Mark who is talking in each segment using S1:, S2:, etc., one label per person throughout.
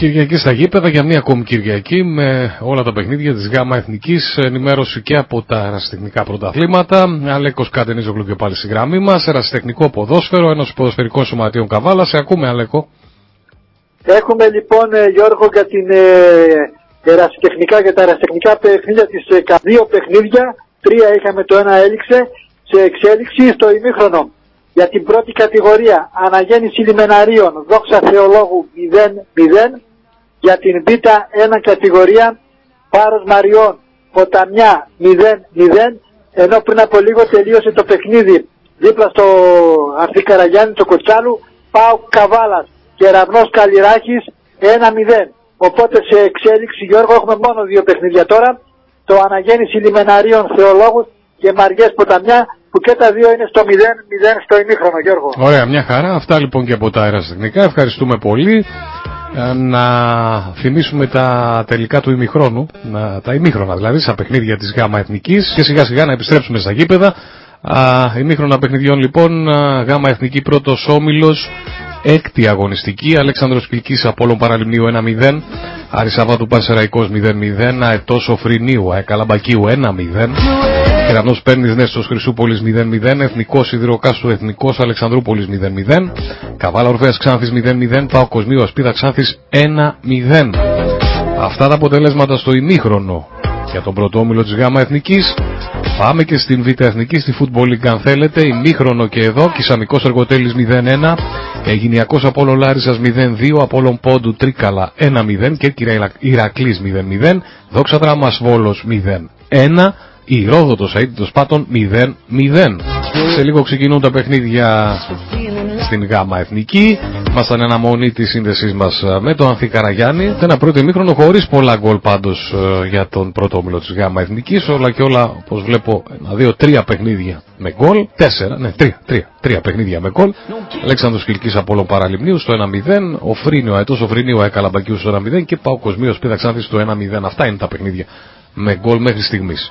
S1: Κυριακή στα γήπεδα για μία ακόμη Κυριακή με όλα τα παιχνίδια της ΓΑΜΑ Εθνικής ενημέρωση και από τα αεραστεχνικά πρωταθλήματα. Αλέκος Κατενίζογλου και πάλι στη γραμμή μας, αεραστεχνικό ποδόσφαιρο, ένας ποδοσφαιρικός σωματείων Καβάλας. Σε ακούμε Αλέκο.
S2: Έχουμε λοιπόν ε, Γιώργο για την ε, αεραστεχνικά και τα αεραστεχνικά παιχνίδια της ε, δύο παιχνίδια. Τρία είχαμε το ένα έληξε σε εξέλιξη στο ημίχρονο για την πρώτη κατηγορία αναγέννηση λιμεναρίων δόξα θεολόγου 0-0 για την Β' 1 κατηγορία Πάρος Μαριών Ποταμιά 0-0 ενώ πριν από λίγο τελείωσε το παιχνίδι δίπλα στο Αρθή Καραγιάννη το Κοτσάλου Πάου Καβάλας και Ραβνός Καλλιράχης 1-0 οπότε σε εξέλιξη Γιώργο έχουμε μόνο δύο παιχνίδια τώρα το αναγέννηση λιμεναρίων θεολόγους και Μαριές Ποταμιά που και τα δύο είναι στο 0-0 στο ημίχρονο Γιώργο.
S1: Ωραία, μια χαρά. Αυτά λοιπόν και από τα αεραστεχνικά. Ευχαριστούμε πολύ. Ε, να θυμίσουμε τα τελικά του ημιχρόνου, τα ημίχρονα δηλαδή, στα παιχνίδια της ΓΑΜΑ Εθνικής και σιγά σιγά να επιστρέψουμε στα γήπεδα. ημίχρονα παιχνιδιών λοιπόν, ΓΑΜΑ Εθνική πρώτος όμιλος, έκτη αγωνιστική, Αλέξανδρος Κιλκής Απόλλων Παραλιμνίου 1-0, Αρισαβάτου Πασεραϊκός 0-0, Αετός Οφρινίου, Αεκαλαμπακίου 1-0, Κεραυνό Παίρνει Νέστος Χρυσούπολης 0-0. Εθνικός Σιδηροκάσου Εθνικός Αλεξανδρούπολης 0-0. Καβάλα Ορφαία Ξάνθης 0-0. Πάο Κοσμίου Ασπίδα Ξάνθης 1-0. Αυτά τα αποτελέσματα στο ημίχρονο για τον πρώτο όμιλο της ΓΑΜΑ Εθνικής. Πάμε και στην Β' Εθνική, στη Football League αν θέλετε. Ημίχρονο και εδώ. Κισαμικός Εργοτέλη 0-1. Εγινιακό Απόλο Λάρισας 0-2. Απόλων Πόντου Τρίκαλα 1-0. Και Ηρακλής 0-0. Δόξα Δράμα Βόλος 0-1 η Ρόδοτος αίτητος πάτων 0-0. Σε λίγο ξεκινούν τα παιχνίδια στην ΓΑΜΑ Εθνική. Ήμασταν αναμονή της σύνδεσής μας με τον Ανθή Καραγιάννη. Ένα πρώτο ημίχρονο χωρίς πολλά γκολ πάντως ε, για τον πρώτο όμιλο της ΓΑΜΑ Εθνικής. Όλα και όλα, όπως βλέπω, ένα, δύο, τρία παιχνίδια με γκολ. Τέσσερα, ναι, τρία, τρία, τρία παιχνίδια με γκολ. Αλέξανδρος Κυλκής από Παραλιμνίου στο 1-0. Ο Φρίνιο, αετός ο Φρίνιο, Εκαλαμπακίου στο 1-0 και Παο Κοσμίο Πίδαξάνθη στο 1-0. Αυτά είναι τα παιχνίδια με γκολ μέχρι στιγμής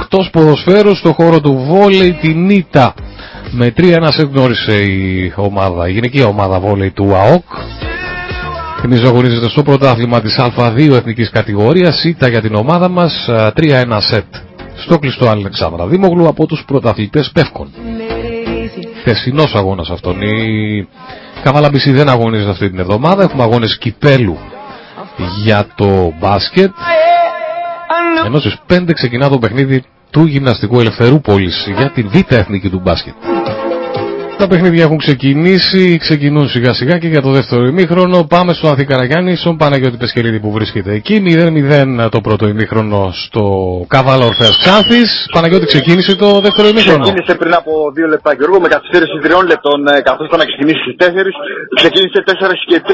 S1: εκτός ποδοσφαίρου στο χώρο του βόλεϊ την Ίτα με 3-1 σε γνώρισε η ομάδα, η γυναική ομάδα βόλεϊ του ΑΟΚ. Θυμίζω αγωνίζεται στο πρωτάθλημα της Α2 εθνικής κατηγορίας Ήτα για την ομάδα μας 3-1 σετ στο κλειστό Αλεξάνδρα Δήμογλου από τους πρωταθλητές Πεύκων. Θεσινός αγώνας αυτόν. Η Καβάλαμπηση δεν αγωνίζεται αυτή την εβδομάδα. Έχουμε αγώνες κυπέλου για το μπάσκετ ενώ στις 5 ξεκινά το παιχνίδι του γυμναστικού Ελευθερούπολης για την β' εθνική του μπάσκετ. Τα παιχνίδια έχουν ξεκινήσει, ξεκινούν σιγά σιγά και για το δεύτερο ημίχρονο. Πάμε στο Ανθή Καραγιάννη, στον Παναγιώτη Πεσκελίδη που βρίσκεται εκεί. 0-0 το πρώτο ημίχρονο στο Καβάλα Ορφέας Ξάνθης. Παναγιώτη ξεκίνησε το δεύτερο ημίχρονο;
S3: Ξεκίνησε πριν από δύο λεπτά Γιώργο με καθυστέρηση τριών λεπτών ε, καθώς ήταν να ξεκινήσει στις 4. Ξεκίνησε 4 και 3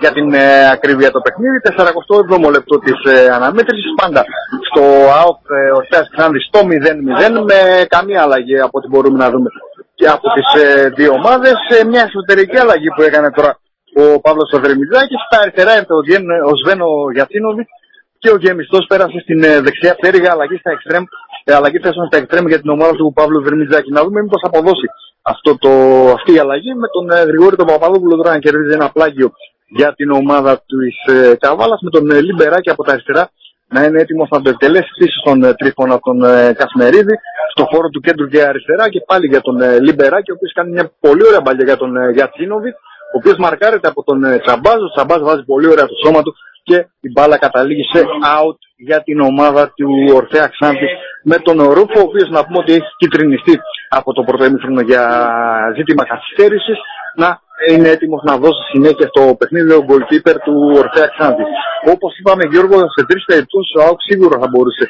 S3: για την ε, ακρίβεια το παιχνίδι. 47ο λεπτό της ε, αναμέτρησης πάντα στο ΑΟΚ ε, Ορτέας Ξάνδη στο 0-0 με καμία αλλαγή από ό,τι μπορούμε να δούμε και από τις ε, δύο ομάδες. Ε, μια εσωτερική αλλαγή που έκανε τώρα ο Παύλος Οδρεμιδάκης. Στα αριστερά ήρθε ο, Διέν, ο Σβένο Γιατσίνοβιτ και ο Γεμιστός πέρασε στην ε, δεξιά πτέρυγα αλλαγή στα εξτρέμ, ε, αλλαγή θέσεων στα εξτρέμ για την ομάδα του Παύλου Δρεμιδάκη. Να δούμε μήπως αποδώσει αυτό το, αυτή η αλλαγή με τον ε, Γρηγόρη τον Παπαδόπουλο τώρα να κερδίζει ένα πλάγιο για την ομάδα της ε, Καβάλας με τον ε, Λιμπεράκη από τα αριστερά να είναι έτοιμος να το εκτελέσει πίσω στον ε, τρίφωνα τον ε, Κασμερίδη στο χώρο του κέντρου και αριστερά και πάλι για τον ε, Λιμπεράκη ο οποίος κάνει μια πολύ ωραία μπαλιά για τον ε, Γιατσίνοβιτς ο οποίος μαρκάρεται από τον ε, Τσαμπάζ ο Τσαμπάζ βάζει πολύ ωραία το σώμα του και η μπάλα καταλήγει σε out για την ομάδα του Ορθέα Ξάντη με τον Ρούφο, ο οποίος να πούμε ότι έχει κυτρινιστεί από το πρώτο ημίχρονο για ζήτημα καθυστέρησης, να είναι έτοιμος να δώσει συνέχεια στο παιχνίδι ο goalkeeper του Ορθέα Ξάντη. Όπως είπαμε Γιώργο, σε τρεις περιπτώσεις ο Άουκ σίγουρα θα μπορούσε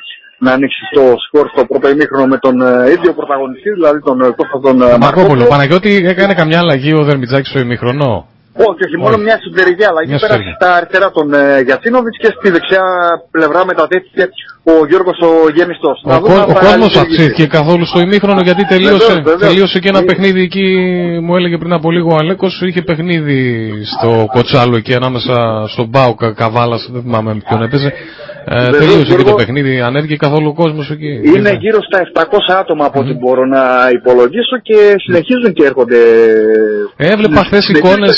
S3: να ανοίξει το σκορ στο πρώτο ημίχρονο με τον ε, ίδιο πρωταγωνιστή, δηλαδή τον ε, Κώστα τον ε,
S1: Μαρκόπουλο. Παναγιώτη έκανε καμιά αλλαγή ο Δερμιτζάκης στο ημίχρονο;
S3: Όχι, όχι, μόνο μια εσωτερική αλλαγή. Μια Πέρασε στα αριστερά τον ε, Γιατσίνοβιτ και στη δεξιά πλευρά μετατέθηκε ο Γιώργος ο Γέμιστο.
S1: Ο, κο, ο κόσμος αυξήθηκε καθόλου στο ημίχρονο γιατί τελείωσε, βεβαίως, βεβαίως. τελείωσε και ένα ε, παιχνίδι εκεί, μου έλεγε πριν από λίγο ο Αλέκος. Είχε παιχνίδι στο Κοτσάλο εκεί ανάμεσα στον Μπάουκα Καβάλας, δεν θυμάμαι ποιον έπαιζε. Ε, τελείωσε και το παιχνίδι, ανέβηκε καθόλου ο κόσμος εκεί.
S3: Είναι γύρω στα 700 άτομα από ό,τι mm. μπορώ να υπολογίσω και συνεχίζουν και έρχονται.
S1: Έβλεπα χθες εικόνε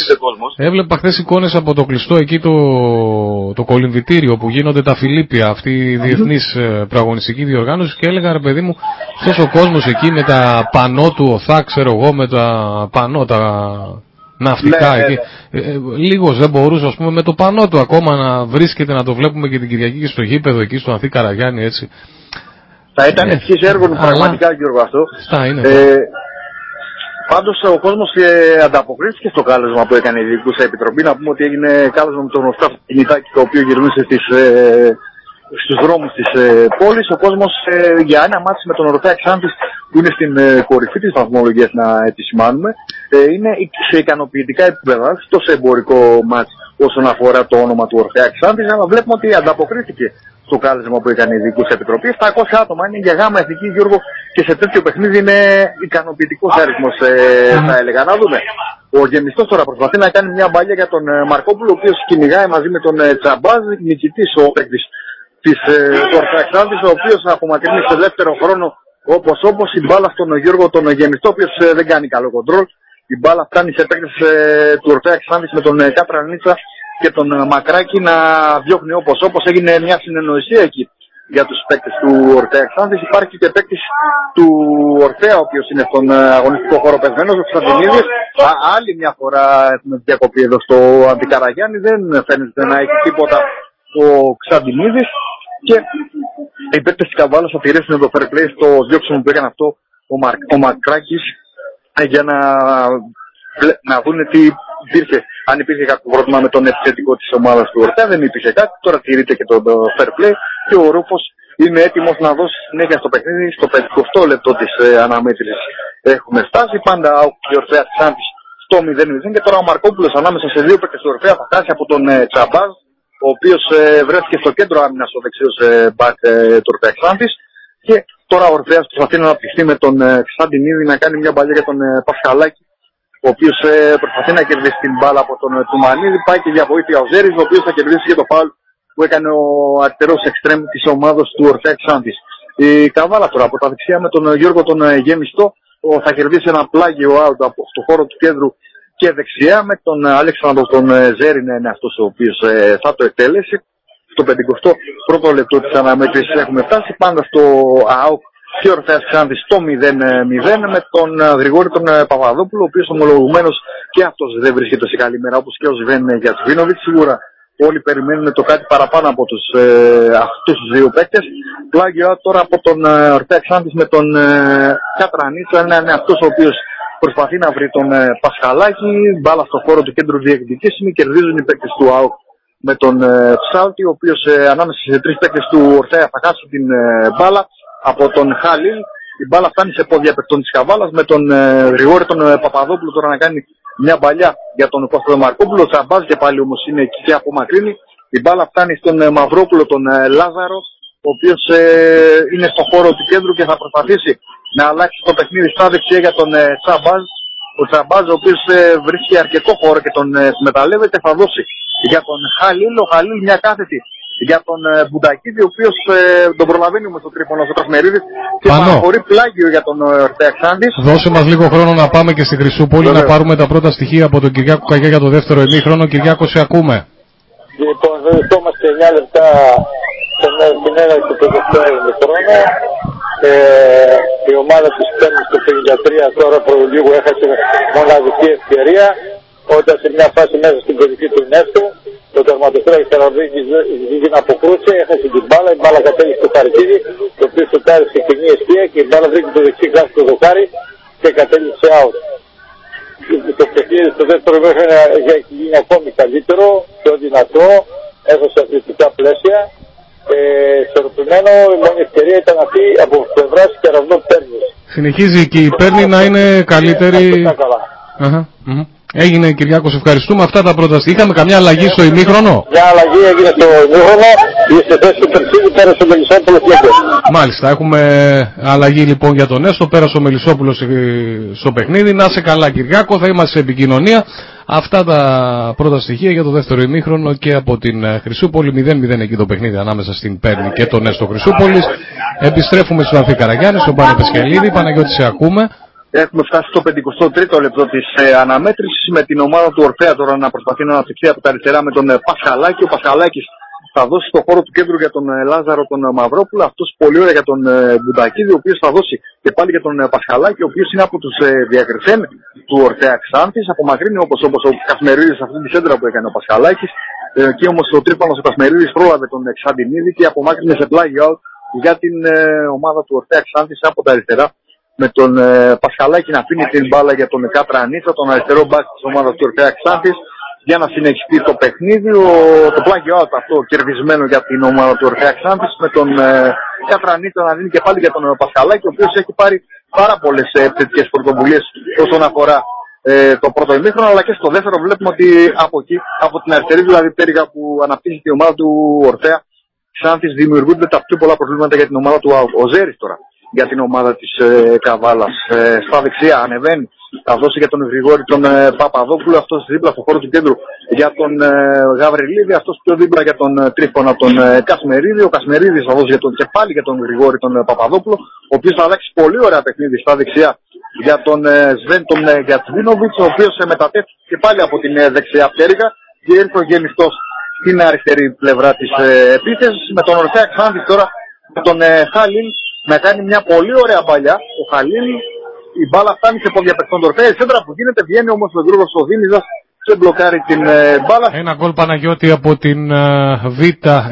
S1: έβλεπα χθες εικόνες από το κλειστό εκεί το, το κολυμβητήριο που γίνονται τα Φιλίππια, αυτή η διεθνής mm. πραγωνιστική διοργάνωση και έλεγα ρε παιδί μου, αυτός ο κόσμος εκεί με τα πανό του οθά, ξέρω εγώ, με τα πανό, τα ναυτικά ναι, εκεί. Ναι. Ε, ε, λίγος δεν μπορούσε ας πούμε με το πανό του ακόμα να βρίσκεται να το βλέπουμε και την Κυριακή και στο γήπεδο εκεί στο Ανθή Καραγιάννη έτσι.
S3: Θα ήταν ε, ευχής έργο πραγματικά Γιώργο αυτό.
S1: Στα είναι.
S3: Ε, πάντως ο κόσμος ε, ανταποκρίθηκε στο κάλεσμα που έκανε η Διοικούσα Επιτροπή. Να πούμε ότι έγινε κάλεσμα με τον Ροστάφ Κινητάκη το οποίο γυρνούσε στις, ε, στους δρόμους της ε, πόλης. Ο κόσμος ε, για ένα μάτι με τον Ορφέα Ξάντης που είναι στην ε, κορυφή της βαθμολογίας να επισημάνουμε ε, είναι σε ικανοποιητικά επίπεδα, όχι τόσο εμπορικό μάτι όσον αφορά το όνομα του Ορφέα Ξάντης αλλά βλέπουμε ότι ανταποκρίθηκε στο κάλεσμα που έκανε η Δίκους Επιτροπή. 700 άτομα είναι για γάμα εθνική Γιώργο και σε τέτοιο παιχνίδι είναι ικανοποιητικός αριθμός ε, θα έλεγα. Να δούμε. Ο Γεμιστός τώρα προσπαθεί να κάνει μια μπαλιά για τον ε, Μαρκόπουλο, ο οποίος κυνηγάει μαζί με τον ε, Τσαμπάζ, νικητής ο παίκτης της ε, ο οποίος απομακρύνει σε δεύτερο χρόνο όπως όπως η μπάλα στον Γιώργο τον Γεμιστό, ο οποίος ε, δεν κάνει καλό κοντρόλ. Η μπάλα φτάνει σε παίκτες ε, του Ορφέα Ξάνδης με τον ε, Κάπρα Νίτσα και τον ε, Μακράκη να διώχνει όπως όπως έγινε μια συνεννοησία εκεί για τους παίκτες του Ορφέα Ξάνδης. Υπάρχει και παίκτης του Ορφέα, ο οποίος είναι στον ε, αγωνιστικό χώρο πεσμένος, ο Ξαντινίδης. Άλλη μια φορά έχουμε διακοπή εδώ στο Αντικαραγιάννη, δεν φαίνεται να έχει τίποτα ο Ξαντινίδης. Και οι παίκτες της Καβάλας θα τηρήσουν το fair play στο διώξιμο που έκανε αυτό ο, Μαρ, ο Μακράκης ε, για να, να δουν τι υπήρχε. Αν υπήρχε κάποιο πρόβλημα με τον επιθετικό της ομάδας του Ορτά, δεν υπήρχε κάτι. Τώρα τηρείται και το, το fair play και ο Ρούφος είναι έτοιμος να δώσει συνέχεια στο παιχνίδι. Στο 50 λεπτό της ε, αναμέτρησης έχουμε φτάσει. Πάντα ο Ορφέας της στο 0-0 και τώρα ο Μαρκόπουλος ανάμεσα σε δύο παίκτες του Ορφέα θα φτάσει από τον ε, Τσαμπάζ ο οποίος ε, βρέθηκε στο κέντρο άμυνας ο δεξιός ε, μπακ ε, του Ορφέα Ξάντης και τώρα ο Ορφέας προσπαθεί να αναπτυχθεί με τον ε, Ξάντινίδη να κάνει μια μπαλιά για τον ε, Πασχαλάκη ο οποίος ε, προσπαθεί να κερδίσει την μπάλα από τον ε, Τουμανίδη πάει και για βοήθεια ο Ζέρης ο οποίος θα κερδίσει και το φάουλ που έκανε ο αριστερός εξτρέμ της ομάδας του Ορφέα Ξάντης. Η Καβάλα τώρα από τα δεξιά με τον ε, Γιώργο τον ε, Γέμιστο θα κερδίσει ένα πλάγιο out από το χώρο του κέντρου και δεξιά με τον Αλέξανδρο τον ε, Ζέρι να είναι αυτός ο οποίος ε, θα το εκτέλεσει. Στο 51ο λεπτό της αναμέτρησης έχουμε φτάσει πάντα στο ΑΟΚ και ορθέας Ξάνθης στο 0-0 με τον ε, Γρηγόρη τον Παπαδόπουλο ο οποίος ομολογουμένως και αυτός δεν βρίσκεται σε καλή μέρα όπως και ο Σβέν για Σβίνοβιτ σίγουρα όλοι περιμένουν το κάτι παραπάνω από τους, ε, αυτούς τους δύο παίκτες. Πλάγιο τώρα από τον ε, Ορτέα Ξάνθης με τον ε, Κατρανίτσο, είναι, είναι αυτός ο οποίος προσπαθεί να βρει τον ε, Πασχαλάκη, μπάλα στο χώρο του κέντρου διεκδικήσιμη, κερδίζουν οι παίκτες του ΑΟΚ με τον ε, Ψάουτη, ο οποίος ε, ανάμεσα σε τρεις παίκτες του Ορθέα θα χάσει την ε, μπάλα από τον Χάλιλ. Η μπάλα φτάνει σε πόδια παιχτών της Καβάλας με τον ε, Γρηγόρη τον ε, Παπαδόπουλο τώρα να κάνει μια μπαλιά για τον Κώστα Μαρκόπουλο. Τσαμπάς και πάλι όμως είναι εκεί και απομακρύνει. Η μπάλα φτάνει στον ε, Μαυρόπουλο τον ε, Λάζαρο, ο οποίος ε, είναι στο χώρο του κέντρου και θα προσπαθήσει να αλλάξει το παιχνίδι στα δεξιά για τον ε, Τσαμπάζ. Ο Τσαμπάζ ο οποίος ε, βρίσκει αρκετό χώρο και τον ε, εκμεταλλεύεται θα δώσει για τον Χαλίλ. Ο Χαλίλ μια κάθετη για τον ε, Μπουντακίδη, ο οποίος ε, τον προλαβαίνει με το τρίπονος στο Κασμερίδης και παραχωρεί πλάγιο για τον Ορτέαξάντης.
S1: Δώσε μας λίγο χρόνο να πάμε και στη Χρυσούπολη να πάρουμε τα πρώτα στοιχεία από τον Κυριάκο Καγιά για το δεύτερο ημίχρονο. Κυριάκο, σε ακούμε.
S4: Λοιπόν, βρισκόμαστε 9 λεπτά στην έναρξη του δεύτερου ημίχρονου. Ε, η ομάδα της παίρνει στο 53 τώρα προ λίγο έχασε μοναδική ευκαιρία όταν σε μια φάση μέσα στην περιοχή του Νέστου το τερματοφύλακα Καραβίνη βγήκε να αποκρούσει, έχασε την μπάλα, η μπάλα κατέληξε στο Χαριτίδη, το οποίο σουτάρει σε κοινή αιστεία και η μπάλα βρήκε το δεξί γράφει το δοκάρι και κατέληξε out. Το παιχνίδι στο δεύτερο μέχρι έχει γίνει ακόμη καλύτερο, πιο δυνατό, έδωσε αθλητικά πλαίσια. Ε, ισορροπημένο, η μόνη ευκαιρία ήταν αυτή από πλευρά κεραυνό παίρνει.
S1: Συνεχίζει και η παίρνη να είναι καλύτερη. Έγινε Κυριάκος, ευχαριστούμε. Αυτά τα πρώτα Είχαμε καμιά αλλαγή στο ημίχρονο.
S4: Μια αλλαγή έγινε στο ημίχρονο. Είστε θέση του Περσίδη, πέρασε ο Μελισσόπουλος
S1: Μάλιστα, έχουμε αλλαγή λοιπόν για τον Έστω, πέρασε ο Μελισσόπουλος στο παιχνίδι. Να σε καλά Κυριάκο, θα είμαστε σε επικοινωνία. Αυτά τα πρώτα στοιχεία για το δεύτερο ημίχρονο και από την ε, Χρυσούπολη. 0-0 εκεί το παιχνίδι ανάμεσα στην Πέρνη και τον Έστω Χρυσούπολης. Επιστρέφουμε στον Ανθή Καραγιάννη, στον Πάνο Πεσχελίδη. Παναγιώτη, σε ακούμε.
S3: Έχουμε φτάσει στο 53ο λεπτό της ε, αναμέτρησης με την ομάδα του Ορφέα τώρα να προσπαθεί να αναπτυχθεί από τα αριστερά με τον ε, Πασχαλάκη. Ο Πασχαλάκης θα δώσει το χώρο του κέντρου για τον ε, Λάζαρο τον ε, Μαυρόπουλο. Αυτός πολύ ωραία για τον ε, Μπουντακίδη, ο οποίος θα δώσει και πάλι για τον Πασχαλάκη, ο οποίος είναι από τους διακριθέν του Ορφέα Ξάνθης. Απομακρύνει όπως όπως ο Κασμερίδης αυτή τη σέντρα που έκανε ο Πασχαλάκης. Εκεί όμως ο τρίπανος ο Κασμερίδης πρόλαβε τον Ξαντινίδη και απομάκρυνε σε πλάγιο out για την ομάδα του Ορφέα Ξάνθης από τα αριστερά με τον Πασχαλάκη να αφήνει την μπάλα για τον Κατρανίτσα, τον αριστερό μπακ της ομάδας του Ορφέα Ξάνθης για να συνεχιστεί το παιχνίδι. Ο, το πλάγιο out αυτό κερδισμένο για την ομάδα του Ορφαία Ξάνθης με τον ε, Κατρανίτο να δίνει και πάλι για τον ε, Πασχαλάκη ο οποίος έχει πάρει πάρα πολλές ε, θετικές πρωτοβουλίες όσον αφορά ε, το πρώτο ημίχρονο αλλά και στο δεύτερο βλέπουμε ότι από εκεί, από την αριστερή δηλαδή πτέρυγα που αναπτύσσει η ομάδα του Ορφαία Ξάνθης δημιουργούνται τα πιο πολλά προβλήματα για την ομάδα του ΑΟΚ. Ο Ζέρης τώρα για την ομάδα της ε, Καβάλας. Ε, στα δεξιά ανεβαίνει θα δώσει για τον Γρηγόρη τον ε, Παπαδόπουλο, αυτός δίπλα στο χώρο του κέντρου για τον ε, Γαβριλίδη, αυτός πιο δίπλα για τον ε, Τρίφωνα τον ε, Κασμερίδη. Ο Κασμερίδης θα δώσει για τον, και πάλι για τον Γρηγόρη τον ε, Παπαδόπουλο, ο οποίος θα αλλάξει πολύ ωραία παιχνίδι στα δεξιά για τον ε, Σβέν τον ε, Γιατσβίνοβιτ, ο οποίος ε, μετατέθηκε και πάλι από την ε, δεξιά πτέρυγα και ήρθε ο γελιστός στην αριστερή πλευρά της ε, επίθεσης. Με τον Ορθέα Ξάνθη τώρα με τον ε, Χάλιν να κάνει μια πολύ ωραία παλιά. Ο Χαλίλ η μπάλα φτάνει σε πόδια παιχτών Ορφέα. Η σέντρα που γίνεται βγαίνει όμως με γρήγορο στο Δήμιζα και μπλοκάρει την ε, μπάλα.
S1: Ένα γκολ Παναγιώτη από την ε, Β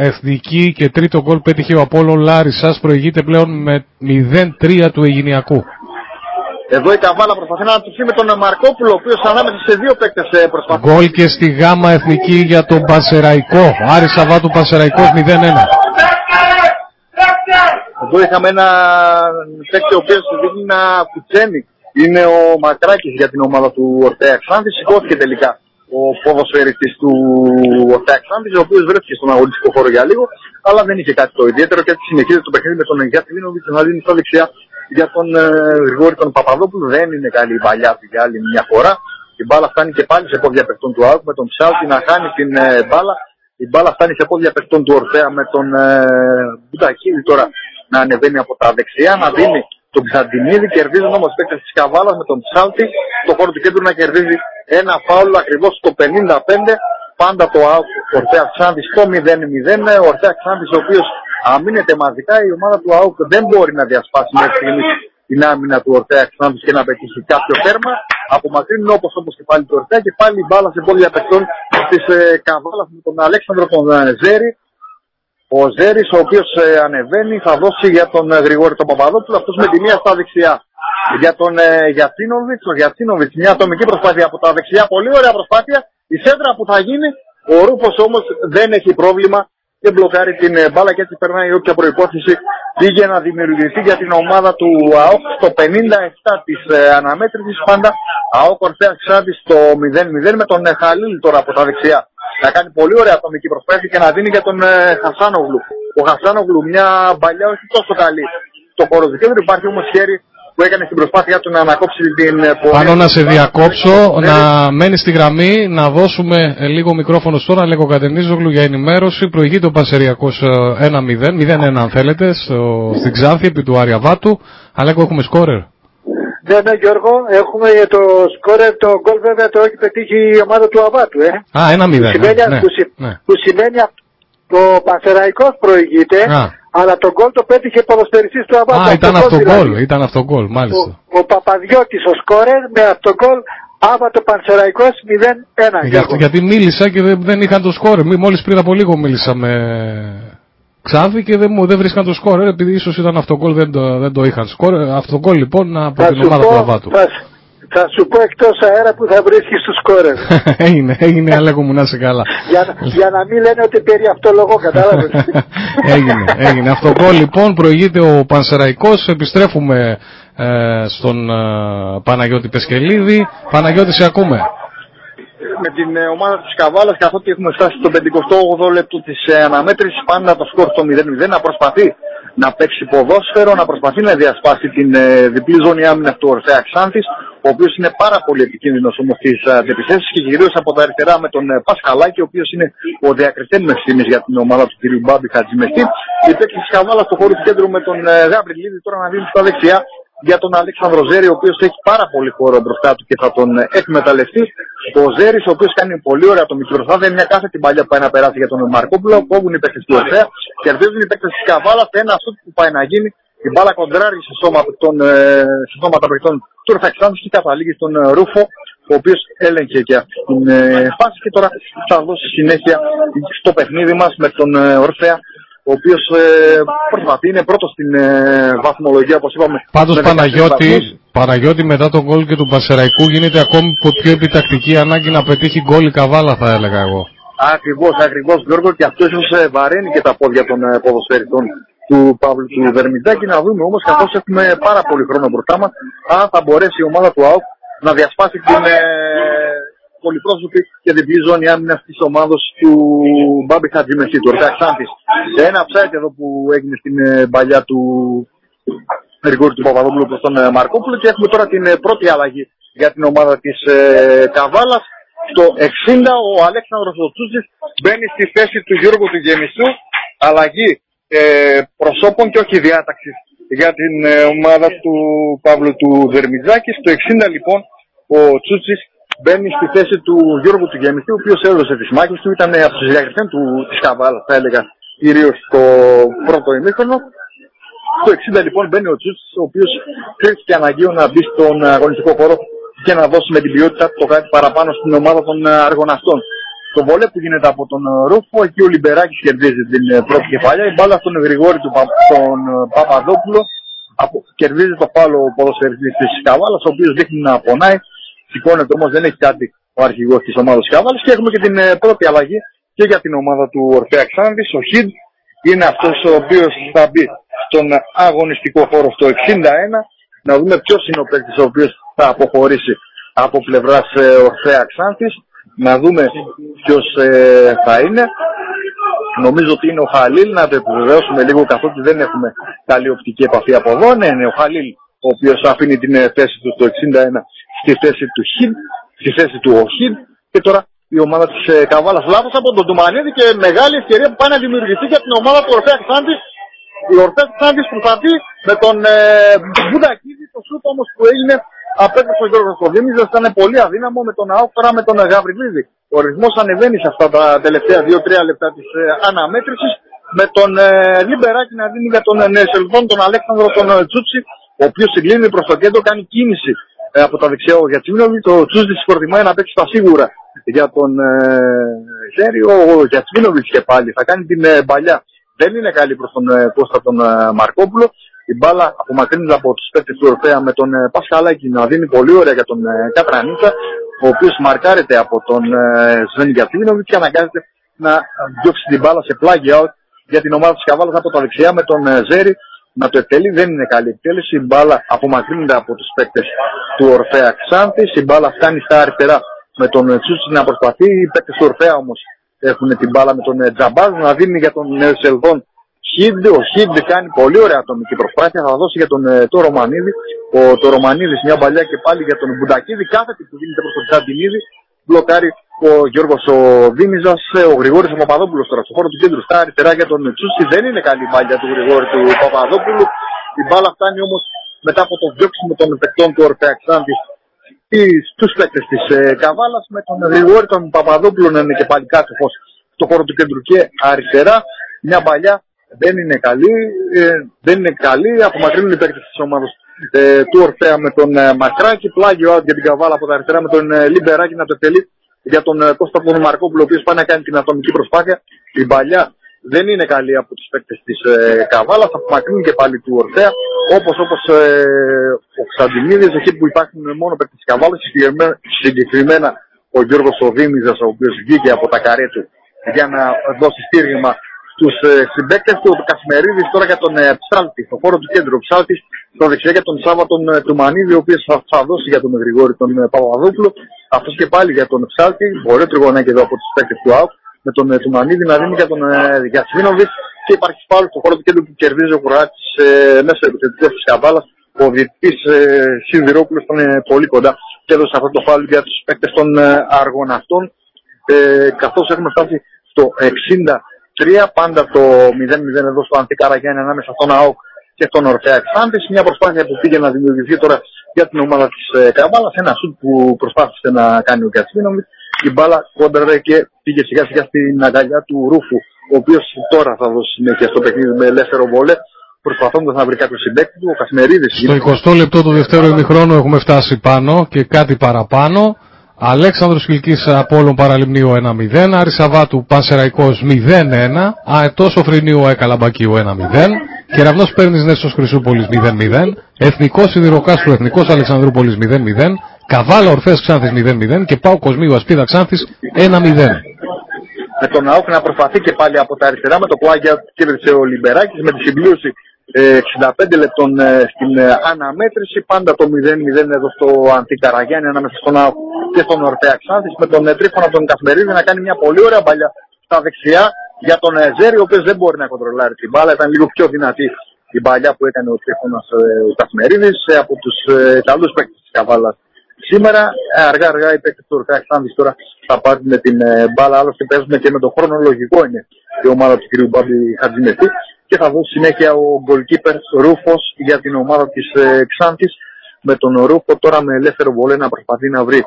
S1: Εθνική και τρίτο γκολ πέτυχε ο Απόλλων Λάρισας. Προηγείται πλέον με 0-3 του Αιγυνιακού.
S3: Εδώ η Καβάλα προσπαθεί να αναπτυχθεί με τον Μαρκόπουλο, ο οποίος ανάμεσα σε δύο παίκτες προσπαθεί.
S1: Γκολ και στη Γάμα Εθνική για τον Πασεραϊκό. Άρη Σαββάτου Πασεραϊκός 0-1.
S3: Εδώ είχαμε ένα παίκτη ο οποίος δείχνει να κουτσένει. Είναι ο Μακράκης για την ομάδα του Ορτέα Ξάνθη. Σηκώθηκε τελικά ο ποδοσφαιριστής του Ορτέα Ξάνθη, ο οποίος βρέθηκε στον αγωνιστικό χώρο για λίγο, αλλά δεν είχε κάτι το ιδιαίτερο και έτσι συνεχίζεται το παιχνίδι με τον Γιάννη Βίνοβιτ να δίνει στα δεξιά για τον ε, Γρηγόρη τον Παπαδόπουλο. Δεν είναι καλή η παλιά του για άλλη μια φορά. Η μπάλα φτάνει και πάλι σε πόδια παιχτών του Άουκ με τον Ψάλτη να χάνει την ε, μπάλα. Η μπάλα φτάνει σε πόδια παιχτών του Ορφέα με τον ε, Μπουτακίδη τώρα να ανεβαίνει από τα δεξιά, να δίνει τον Ξαντινίδη, κερδίζουν όμως παίκτες της Καβάλας με τον Ψάλτη, το χώρο του κέντρου να κερδίζει ένα φάουλ ακριβώς στο 55. Πάντα το Ορτέα Ξάντη στο 0-0. Ο Ορτέα Ξάντη, ο οποίος αμήνεται μαζικά, η ομάδα του ΑΟΚ δεν μπορεί να διασπάσει μέχρι στιγμής την άμυνα του Ορτέα Ξάντη και να πετύχει κάποιο τέρμα. Απομακρύνουν όπως όπως και πάλι το Ορτέα και πάλι μπάλα σε πόδια παιχτών της ε, Καβάλας με τον Αλέξανδρο τον ε, Ζέρι ο Ζέρης ο οποίος ε, ανεβαίνει θα δώσει για τον ε, Γρηγόρη τον Παπαδόπουλο αυτός με τη μία στα δεξιά. Για τον ε, Γιατσίνοβιτς, ο Γιατσίνοβιτς μια ατομική προσπάθεια από τα δεξιά, πολύ ωραία προσπάθεια. Η σέντρα που θα γίνει, ο Ρούπος όμως δεν έχει πρόβλημα και μπλοκάρει την ε, μπάλα και έτσι περνάει όποια προϋπόθεση πήγε να δημιουργηθεί για την ομάδα του ΑΟΚ στο 57 της ε, αναμέτρησης πάντα. ΑΟΚ Ορθέα Ξάντη στο 0-0 με τον ε, Χαλίλ τώρα από τα δεξιά να κάνει πολύ ωραία ατομική προσπάθεια και να δίνει για τον ε, Χασάνογλου. Ο Χασάνογλου μια παλιά όχι τόσο καλή στο χώρο του κέντρου. Υπάρχει όμως χέρι που έκανε στην προσπάθειά του να ανακόψει την ε, πορεία.
S1: Πάνω να σε διακόψω, να μένεις στη γραμμή, να δώσουμε ε, λίγο μικρόφωνο στον Αλέκο Κατενίζογλου για ενημέρωση. Προηγείται ο Πασεριακό 1-0, 0-1 αν θέλετε, στο, στην Ξάνθη επί του Άρια Βάτου. Αλέκο, έχουμε σκόρερ.
S2: Ναι, ναι, Γιώργο, έχουμε το σκόρερ, το γκολ βέβαια το έχει πετύχει η ομάδα του Αβάτου, ε.
S1: Α, ένα μηδέν.
S2: Που σημαίνει,
S1: ναι,
S2: που, συ-
S1: ναι.
S2: που σημαίνει αυ- το Πανσεραϊκός προηγείται,
S1: Α.
S2: αλλά το γκολ το πέτυχε ποδοσφαιριστής του Αβάτου.
S1: Α, ήταν αυτό
S2: δηλαδή.
S1: γκολ, ήταν αυτό γκολ, μάλιστα.
S2: Ο, ο Παπαδιώτης ο σκόρερ με αυτό γκολ Άβατο Πανσεραϊκός 0-1.
S1: Για,
S2: Γιώργο.
S1: γιατί μίλησα και δεν, δεν είχαν το σκόρ. Μη- Μόλις πριν από λίγο μίλησα με Ξάδη και δεν, μου, δεν βρίσκαν το σκόρ. Επειδή ίσως ήταν αυτογκόλ δεν το, δεν το είχαν σκόρ. Αυτογκόλ λοιπόν από
S2: Θα
S1: την
S2: σου
S1: ομάδα
S2: πω-
S1: του Αβάτου.
S2: Θα, σου- θα σου πω εκτός αέρα που θα βρίσκεις του σκόρερ.
S1: έγινε, έγινε Αλέκο μου να είσαι καλά.
S2: για, να- για να μην λένε ότι περί αυτό λόγο κατάλαβες.
S1: έγινε, έγινε. Αυτογκόλ λοιπόν προηγείται ο Πανσεραϊκός. Επιστρέφουμε ε, στον ε, Παναγιώτη Πεσκελίδη. Παναγιώτη σε ακούμε.
S3: Με την ε, ομάδα της Καβάλας καθότι έχουμε φτάσει στο 58 λεπτό της ε, αναμέτρησης πάντα το σκορ στο 0-0 να προσπαθεί να παίξει ποδόσφαιρο, να προσπαθεί να διασπάσει την ε, διπλή ζώνη άμυνας του Ορφέα Ξάνθης ο οποίος είναι πάρα πολύ επικίνδυνος όμως στις αντιπιθέσεις και κυρίως από τα αριστερά με τον Πασχαλάκη ο οποίος είναι ο διακριτέν μες για την ομάδα του κ. Μπάμπη Χατζημεστή. Η παίξη της Καβάλας στο χώρο του κέντρου με τον Γαμπριλίδη τώρα να δίνει στα δεξιά για τον Αλέξανδρο Ζέρι, ο οποίος έχει πάρα πολύ χώρο μπροστά του και θα τον εκμεταλλευτεί. Ο Ζέρι, ο οποίος κάνει πολύ ωραία το μικρό δεν είναι μια κάθετη παλιά που πάει να περάσει για τον Μαρκόπουλο. Κόβουν οι παίκτες του Ορφαία, κερδίζουν οι παίκτες της Καβάλας. Ένα αυτό που πάει να γίνει. Η μπάλα κοντράρει σε, σώμα των, ε, σε σώματα παιχτών του Ορφαξάνου και καταλήγει στον ε, Ρούφο, ο οποίος έλεγχε και αυτή την ε, φάση. Και τώρα θα δώσει συνέχεια στο παιχνίδι μας με τον ε, Ορφαία ο οποίος ε, προσπαθεί, είναι πρώτος στην ε, βαθμολογία όπως είπαμε.
S1: Πάντως Παναγιώτη, Παναγιώτη μετά τον γκολ και του Πασεραϊκού γίνεται ακόμη πιο επιτακτική ανάγκη να πετύχει γκολ η καβάλα θα έλεγα εγώ.
S3: Ακριβώς, ακριβώς Γιώργο και αυτός ίσως ε, βαραίνει και τα πόδια των ε, ποδοσφαιριτών του Παύλου του Βερμιντάκη. Να δούμε όμως καθώς έχουμε πάρα πολύ χρόνο μπροστά μας αν θα μπορέσει η ομάδα του ΑΟΚ να διασπάσει την, ε, πολυπρόσωπη και διπλή ζώνη άμυνας της ομάδα του Μπάμπη Χατζημεσί, του Ορκαξάντη. Ένα ψάιτ εδώ που έγινε στην ε, παλιά του Γρηγόρη του Παπαδόπουλου προς τον ε, Μαρκόπουλο και έχουμε τώρα την ε, πρώτη αλλαγή για την ομάδα της Καβάλας. Στο 60 ο Αλέξανδρος Οτσούζης μπαίνει στη θέση του Γιώργου του Γεμιστού. Αλλαγή ε, προσώπων και όχι διάταξης για την ομάδα του Παύλου του Δερμιτζάκη. Στο 60 λοιπόν ο Τσούτσης μπαίνει στη θέση του Γιώργου του Γεμιστή, ο οποίος έδωσε τις μάχες του, ήταν από τους διακριθέν του της Καβάλα, θα έλεγα, κυρίως στο πρώτο ημίχρονο. Στο 60 λοιπόν μπαίνει ο Τσούτς, ο οποίος κρίθηκε αναγκαίο να μπει στον αγωνιστικό χώρο και να δώσει με την ποιότητα το κάτι παραπάνω στην ομάδα των αργοναυτών. Το βολέ που γίνεται από τον Ρούφο, εκεί ο Λιμπεράκης κερδίζει την πρώτη κεφάλια. Η μπάλα στον Γρηγόρη του τον Παπαδόπουλο από, κερδίζει το πάλο ποδοσφαιριστής της Καβάλας, ο οποίος δείχνει να πονάει Σηκώνεται όμως, δεν έχει κάτι ο αρχηγός της ομάδας Κάβαλη. Και έχουμε και την ε, πρώτη αλλαγή και για την ομάδα του Ορφέα Ξάνδης. Ο Χιντ είναι αυτός ο οποίος θα μπει στον αγωνιστικό χώρο στο 61. Να δούμε ποιος είναι ο παίκτης ο οποίος θα αποχωρήσει από πλευράς ε, Ορφέα Ξάνθης. Να δούμε ποιος ε, θα είναι. Νομίζω ότι είναι ο Χαλίλ, να το επιβεβαιώσουμε λίγο καθότι δεν έχουμε καλή οπτική επαφή από εδώ. Ναι, είναι ο Χαλίλ ο οποίος αφήνει την θέση του στο 61 στη θέση του Χιν, στη θέση του Οχιν και τώρα η ομάδα της ε, Καβάλας λάθος από τον Τουμανίδη και μεγάλη ευκαιρία που πάει να δημιουργηθεί για την ομάδα του Ορφέα Ξάντη. Η Ορφέα Ξάντη προσπαθεί με τον ε, Μπουντακίδη, το σούτ όμως που έγινε απέκτησε ο Γιώργος Κοδήμης, ήταν πολύ αδύναμο με τον ΑΟΚ με τον Γαβριλίδη. Ο ρυθμός ανεβαίνει σε αυτά τα τελευταία 2-3 λεπτά της ε, αναμέτρησης με τον ε, Λιμπεράκη να δίνει για τον ε, Νεσελβόν, τον Αλέξανδρο, τον ε, Τσούτσι, ο οποίος συγκλίνει προς το κέντρο, κάνει κίνηση ε, από τα δεξιά ο Γιατσίνοβιτ. Το Τσούζης προτιμάει να παίξει τα σίγουρα για τον ε, Ο Γιατσίνοβιτ και πάλι θα κάνει την ε, παλιά. Δεν είναι καλή προς τον ε, Κώστα τον ε, Μαρκόπουλο. Η μπάλα απομακρύνεται από τους παίκτες του Ορφέα με τον ε, Πασχαλάκη να δίνει πολύ ωραία για τον ε, Κατρανίτσα, ο οποίος μαρκάρεται από τον ε, Σβέν Γιατσίνοβιτ και αναγκάζεται να διώξει την μπάλα σε πλάγι out για την ομάδα της Καβάλας από τα δεξιά με τον ε, Ζέρι να το εκτελεί. Δεν είναι καλή εκτέλεση. Η μπάλα απομακρύνεται από τους παίκτες του Ορφέα Ξάνθης. Η μπάλα φτάνει στα αριστερά με τον Τσούτσι να προσπαθεί. Οι παίκτες του Ορφέα όμως έχουν την μπάλα με τον Τζαμπάζ να δίνει για τον Σελβόν Χίντ. Ο Χίντ κάνει πολύ ωραία ατομική προσπάθεια. Θα δώσει για τον το Ρωμανίδη. Ο το Ρωμανίδης μια παλιά και πάλι για τον Μπουντακίδη. Κάθετη που δίνεται προς τον Τζαντινίδη. Μπλοκάρει ο Γιώργος ο Δήμιζας, ο Γρηγόρης ο Παπαδόπουλος τώρα στο χώρο του κέντρου στα αριστερά για τον Τσούσι. Δεν είναι καλή μπάλια του Γρηγόρη του Παπαδόπουλου. Η μπάλα φτάνει όμως μετά από το διώξιμο των παικτών του Ορτεαξάντη στους παίκτες της ε, Καβάλας με τον Γρηγόρη τον Παπαδόπουλο να είναι και πάλι κάτω στο χώρο του κέντρου και αριστερά. Μια παλιά δεν είναι καλή, ε, δεν είναι καλή, απομακρύνουν οι παίκτες της ομάδας ε, του Ορφέα με τον ε, Μακράκη, πλάγιο out για την Καβάλα από τα αριστερά με τον ε, Λιμπεράκη να το τελεί για τον ε, Κώστα Μαρκόπουλο, ο οποίος πάει να κάνει την ατομική προσπάθεια. Η παλιά δεν είναι καλή από τους παίκτες της ε, Καβάλας, θα απομακρύνει και πάλι του Ορφέα. Όπως όπως, ε, ο Ξαντινίδη, εκεί που υπάρχουν μόνο παίκτες της Καβάλας, συγκεκριμένα ο Γιώργος Οδήμιζα, ο οποίος βγήκε από τα καρέ του για να δώσει στήριγμα στους ε, συμπαίκτες του. Ο Κασμερίδη τώρα για τον ε, Ψάλτη, στο χώρο του κέντρου. Ο Ψάλτης στο δεξιά για τον Σάββα τον ε, Τουμανίδη, ο οποίος θα, θα, δώσει για τον Γρηγόρη τον ε, Παπαδόπουλο. Αυτό και πάλι για τον Ψάλτη, μπορεί τριγωνάκι εδώ από τους παίκτες του ΑΟΚ, με τον ε, Τουμανίδη να δίνει για τον ε, Γιατσμίνοβιτ και υπάρχει πάλι στο χώρο του κέντρου που κερδίζει ο Κουράτης ε, μέσα επιθετικό της Καβάλα. Ο διετητή ε, Σιδηρόπουλος ήταν ε, πολύ κοντά και έδωσε αυτό το φάουλ για τους παίκτες των ε, αργοναυτών. Ε, Καθώς έχουμε φτάσει στο 63, πάντα το 0-0 εδώ στο Αντικαραγιάννη ανάμεσα στον ΑΟΚ και στον Ορφέα Εξάντης. Μια προσπάθεια που πήγε να δημιουργηθεί τώρα για την ομάδα της ε, Καβάλας. Ένα σουτ που προσπάθησε να κάνει ο Κατσίνοβιτ. Η μπάλα κόντραρε και πήγε σιγά σιγά στην αγκαλιά του Ρούφου, ο οποίος τώρα θα δώσει συνέχεια στο παιχνίδι με ελεύθερο βολέ, προσπαθώντας να βρει κάποιο συμπέκτη του. Ο Κασμερίδης.
S1: Στο 20 λεπτό του δεύτερου ημιχρόνου έχουμε φτάσει πάνω και κάτι παραπάνω. Αλέξανδρος Χιλκής Απόλλων Παραλιμνίου 1-0, Άρης Σαββάτου Πανσεραϊκός 0-1, Αετός Οφρινίου Εκαλαμπακίου 1-0, Κεραυνός Παίρνης Νέσος Χρυσούπολης 0-0, Εθνικός Σιδηροκάστρου Εθνικός Αλεξανδρούπολης 0-0, Καβάλα Ορφές Ξάνθης 0-0 και Πάο Κοσμίου Ασπίδα Ξάνθης 1-0.
S3: Με τον ΑΟΚ να προσπαθεί και πάλι από τα αριστερά με το Κουάγια κέρδισε ο Λιμπεράκης με τη συμπλήρωση 65 λεπτών ε, στην ε, αναμέτρηση. Πάντα το 0-0 εδώ στο Αντικαραγιάννη ανάμεσα στον ΑΟΚ και στον Ορφέα Ξάνθης με τον ε, Τρίφωνα τον Κασμερίδη να κάνει μια πολύ ωραία παλιά στα δεξιά για τον Ζέρι, ο οποίος δεν μπορεί να κοντρολάρει την μπάλα. Ήταν λίγο πιο δυνατή η παλιά που έκανε ο Τρίφωνα ο Κασμερίδη από τους καλού παίκτες της Καβάλας. Σήμερα αργά αργά οι παίκτες του Ορφέα Ξάνθη τώρα θα πάρουν την μπάλα. Άλλωστε παίζουν και με το χρόνο λογικό είναι η ομάδα του κ. Μπάμπη Χατζημετή και θα δώσει συνέχεια ο goalkeeper Ρούφος για την ομάδα της ε, Ξάνθης με τον Ρούφο τώρα με ελεύθερο βολέ να προσπαθεί να βρει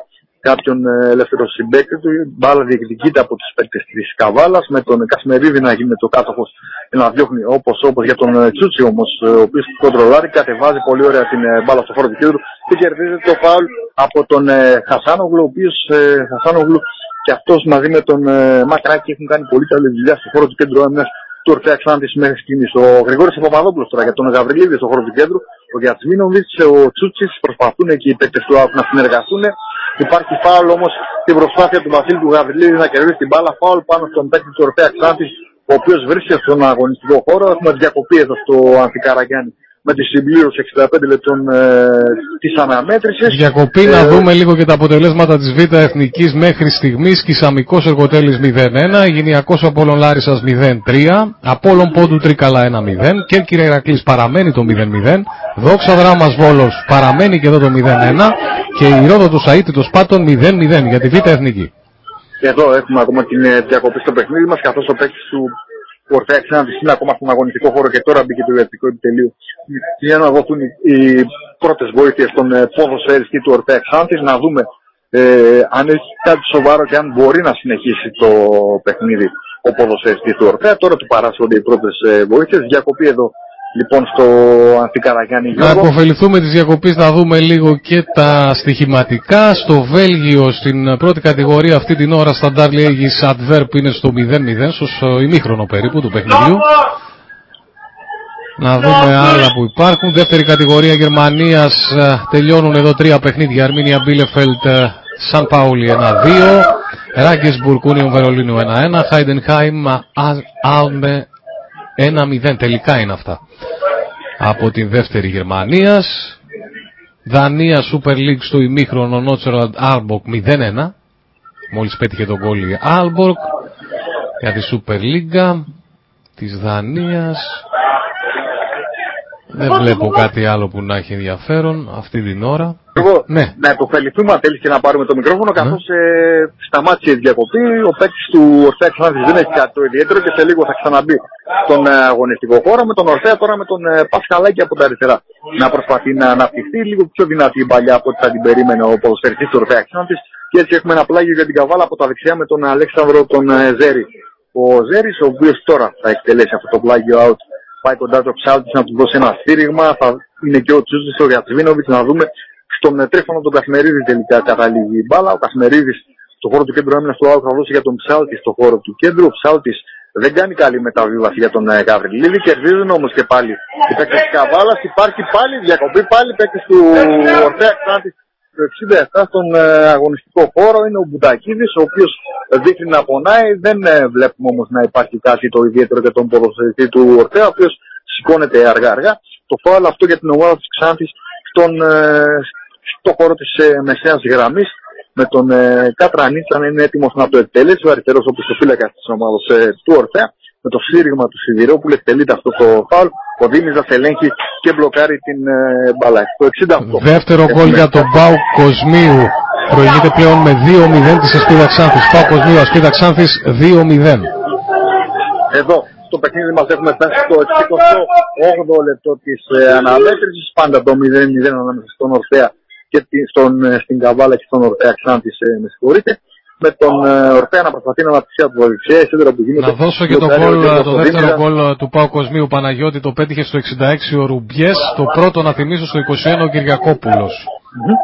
S3: κάποιον ε, ελεύθερο συμπέκτη του. Μπάλα διεκδικείται από τους παίκτες της Καβάλας με τον Κασμερίδη να γίνει το κάτοχος και να διώχνει όπως, όπως για τον ε, Τσούτσι όμως ε, ο οποίος κοντρολάρει κατεβάζει πολύ ωραία την ε, μπάλα στο χώρο του κέντρου και κερδίζει το φάουλ από τον ε, Χασάνογλου ο οποίος ε, Χασάνογλου και αυτός μαζί με τον ε, Μακράκη έχουν κάνει πολύ καλή δουλειά στο χώρο του κέντρου άμυνας του Ορφέα Ξάνθης μέχρι στιγμής. Ο Γρηγόρης Παπαδόπουλος τώρα για τον Γαβριλίδη στο χώρο του κέντρου. Ο Γιατσμίνοβιτς, ο Τσούτσης προσπαθούν και οι παίκτες του ΑΟΚ να συνεργαστούν. Υπάρχει φάουλ όμως στην προσπάθεια του Βασίλη του Γαβριλίδη να κερδίσει την μπάλα. Φάουλ πάνω στον παίκτη του Ορφέας Ξάνθης ο οποίος βρίσκεται στον αγωνιστικό χώρο. Έχουμε διακοπή εδώ στο Ανθικαραγιάννη με τη συμπλήρωση 65 λεπτών ε, της αναμέτρησης.
S1: Διακοπή ε, να δούμε λίγο και τα αποτελέσματα της Β' Εθνικής μέχρι στιγμής. Κισαμικός Εργοτέλης 0-1, Γυνιακός Απόλλων Λάρισας 0-3, Απόλλων Πόντου Τρίκαλα 1-0, Κέρκυρα Ηρακλής παραμένει το 0-0, Δόξα Δράμας Βόλος παραμένει και εδώ το 0-1 και η Ρόδο του Σαΐτη το Σπάτον 0-0 για τη Β' Εθνική.
S3: Και εδώ έχουμε ακόμα την ε, διακοπή στο παιχνίδι μας καθώς ο παίκτης του που ορθέα είναι ακόμα στον αγωνιστικό χώρο και τώρα μπήκε το ιατρικό επιτελείο για να δοθούν οι πρώτες βοήθειες στον ε, ποδοσφαιριστή του Ορθέα Ξάνθης, να δούμε ε, αν έχει κάτι σοβαρό και αν μπορεί να συνεχίσει το παιχνίδι ο ποδοσφαιριστής του Ορθέα. Τώρα του παράσχονται οι πρώτες βοήθειες. Διακοπή εδώ λοιπόν στο Αντικαραγιάννη
S1: Να αποφεληθούμε της διακοπής να δούμε λίγο και τα στοιχηματικά. Στο Βέλγιο στην πρώτη κατηγορία αυτή την ώρα στα Darley Antwerp είναι στο 0-0, στο ημίχρονο περίπου του παιχνιδιού. Να δούμε άλλα που υπάρχουν. Δεύτερη κατηγορία Γερμανίας τελειώνουν εδώ τρία παιχνίδια. Αρμίνια Μπίλεφελτ, Σαν Πάουλι 1-2. Ρέγκενσμπουργκ, Ούνιον Βερολίνου 1-1. Χάιντενχάιμ, Άαλεν 1-0. Τελικά είναι αυτά από την δεύτερη Γερμανίας. Δανία Super League στο ημίχρονο Νόρτσελαντ Άαλμποργκ 0-1. Μόλις πέτυχε τον κόλλη Άλμπορκ για τη Super League της Δανίας. Δεν βλέπω κάτι άλλο που να έχει ενδιαφέρον αυτή την ώρα.
S3: Εγώ, ναι. Να υποφεληθούμε αν θέλεις και να πάρουμε το μικρόφωνο, ναι. καθώς ε, σταμάτησε η διακοπή. Ο παίκτης του Ορθέα Ξάνθης δεν έχει κάτι το ιδιαίτερο και σε λίγο θα ξαναμπεί στον ε, αγωνιστικό χώρο. Με τον Ορθέα τώρα με τον ε, Πασχαλάκη από τα αριστερά να προσπαθεί να αναπτυχθεί λίγο πιο δυνατή η παλιά από ό,τι θα την περίμενε ο ποδοσφαιριστής του Ορθέα Ξάνθης. Και έτσι έχουμε ένα πλάγιο για την καβάλα από τα δεξιά με τον Αλέξανδρο τον ε, Ζέρι. Ο Ζέρι, ο οποίος τώρα θα εκτελέσει αυτό το πλάγιο out πάει κοντά το ψάλτη να τους δώσει ένα στήριγμα. Θα είναι και ο Τσούζης ο Γιατσβίνοβιτς να δούμε στον τρίφωνο τον Κασμερίδη τελικά καταλήγει η μπάλα. Ο Κασμερίδης στο χώρο του κέντρου άμυνας του Άου θα δώσει για τον Ψάλτη στο χώρο του κέντρου. Ο Ψάλτης δεν κάνει καλή μεταβίβαση για τον ε, Γαβριλίδη. Κερδίζουν όμως και πάλι οι παίκτες της Καβάλας. Υπάρχει πάλι διακοπή, πάλι παίκτες του Ορθέα Ξάντη το 67 στον ε, αγωνιστικό χώρο. Είναι ο Μπουτακίδης, ο οποίος δείχνει να πονάει. Δεν ε, βλέπουμε όμως να υπάρχει κάτι το ιδιαίτερο για τον ποδοσφαιριστή του Ορθέα, ο οποίος σηκώνεται αργά-αργά. Το φάουλ αυτό για την ομάδα της Ξάνθης στον, στο χώρο της ε, μεσαίας γραμμής με τον ε, Κατρανίτσα να είναι έτοιμος να το εκτελέσει ο αριστερός όπως το φύλακας της ομάδας ε, του Ορθέα με το σύριγμα του Σιδηρόπουλου εκτελείται αυτό το φάουλ. Ο Δήμιζας ελέγχει και μπλοκάρει την ε, μπάλα. Το 68
S1: Δεύτερο γκολ για τον Πάου Κοσμίου. Προηγείται πλέον με 2-0 της Ασπίδα Ξάνθης Πάου Κοσμίου Ασπίδα Ξάνθης 2-0
S3: εδώ στο παιχνίδι μας έχουμε φτάσει στο 68ο λεπτό της ε, αναμέτρησης. Πάντα το 0-0 ανάμεσα στον Ορθέα και τη- στον, ε, στην Καβάλα και στον Ορθέα Ξάνθης ε, με συγχωρείτε με τον ε, Ορθέα να προσπαθεί να αναπτύξει από δεξιά, η σύνδερα που γίνεται.
S1: Να δώσω και το,
S3: μπλοκάρει ο
S1: γκολ,
S3: Γιώργος
S1: το δεύτερο
S3: Κωνδύμιρα.
S1: γκολ ε, του Πάου Κοσμίου Παναγιώτη το πέτυχε στο 66 ο Ρουμπιές το πρώτο να θυμίσω στο 21 ο Κυριακόπουλος
S3: Μμμ.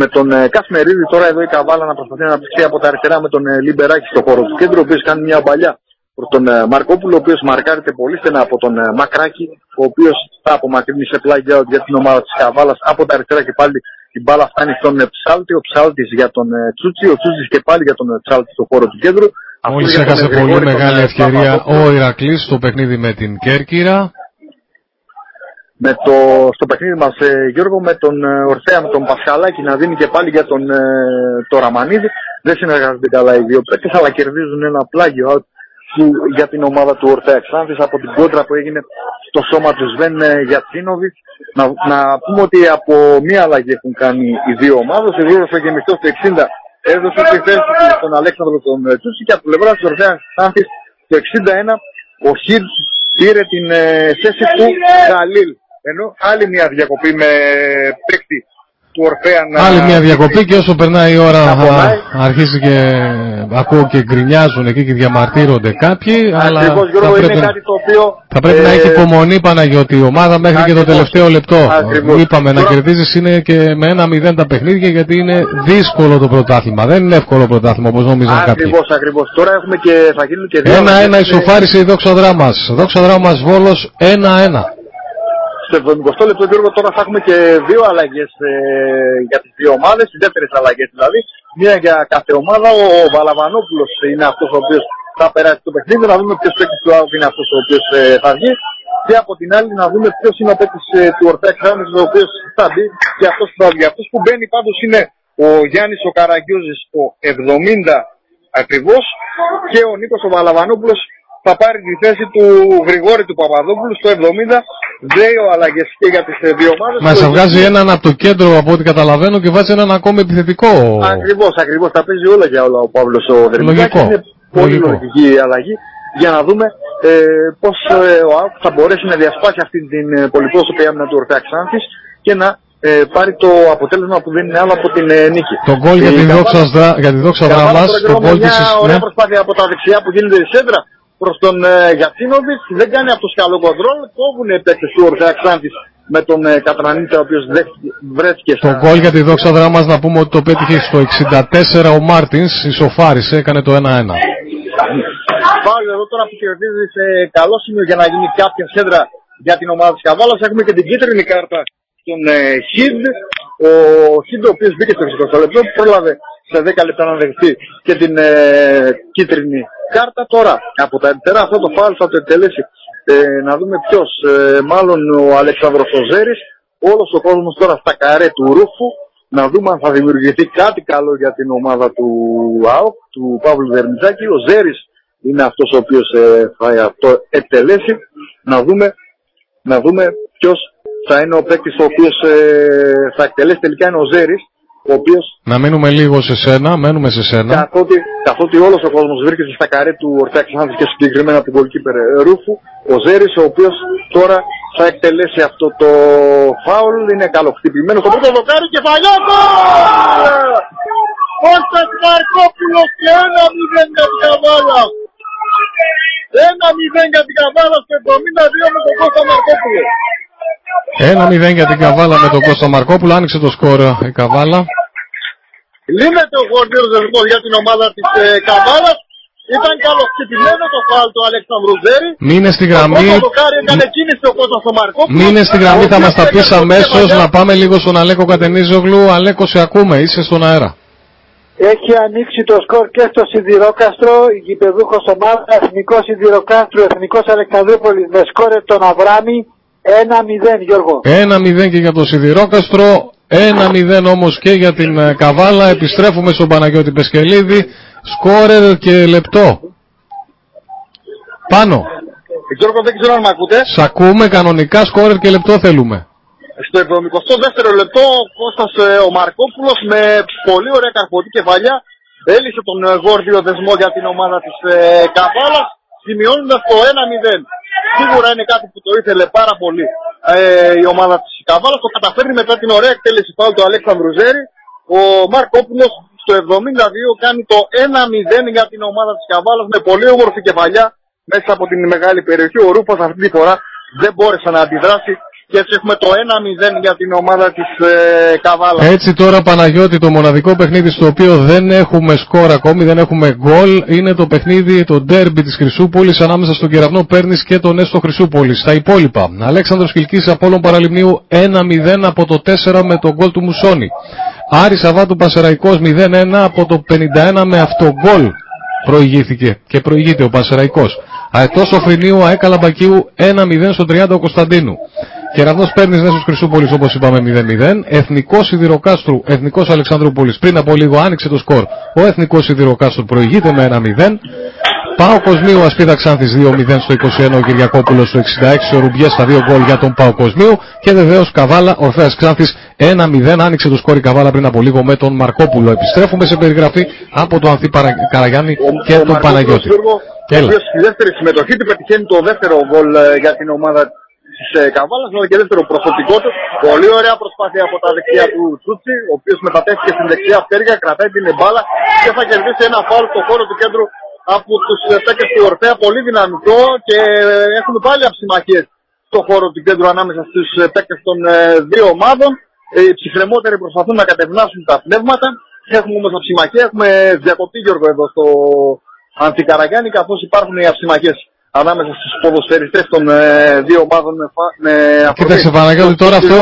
S3: Με τον ε, Κασμερίδη τώρα εδώ η Καβάλα να προσπαθεί να αναπτύξει από τα αριστερά με τον ε, Λιμπεράκη στο χώρο του κέντρου, ο οποίος κάνει μια παλιά προ τον ε, Μαρκόπουλο, ο οποίος μαρκάρεται πολύ στενά από τον ε, Μακράκη, ο οποίος θα απομακρύνει σε play out για την ομάδα της Καβάλας από τα αριστερά και πάλι η μπάλα φτάνει στον ε, Ψάλτη, ο Ψάλτης για τον ε, Τσούτσι, ο Τσούτσης και πάλι για τον ε, Ψάλτη στο χώρο του κέντρου. Αυτό
S1: Μόλις
S3: για τον,
S1: έχασε
S3: ε,
S1: πολύ
S3: Γρηγόρη, τον,
S1: μεγάλη
S3: ε,
S1: ευκαιρία
S3: Παπαδόπουλο.
S1: ο Ηρακλής στο παιχνίδι με την Κέρκυρα
S3: με το, στο παιχνίδι μας ε, Γιώργο με τον ε, Ορθέα, με τον Πασχαλάκη να δίνει και πάλι για τον ε, το Ραμανίδη. Δεν συνεργάζονται καλά οι δύο παίκτες αλλά κερδίζουν ένα πλάγιο out που, για την ομάδα του Ορθέα Ξάνθης από την κόντρα που έγινε στο σώμα του Σβέν ε, Γιατσίνοβιτς. Να, να πούμε ότι από μία αλλαγή έχουν κάνει οι δύο ομάδες. Ο Γιώργος ο Γεμιστός το 60 έδωσε τη θέση του στον Αλέξανδρο τον ε, Τσούση και από την πλευρά του Ορθέα Ξάνθης το 61 ο Χιλ πήρε την ε, θέση του Γαλίλ. Ενώ άλλη μια διακοπή με παίκτη του Ορφέα να...
S1: Άλλη μια διακοπή και όσο περνάει η ώρα
S3: Να πονάει.
S1: α, αρχίζει και ακούω και γκρινιάζουν εκεί και διαμαρτύρονται κάποιοι αλλά
S3: Ακριβώς
S1: θα
S3: Γιώργο
S1: πρέπει,
S3: είναι κάτι το οποίο...
S1: θα πρέπει να
S3: ε,
S1: έχει υπομονή Παναγιώτη η ομάδα μέχρι και το
S3: ακριβώς.
S1: τελευταίο λεπτό.
S3: Ακριβώς.
S1: Είπαμε να
S3: Τώρα-
S1: κερδίζεις είναι και με ένα μηδέν τα παιχνίδια γιατί είναι δύσκολο το πρωτάθλημα. Δεν είναι εύκολο πρωτάθλημα όπως νόμιζαν κάποιοι.
S3: Ακριβώς, ακριβώς. Τώρα έχουμε και θα γίνουν και δύο...
S1: Ένα-ένα
S3: αλλαγές, ε,
S1: ισοφάρισε η δόξα δράμας. Δόξα δράμας Βόλος 1-1.
S3: Στο 70 λεπτό Γιώργο τώρα θα έχουμε και δύο αλλαγές ε, για τις δύο ομάδες, τις δεύτερες αλλαγές δηλαδή. Μία για κάθε ομάδα, ο Βαλαβανόπουλος είναι αυτός ο οποίος θα περάσει το παιχνίδι, να δούμε ποιος παίκτης του ΑΟΚ είναι αυτός ο οποίος ε, θα βγει. Και από την άλλη να δούμε ποιος είναι ο παίκτης ε, του Ορτέα Ξάνης, ο οποίος θα μπει και αυτός που θα βγει. Αυτός που μπαίνει πάντως είναι ο Γιάννης ο Καραγκιόζης στο 70 ακριβώς και ο Νίκος ο Βαλαβανόπουλος θα πάρει τη θέση του Γρηγόρη του Παπαδόπουλου στο 70. Δύο αλλαγές και για τις ε, δύο ομάδες.
S1: Μας
S3: Το-
S1: βγάζει έναν από το κέντρο από ό,τι καταλαβαίνω και βάζει έναν ακόμη επιθετικό.
S3: Ακριβώς, ακριβώς. Τα παίζει όλα για όλα ο Παύλος ο Δερμητάκης.
S1: Λογικό,
S3: Είναι πολύ
S1: λογικό.
S3: λογική η αλλαγή για να δούμε ε, πώς ε, ο ΑΟΚ θα μπορέσει να διασπάσει αυτή την ε, πολυπρόσωπη άμυνα του Ορτέα Ξάνθης και να ε, πάρει το αποτέλεσμα που δεν είναι άλλο από την ε, νίκη.
S1: Το γκολ για
S3: Η
S1: τη
S3: Καβάλα-
S1: δόξα, δρα- για τη δόξα
S3: Καβάλα
S1: δράμας,
S3: τώρα,
S1: το
S3: Γιώργο,
S1: γκολ
S3: με
S1: της...
S3: μια
S1: ναι.
S3: ωραία προσπάθεια από τα δεξιά που γίνεται η σέντρα προς τον ε, Γιατσίνοβιτ. Δεν κάνει αυτός καλό κοντρόλ. Κόβουν οι παίκτες του Ορθέα Ξάνθης με τον ε, Κατρανίτσα ο οποίος δέχτηκε- βρέθηκε
S1: Το
S3: στα-
S1: γκολ για τη δόξα δράμας να πούμε ότι το πέτυχε στο 64 ο Μάρτινς, ισοφάρισε, έκανε το 1-1.
S3: Πάλι εδώ τώρα που κερδίζεις σε καλό σημείο για να γίνει κάποια σέντρα για την ομάδα της Καβάλας. Έχουμε και την κίτρινη κάρτα στον ε, Χιντ. Ο Χιντ ο οποίος μπήκε στο 20 λεπτό πρόλαβε σε 10 λεπτά να δεχτεί και την ε, κίτρινη κάρτα. Τώρα από τα αριστερά αυτό το φάουλ θα το εκτελέσει. Ε, να δούμε ποιος, ε, μάλλον ο Αλεξάνδρος Οζέρης. Όλος ο κόσμος τώρα στα καρέ του Ρούφου. Να δούμε αν θα δημιουργηθεί κάτι καλό για την ομάδα του ΑΟΚ, του Παύλου Δερμιτζάκη. Ο Ζέρης είναι αυτός ο οποίος ε, θα το εκτελέσει. Να δούμε, να δούμε ποιος θα είναι ο παίκτης ο οποίος ε, θα εκτελέσει. Τελικά είναι ο Ζέρης, ο οποίος
S1: Να μείνουμε λίγο σε σένα, μένουμε σε σένα.
S3: καθότι, καθότι όλος ο κόσμος βρίσκεται στα καρέ του Ορτέα Ξάνθης και συγκεκριμένα του goalkeeper ε, Ρούφου, ο Ζέρης ο οποίος τώρα θα εκτελέσει αυτό το φάουλ, είναι καλοχτυπημένο στο πρώτο δοκάρι και φαλιά γκολ! Κώστας Μαρκόπουλος και ένα μηδέν για την Καβάλα. Ένα μηδέν για την Καβάλα στο 72 με τον Κώστα Μαρκόπουλο.
S1: 1-0 για την Καβάλα με τον Κώστα Μαρκόπουλο, άνοιξε το σκορ η Καβάλα.
S3: Λύνεται ο γορνίος δεσμός για την ομάδα της ε, Καβάλας. Ήταν καλοχτυπημένο το φάουλ του Αλέξανδρου Ζέρη.
S1: Μείνε στη γραμμή,
S3: Το δοκάρι έκανε κίνηση ο Κώστας στο Μαρκόπουλος.
S1: μείνε στη γραμμή, θα
S3: Ο
S1: μας τα
S3: οποίος
S1: πεις
S3: έκανε
S1: αμέσως,
S3: κεφαλιά.
S1: να πάμε λίγο στον Αλέκο Κατενίζογλου. Αλέκο, σε ακούμε, είσαι στον αέρα.
S2: Έχει ανοίξει το σκορ και στο Σιδηρόκαστρο, η γηπεδούχος ομάδας, Εθνικός Σιδηροκάστρο, Εθνικός Αλεξανδρούπολης με σκόρε τον Αβράμι, 1-0 Γιώργο.
S1: 1-0 και για το Σιδηρόκαστρο. 1-0 όμως και για την ε, Καβάλα. Επιστρέφουμε στον Παναγιώτη Πεσκελίδη. Σκόρερ και λεπτό. Πάνω.
S3: Γιώργο, δεν ξέρω αν με ακούτε.
S1: Σ' ακούμε κανονικά σκόρερ και λεπτό θέλουμε.
S3: Στο 72ο λεπτό ο Κώστας ε, ο Μαρκόπουλος με πολύ ωραία καρποτή κεφαλιά έλυσε τον ε, γόρδιο δεσμό για την ομάδα της ε, Καβάλας σημειώνοντας το 1-0. Σίγουρα είναι κάτι που το ήθελε πάρα πολύ ε, η ομάδα της Καβάλας. Το καταφέρνει μετά την ωραία εκτέλεση πάλι του Αλέξανδρου Ζέρη. Ο Μαρκόπουλος στο 72 κάνει το 1-0 για την ομάδα της Καβάλας με πολύ όμορφη κεφαλιά μέσα από την μεγάλη περιοχή. Ο Ρούπας αυτή τη φορά δεν μπόρεσε να αντιδράσει και έτσι έχουμε το 1-0 για την ομάδα της ε, Καβάλας.
S1: Έτσι τώρα Παναγιώτη το μοναδικό παιχνίδι στο οποίο δεν έχουμε σκορ ακόμη, δεν έχουμε γκολ είναι το παιχνίδι, το ντέρμπι της Χρυσούπολης ανάμεσα στον Κεραυνό Πέρνης και τον Έστω Χρυσούπολης. Στα υπόλοιπα, Αλέξανδρος Κιλκής Απόλλων Παραλιμνίου 1-0 από το 4 με τον γκολ του Μουσόνη. Άρης Σαββάτου Πασεραϊκός 0-1 από το 51 με αυτογκολ προηγήθηκε και προηγείται ο Πασεραϊκός. Αετός Οφρινίου ΑΕ Καλαμπακίου 1-0 στο 30 ο Κωνσταντίνου. Κεραυνός Παίρνης Νέσος Χρυσούπολης όπως είπαμε 0-0. Εθνικός Σιδηροκάστρου, Εθνικός Αλεξανδρούπολης πριν από λίγο άνοιξε το σκορ. Ο Εθνικός Σιδηροκάστρου προηγείται με 1-0. Πάο Κοσμίου Ασπίδα Ξάνθης 2-0 στο 21 ο Κυριακόπουλος στο 66 ο Ρουμπιές στα 2 γκολ για τον Πάο Κοσμίου και βεβαίως Καβάλα Ορφέας Ξάνθης 1-0 άνοιξε το σκορ η Καβάλα πριν από λίγο με τον Μαρκόπουλο. Επιστρέφουμε σε περιγραφή από τον Ανθή Παρα... Καραγιάννη και τον Παναγιώτη.
S3: Ο οποίος στη δεύτερη συμμετοχή του πετυχαίνει το δεύτερο γκολ ε, για την ομάδα της ε, Καβάλας, αλλά και δεύτερο προσωπικό του. Πολύ ωραία προσπάθεια από τα δεξιά του Τσούτσι, ο οποίος μετατέθηκε στην δεξιά πτέρυγα, κρατάει την μπάλα και θα κερδίσει ένα φάουλ στο χώρο του κέντρου από τους ε, παίκτες του Ορφέα. Πολύ δυναμικό και έχουμε πάλι αψημαχίες στο χώρο του κέντρου ανάμεσα στους παίκτες των δύο ομάδων. Οι ψυχρεμότεροι προσπαθούν να κατευνάσουν τα πνεύματα. Έχουμε όμως αψημαχία, έχουμε διακοπή Γιώργο εδώ στο Αντικαραγιάννη καθώς υπάρχουν οι αψημαχίες ανάμεσα στους ποδοσφαιριστές των ε, δύο ομάδων με, με
S1: Κοίταξε Παναγιώτη τώρα αυτό,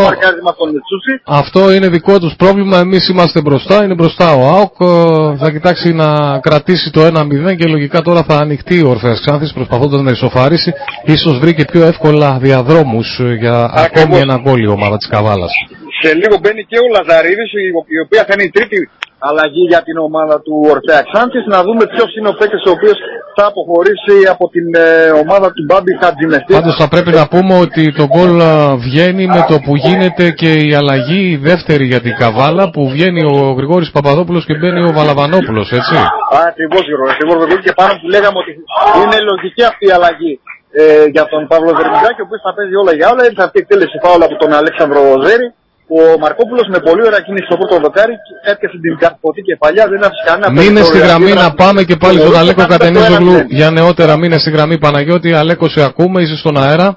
S3: τον
S1: αυτό είναι δικό τους πρόβλημα, εμείς είμαστε μπροστά, είναι μπροστά ο ΑΟΚ, ε, θα κοιτάξει να κρατήσει το 1-0 και λογικά τώρα θα ανοιχτεί ο Ορφέας Ξάνθης προσπαθώντας να ισοφαρίσει, ίσως βρήκε πιο εύκολα διαδρόμους ε, για ακόμη ένα γκολ η ομάδα της Καβάλας.
S3: Σε λίγο μπαίνει και ο Λαζαρίδης, η οποία θα είναι η τρίτη αλλαγή για την ομάδα του Ορφέα Ξάνθης. Να δούμε ποιος είναι ο παίκτης ο οποίος θα αποχωρήσει από την ε, ομάδα του Μπάμπη Χατζημεστή.
S1: Πάντως θα πρέπει να πούμε ότι το γκολ ε, βγαίνει με το που γίνεται και η αλλαγή η δεύτερη για την Καβάλα που βγαίνει ο Γρηγόρης Παπαδόπουλος και μπαίνει ο Βαλαβανόπουλος, έτσι.
S3: Ακριβώς Γιώργο, ακριβώς και πάνω που λέγαμε ότι είναι λογική αυτή η αλλαγή ε, για τον Παύλο Δερμιζάκη, ο οποίος θα παίζει όλα για όλα. Είναι αυτή η εκτέλεση φάουλα από τον Αλέξανδρο Ζέρη. Ο Μαρκόπουλος με πολύ ωραία κίνηση στο πρώτο δοκάρι έπιασε την καρποτή και παλιά, δεν άφησε κανένα
S1: Μείνε στη γραμμή να πάμε και πάλι στον Αλέκο Κατενίζογλου για νεότερα. Μείνε στη γραμμή Παναγιώτη. Αλέκο, σε ακούμε, είσαι στον αέρα.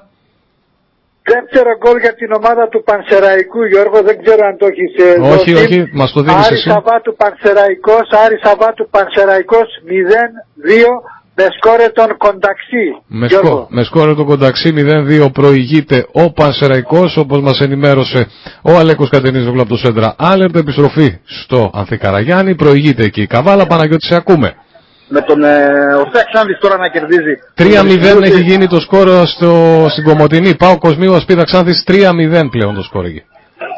S2: Δεύτερο γκολ για την ομάδα του Πανσεραϊκού, Γιώργο, δεν ξέρω αν το έχεις ε,
S1: Όχι, δώσει. όχι, μας το δίνεις
S2: Άρη
S1: εσύ.
S2: Σαββάτου Πανσεραϊκός, Άρη Σαββάτου Πανσεραϊκός 0-2 με σκόρε τον Κονταξί.
S1: Με, σκο, με σκόρε τον Κονταξί 0-2 προηγείται ο Πανσεραϊκός όπως μας ενημέρωσε ο Αλέκος Κατενίζογλου από το Σέντρα Άλερτ. Επιστροφή στο Ανθικαραγιάννη. Προηγείται εκεί η Καβάλα. Παναγιώτης σε ακούμε.
S3: Με τον ε, Ορφέα Ξάνθης τώρα να κερδίζει.
S1: 3-0 έχει γίνει το σκόρ στο, στην Κομωτινή. Πάω Κοσμίου Ασπίδα Ξάνθης 3-0 πλέον το σκόρ εκεί.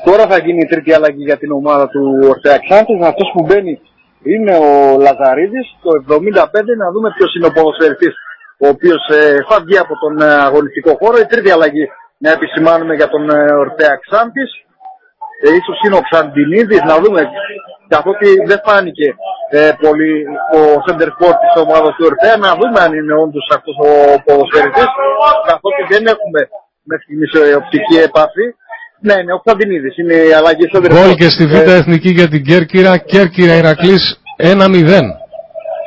S3: Τώρα θα γίνει η τρίτη αλλαγή για την ομάδα του Ορφέα Ξάνθης. Αυτός που μπαίνει είναι ο Λαζαρίδης το 75 να δούμε ποιος είναι ο ποδοσφαιριστής ο οποίος ε, θα βγει από τον ε, αγωνιστικό χώρο. Η τρίτη αλλαγή να επισημάνουμε για τον ε, Ορτέα Ξάντης. Ε, ίσως είναι ο Ξαντινίδης να δούμε καθότι δεν φάνηκε ε, πολύ ο center for της ομάδας του Ορτέα να δούμε αν είναι όντως αυτός ο ποδοσφαιριστής καθότι δεν έχουμε μέχρι στιγμής ε, οπτική επαφή ναι, ναι, ο Κωνσταντινίδης είναι η αλλαγή στο
S1: Γκολ και στη Β' Εθνική για την Κέρκυρα, Κέρκυρα Ηρακλής 1-0.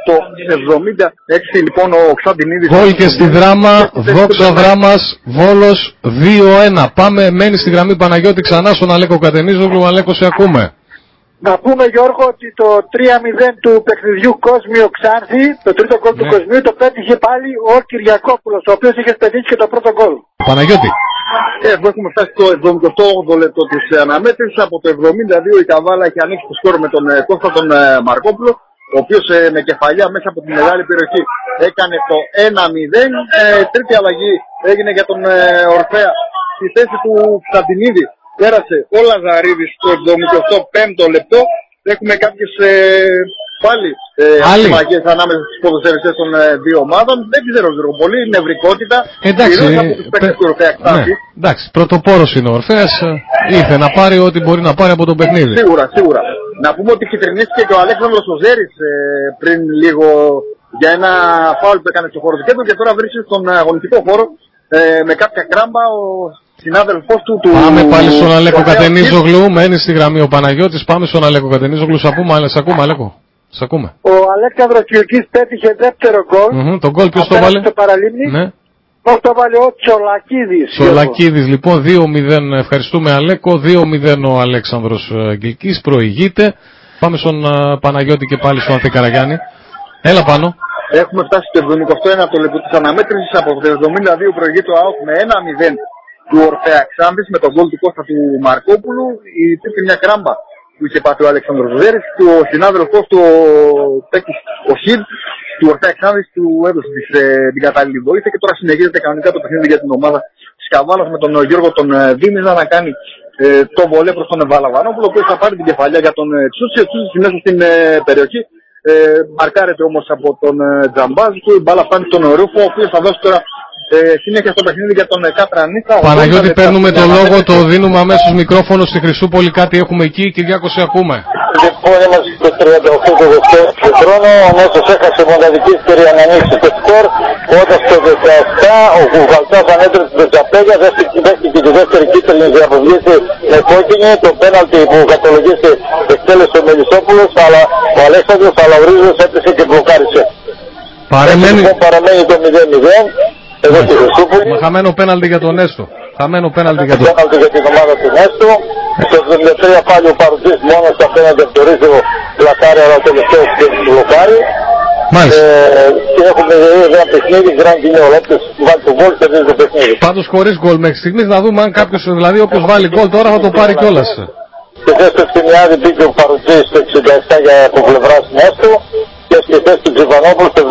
S3: Το 76 λοιπόν ο Κωνσταντινίδης...
S1: Γκολ και στη Δράμα, Δόξα Δράμας, Βόλος 2-1. Πάμε, μένει στη γραμμή Παναγιώτη ξανά στον Αλέκο Κατενίζογλου. Αλέκο, σε ακούμε.
S2: Να πούμε Γιώργο ότι το 3-0 του παιχνιδιού Κόσμιο Ξάνθη, το τρίτο γκολ του
S1: Ναι.
S2: Κοσμίου, το πέτυχε πάλι ο Κυριακόπουλος, ο οποίος είχε πετύχει και το πρώτο γκολ.
S1: Παναγιώτη.
S3: Ε, εδώ έχουμε φτάσει στο 78 λεπτό της ε, αναμέτρησης. Από το 72 η Καβάλα έχει ανοίξει το σκόρ με τον ε, Κώστα τον ε, Μαρκόπουλο, ο οποίος ε, με κεφαλιά μέσα από τη μεγάλη περιοχή έκανε το 1-0. Ε, τρίτη αλλαγή έγινε για τον ε, Ορφέα στη θέση του Κωνσταντινίδη. πέρασε ο Λαζαρίδης στο 75ο λεπτό. Έχουμε κάποιες ε, πάλι ε,
S1: Άλλοι.
S3: συμμαχίες ανάμεσα στους ποδοσφαιριστές των ε, δύο ομάδων. Δεν ξέρω Γιώργο, πολύ νευρικότητα.
S1: Εντάξει,
S3: κυρίως από τους παίκτες
S1: πε-
S3: του Ορφέα
S1: ναι,
S3: Ξάνθη.
S1: εντάξει, πρωτοπόρος είναι ο Ορφέας, ε, ήρθε να πάρει ό,τι μπορεί να πάρει από το παιχνίδι.
S3: Σίγουρα, σίγουρα. Να πούμε ότι κυτρινίστηκε και ο Αλέξανδρος Οζέρης ε, πριν λίγο για ένα φάουλ που έκανε στο χώρο του κέντρου και τώρα βρίσκεται στον αγωνιστικό χώρο ε, με κάποια κράμπα ο συνάδελφός του του...
S1: Πάμε πάλι στον Αλέκο
S3: Ορφέα Κιτ.
S1: Κατενίζογλου, μένει στη γραμμή ο Παναγιώτης, πάμε στον Αλέκο Κατενίζογλου, σ' ακούμε, αλλά- σ' ακούμε Αλέκο, σ' ακούμε.
S2: Ο Αλέξανδρος Κιουκής πέτυχε δεύτερο γκολ.
S1: Μμμ, Τον γκολ ποιος το
S2: Απέναντι
S1: βάλε;
S2: στο παραλίμνη.
S1: Ναι.
S2: Πώς το βάλε ο Τσολακίδης.
S1: Σολακίδης λοιπόν 2-0, ευχαριστούμε Αλέκο, 2-0 ο Αλέξανδρος ε, Γκυλκής, προηγείται. Πάμε στον ε, Παναγιώτη και πάλι στον Ανθή Καραγιάννη. Έλα πάνω.
S3: Έχουμε φτάσει στο 71ο λεπτό της αναμέτρησης από το 72 προηγείται ο ΑΟΚ με 1-0 του Ορφέα Ξάνθης με τον γκολ του Κώστα του Μαρκόπουλου. Υπήρχε μια κράμπα που είχε πάθει ο Αλέξανδρος Ζέρης και ο συνάδελφός του ο παίκτης ο Χιλ του Ορφέα Ξάνθης του έδωσε της, ε, την κατάλληλη βοήθεια και τώρα συνεχίζεται κανονικά το παιχνίδι για την ομάδα της Καβάλας με τον ε, Γιώργο τον ε, Δήμιζα να κάνει ε, το βολέ προς τον Βαλαβανόπουλο ο οποίος θα πάρει την κεφαλιά για τον ε, Τσούτσι. Ο Τσούτσις μέσα στην ε, περιοχή ε, μαρκάρεται όμως από τον ε, Τζαμπάζ που η μπάλα φτάνει στον Ρούφο ο οποίος θα δώσει τώρα ε, συνέχεια στο παιχνίδι για τον ε, Κατρανίκα.
S1: Παναγιώτη
S3: 80 λεπτά
S1: παίρνουμε
S3: στην
S1: το λόγο,
S3: αναμέτρηση.
S1: το δίνουμε αμέσως μικρόφωνο στη Χρυσούπολη, κάτι έχουμε εκεί, Κυριάκο σε ακούμε.
S4: Λοιπόν, είμαστε στο 38 του δεύτερου χρόνο. Ο Νέσος έχασε μοναδική ευκαιρία να ανοίξει το σκορ. Όταν στο 17 ο Κουβαλτάς ανέτρεψε το Τζαπέγια, δέχτηκε δέχτηκε τη δεύτερη κίτρινη για να αποβλήσει με κόκκινη. Το πέναλτι που κατολογήσε εκτέλεσε ο Μελισσόπουλος, αλλά ο Αλέξανδρος Αλαουρίζος έπεσε και μπλοκάρισε.
S1: Παρεμένει,
S4: Λοιπόν, παραμένει το 0-0. Εδώ στη Χρυσούπολη.
S1: με χαμένο πέναλτι για τον Έστο. Χαμένο πέναλτι για τον...
S4: Πέναλτι για την ομάδα του Νέστο. Στο 73 πάλι ο Παρουτζής μόνος απέναντι από το Ρίζο πλακάρει, αλλά ο τελευταίος δεν μπλοκάρει.
S1: Μάλιστα.
S4: Ε, και έχουμε ένα παιχνίδι, Γκραν Κινιό. Όποιος βάλει το γκολ κερδίζει το παιχνίδι.
S1: Πάντως χωρίς γκολ μέχρι στιγμής να δούμε αν κάποιος, δηλαδή όποιος βάλει γκολ τώρα θα το πάρει κιόλας.
S4: Στη θέση του Ευθυμιάδη μπήκε ο Παρουτζής στο 67 για από πλευράς Νέστο. Και στη θέση του Τζιβανόπουλου στο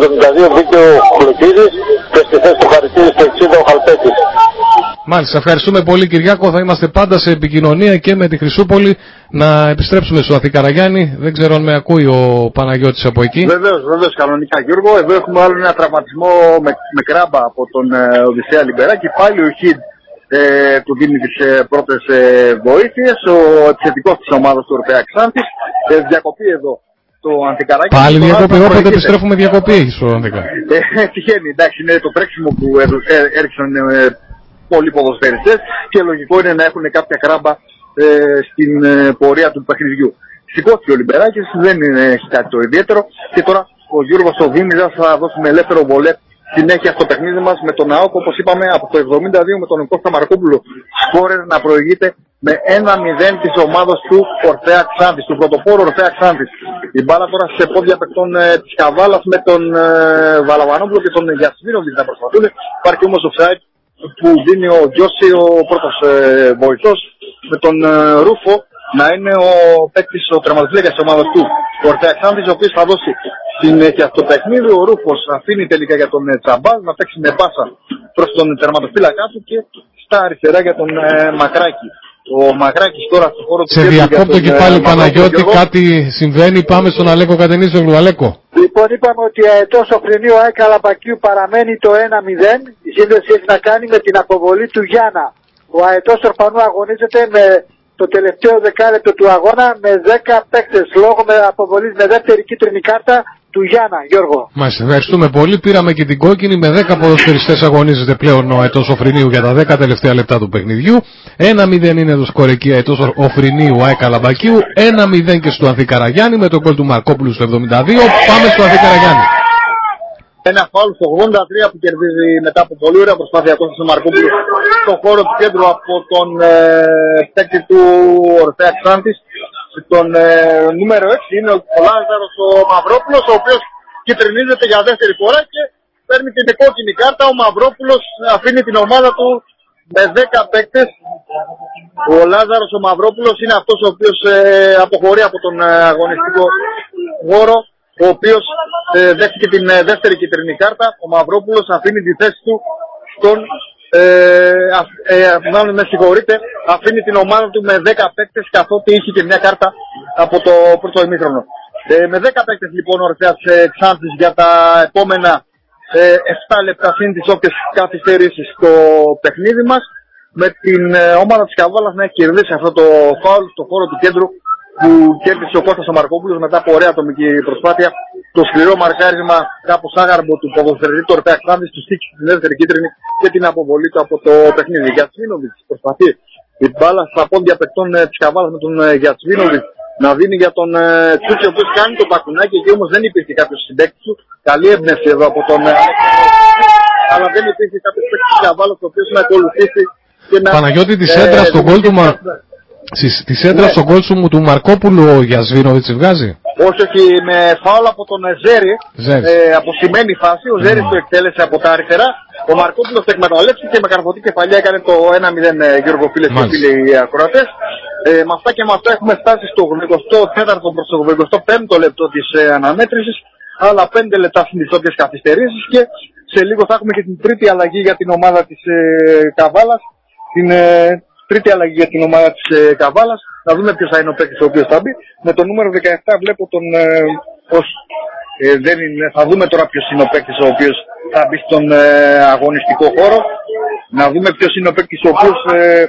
S4: 72 μπήκε ο Χλωτίδης. Και στη θέση του Χαριτίδη στο 60 ο Χαλπέτης.
S1: Μάλιστα, ευχαριστούμε πολύ Κυριάκο. Θα είμαστε πάντα σε επικοινωνία και με τη Χρυσούπολη. Να επιστρέψουμε στο Αθή Καραγιάννη. Δεν ξέρω αν με ακούει ο Παναγιώτης από εκεί.
S3: Βεβαίως, βεβαίως, κανονικά Γιώργο. Εδώ έχουμε άλλο ένα τραυματισμό με, με κράμπα από τον ε, Οδυσσέα Λιμπεράκη. Πάλι ο Χιντ ε, του δίνει τις ε, πρώτες ε, βοήθειες. Ο επιθετικός της ομάδας του Ορφέα Ξάνθης. Ε, διακοπή εδώ το Αντικαράκι.
S1: Πάλι
S3: Το
S1: διακοπή,
S3: άθλημα
S1: όποτε
S3: προηγείται.
S1: επιστρέφουμε διακοπή έχει στο Ανθήκα.
S3: Ε, τυχαίνει, εντάξει, είναι το τρέξιμο που έδω- ε, έριξαν ε, πολλοί ποδοσφαιριστές και λογικό είναι να έχουν κάποια κράμπα ε, στην ε, πορεία του παιχνιδιού. Σηκώθηκε ο Λιμπεράκης, δεν είναι έχει κάτι το ιδιαίτερο και τώρα ο Γιώργος ο Δήμιζας θα δώσει με ελεύθερο βολέ συνέχεια στο παιχνίδι μας με τον ΑΟΚ όπως είπαμε από το 72 με τον Κώστα Μαρκόπουλο σκόρερ να προηγείται με 1-0 της ομάδας του Ορφέα Ξάνθης, του πρωτοπόρου Ορφέα Ξάνθης. Η μπάλα τώρα σε πόδια παιχτών ε, της Καβάλας με τον ε, Βαλαβανόπουλο και τον Γιασμίνοβιτ να προσπαθούν. Υπάρχει όμως offside που δίνει ο Γιώση ο πρώτος ε, βοηθός με τον ε, Ρούφο να είναι ο παίκτης, ο τερματοφύλακας της ομάδας του ο Ορφέα Ξάνθης ο οποίος θα δώσει συνέχεια στο παιχνίδι. Ο Ρούφος αφήνει τελικά για τον ε, Τσαμπάζ να παίξει με πάσα προς τον τερματοφύλακά του και στα αριστερά για τον ε, Μακράκη. Ο Μακράκης τώρα στο χώρο του
S1: Σε
S3: κέντρου για
S1: διακόπτω
S3: τον,
S1: και
S3: ε,
S1: πάλι
S3: Μαυρόπουλο
S1: Παναγιώτη,
S3: Γιώργο.
S1: κάτι συμβαίνει. Πάμε στον Αλέκο Κατενίζογλου. Αλέκο.
S2: Λοιπόν, είπαμε ότι αετός ο Φρυνίου ΑΕΚ Καλαμπακίου παραμένει το 1-0. Η σύνδεση έχει να κάνει με την αποβολή του Γιάννα. Ο αετός Ορφανού αγωνίζεται με το τελευταίο δεκάλεπτο του αγώνα με 10 παίκτες λόγω με αποβολής με δεύτερη κίτρινη κάρτα του Γιάννα. Γιώργο.
S1: Μας ευχαριστούμε πολύ. Πήραμε και την κόκκινη. Με 10 ποδοσφαιριστές αγωνίζεται πλέον ο Αετός Οφρινίου για τα 10 τελευταία λεπτά του παιχνιδιού. 1-0 είναι το σκορ εκεί Αετός Οφρινίου ΑΕΚ Καλαμπακίου. 1-0 και στο Ανθή Καραγιάννη με τον γκολ του Μαρκόπουλου στο 72. Πάμε στο Ανθή Καραγιάννη.
S3: Ένα φάουλ στο 83 που κερδίζει μετά από πολύ ωραία προσπάθεια Κώστας Μαρκόπουλου στον χώρο του κέντρου από τον ε, παίκτη του Ορφέα Ξάνθης. Τον ε, νούμερο 6 είναι ο Λάζαρος ο Μαυρόπουλος ο οποίος κυτρινίζεται για δεύτερη φορά και παίρνει την κόκκινη κάρτα. Ο Μαυρόπουλος αφήνει την ομάδα του με 10 παίκτες. Ο Λάζαρος ο Μαυρόπουλος είναι αυτός ο οποίος ε, αποχωρεί από τον ε, αγωνιστικό χώρο ο οποίος ε, δέχτηκε την ε, δεύτερη κυτρινή κάρτα. Ο Μαυρόπουλος αφήνει τη θέση του στον ε, ε, μάλλον με συγχωρείτε, αφήνει την ομάδα του με 10 παίκτες καθότι είχε και μια κάρτα από το πρώτο ημίχρονο. Ε, με 10 παίκτες λοιπόν ο Ορφέας ε, Ξάνθης για τα επόμενα ε, 7 λεπτά συν τις όποιες καθυστερήσεις στο παιχνίδι μας με την ε, ομάδα της Καβάλας να έχει κερδίσει αυτό το φάουλ στο χώρο του κέντρου που κέρδισε ο Κώστας ο Μαρκόπουλος μετά από ωραία ατομική προσπάθεια το σκληρό μαρκάρισμα κάπως άγαρμο του ποδοσφαιριστή του Ορφέα Ξάνθης του στήξει στην δεύτερη κίτρινη και την αποβολή του από το παιχνίδι. Γιατσβίνοβιτς προσπαθεί η μπάλα στα πόδια παιχτών ε, της Καβάλας με τον ε, Γιατσβίνοβιτς να δίνει για τον ε, Τσούτσι ο οποίος κάνει το πακουνάκι εκεί όμως δεν υπήρχε κάποιος συμπέκτης του. Καλή έμπνευση εδώ από τον ε, αλλά δεν υπήρχε κάποιος παίκτης της Καβάλας ο οποίος να ακολουθήσει και να...
S1: Παναγιώτη της
S3: ε,
S1: έντρας στον γκολ του Μα...
S3: ναι.
S1: Στη- Τη έντρα
S3: Ναι.
S1: στον γκολ σου μου του Μαρκόπουλου ο Γιασβίνοβιτς βγάζει.
S3: Όχι, όχι, με φάουλ από τον ε, Ζέρι,
S1: Ζέρι.
S3: ε, αποσημένη φάση. Ο Ζέρις το εκτέλεσε από τα αριστερά. Ο Μαρκόπουλος το εκμεταλλεύτηκε και με καρποτή κεφαλιά έκανε το 1-0 ε, Γιώργο φίλες και
S1: Μάλιστα.
S3: φίλοι οι ακροατές. Ε, με αυτά και με αυτά έχουμε φτάσει στο 84ο προς το 85ο λεπτό της ε, αναμέτρησης. Άλλα 5 λεπτά στις όποιες καθυστερήσεις και σε λίγο θα έχουμε και την τρίτη αλλαγή για την ομάδα της ε, Καβάλας. Την ε, τρίτη αλλαγή για την ομάδα της ε, Καβάλας. Να δούμε ποιος θα είναι ο παίκτης ο οποίος θα μπει. Με το νούμερο 17 βλέπω τον... Ε, όχι. Ε, δεν είναι, θα δούμε τώρα ποιος είναι ο παίκτης ο οποίος θα μπει στον ε, αγωνιστικό χώρο. Να δούμε ποιος είναι ο παίκτης ο οποίος ε,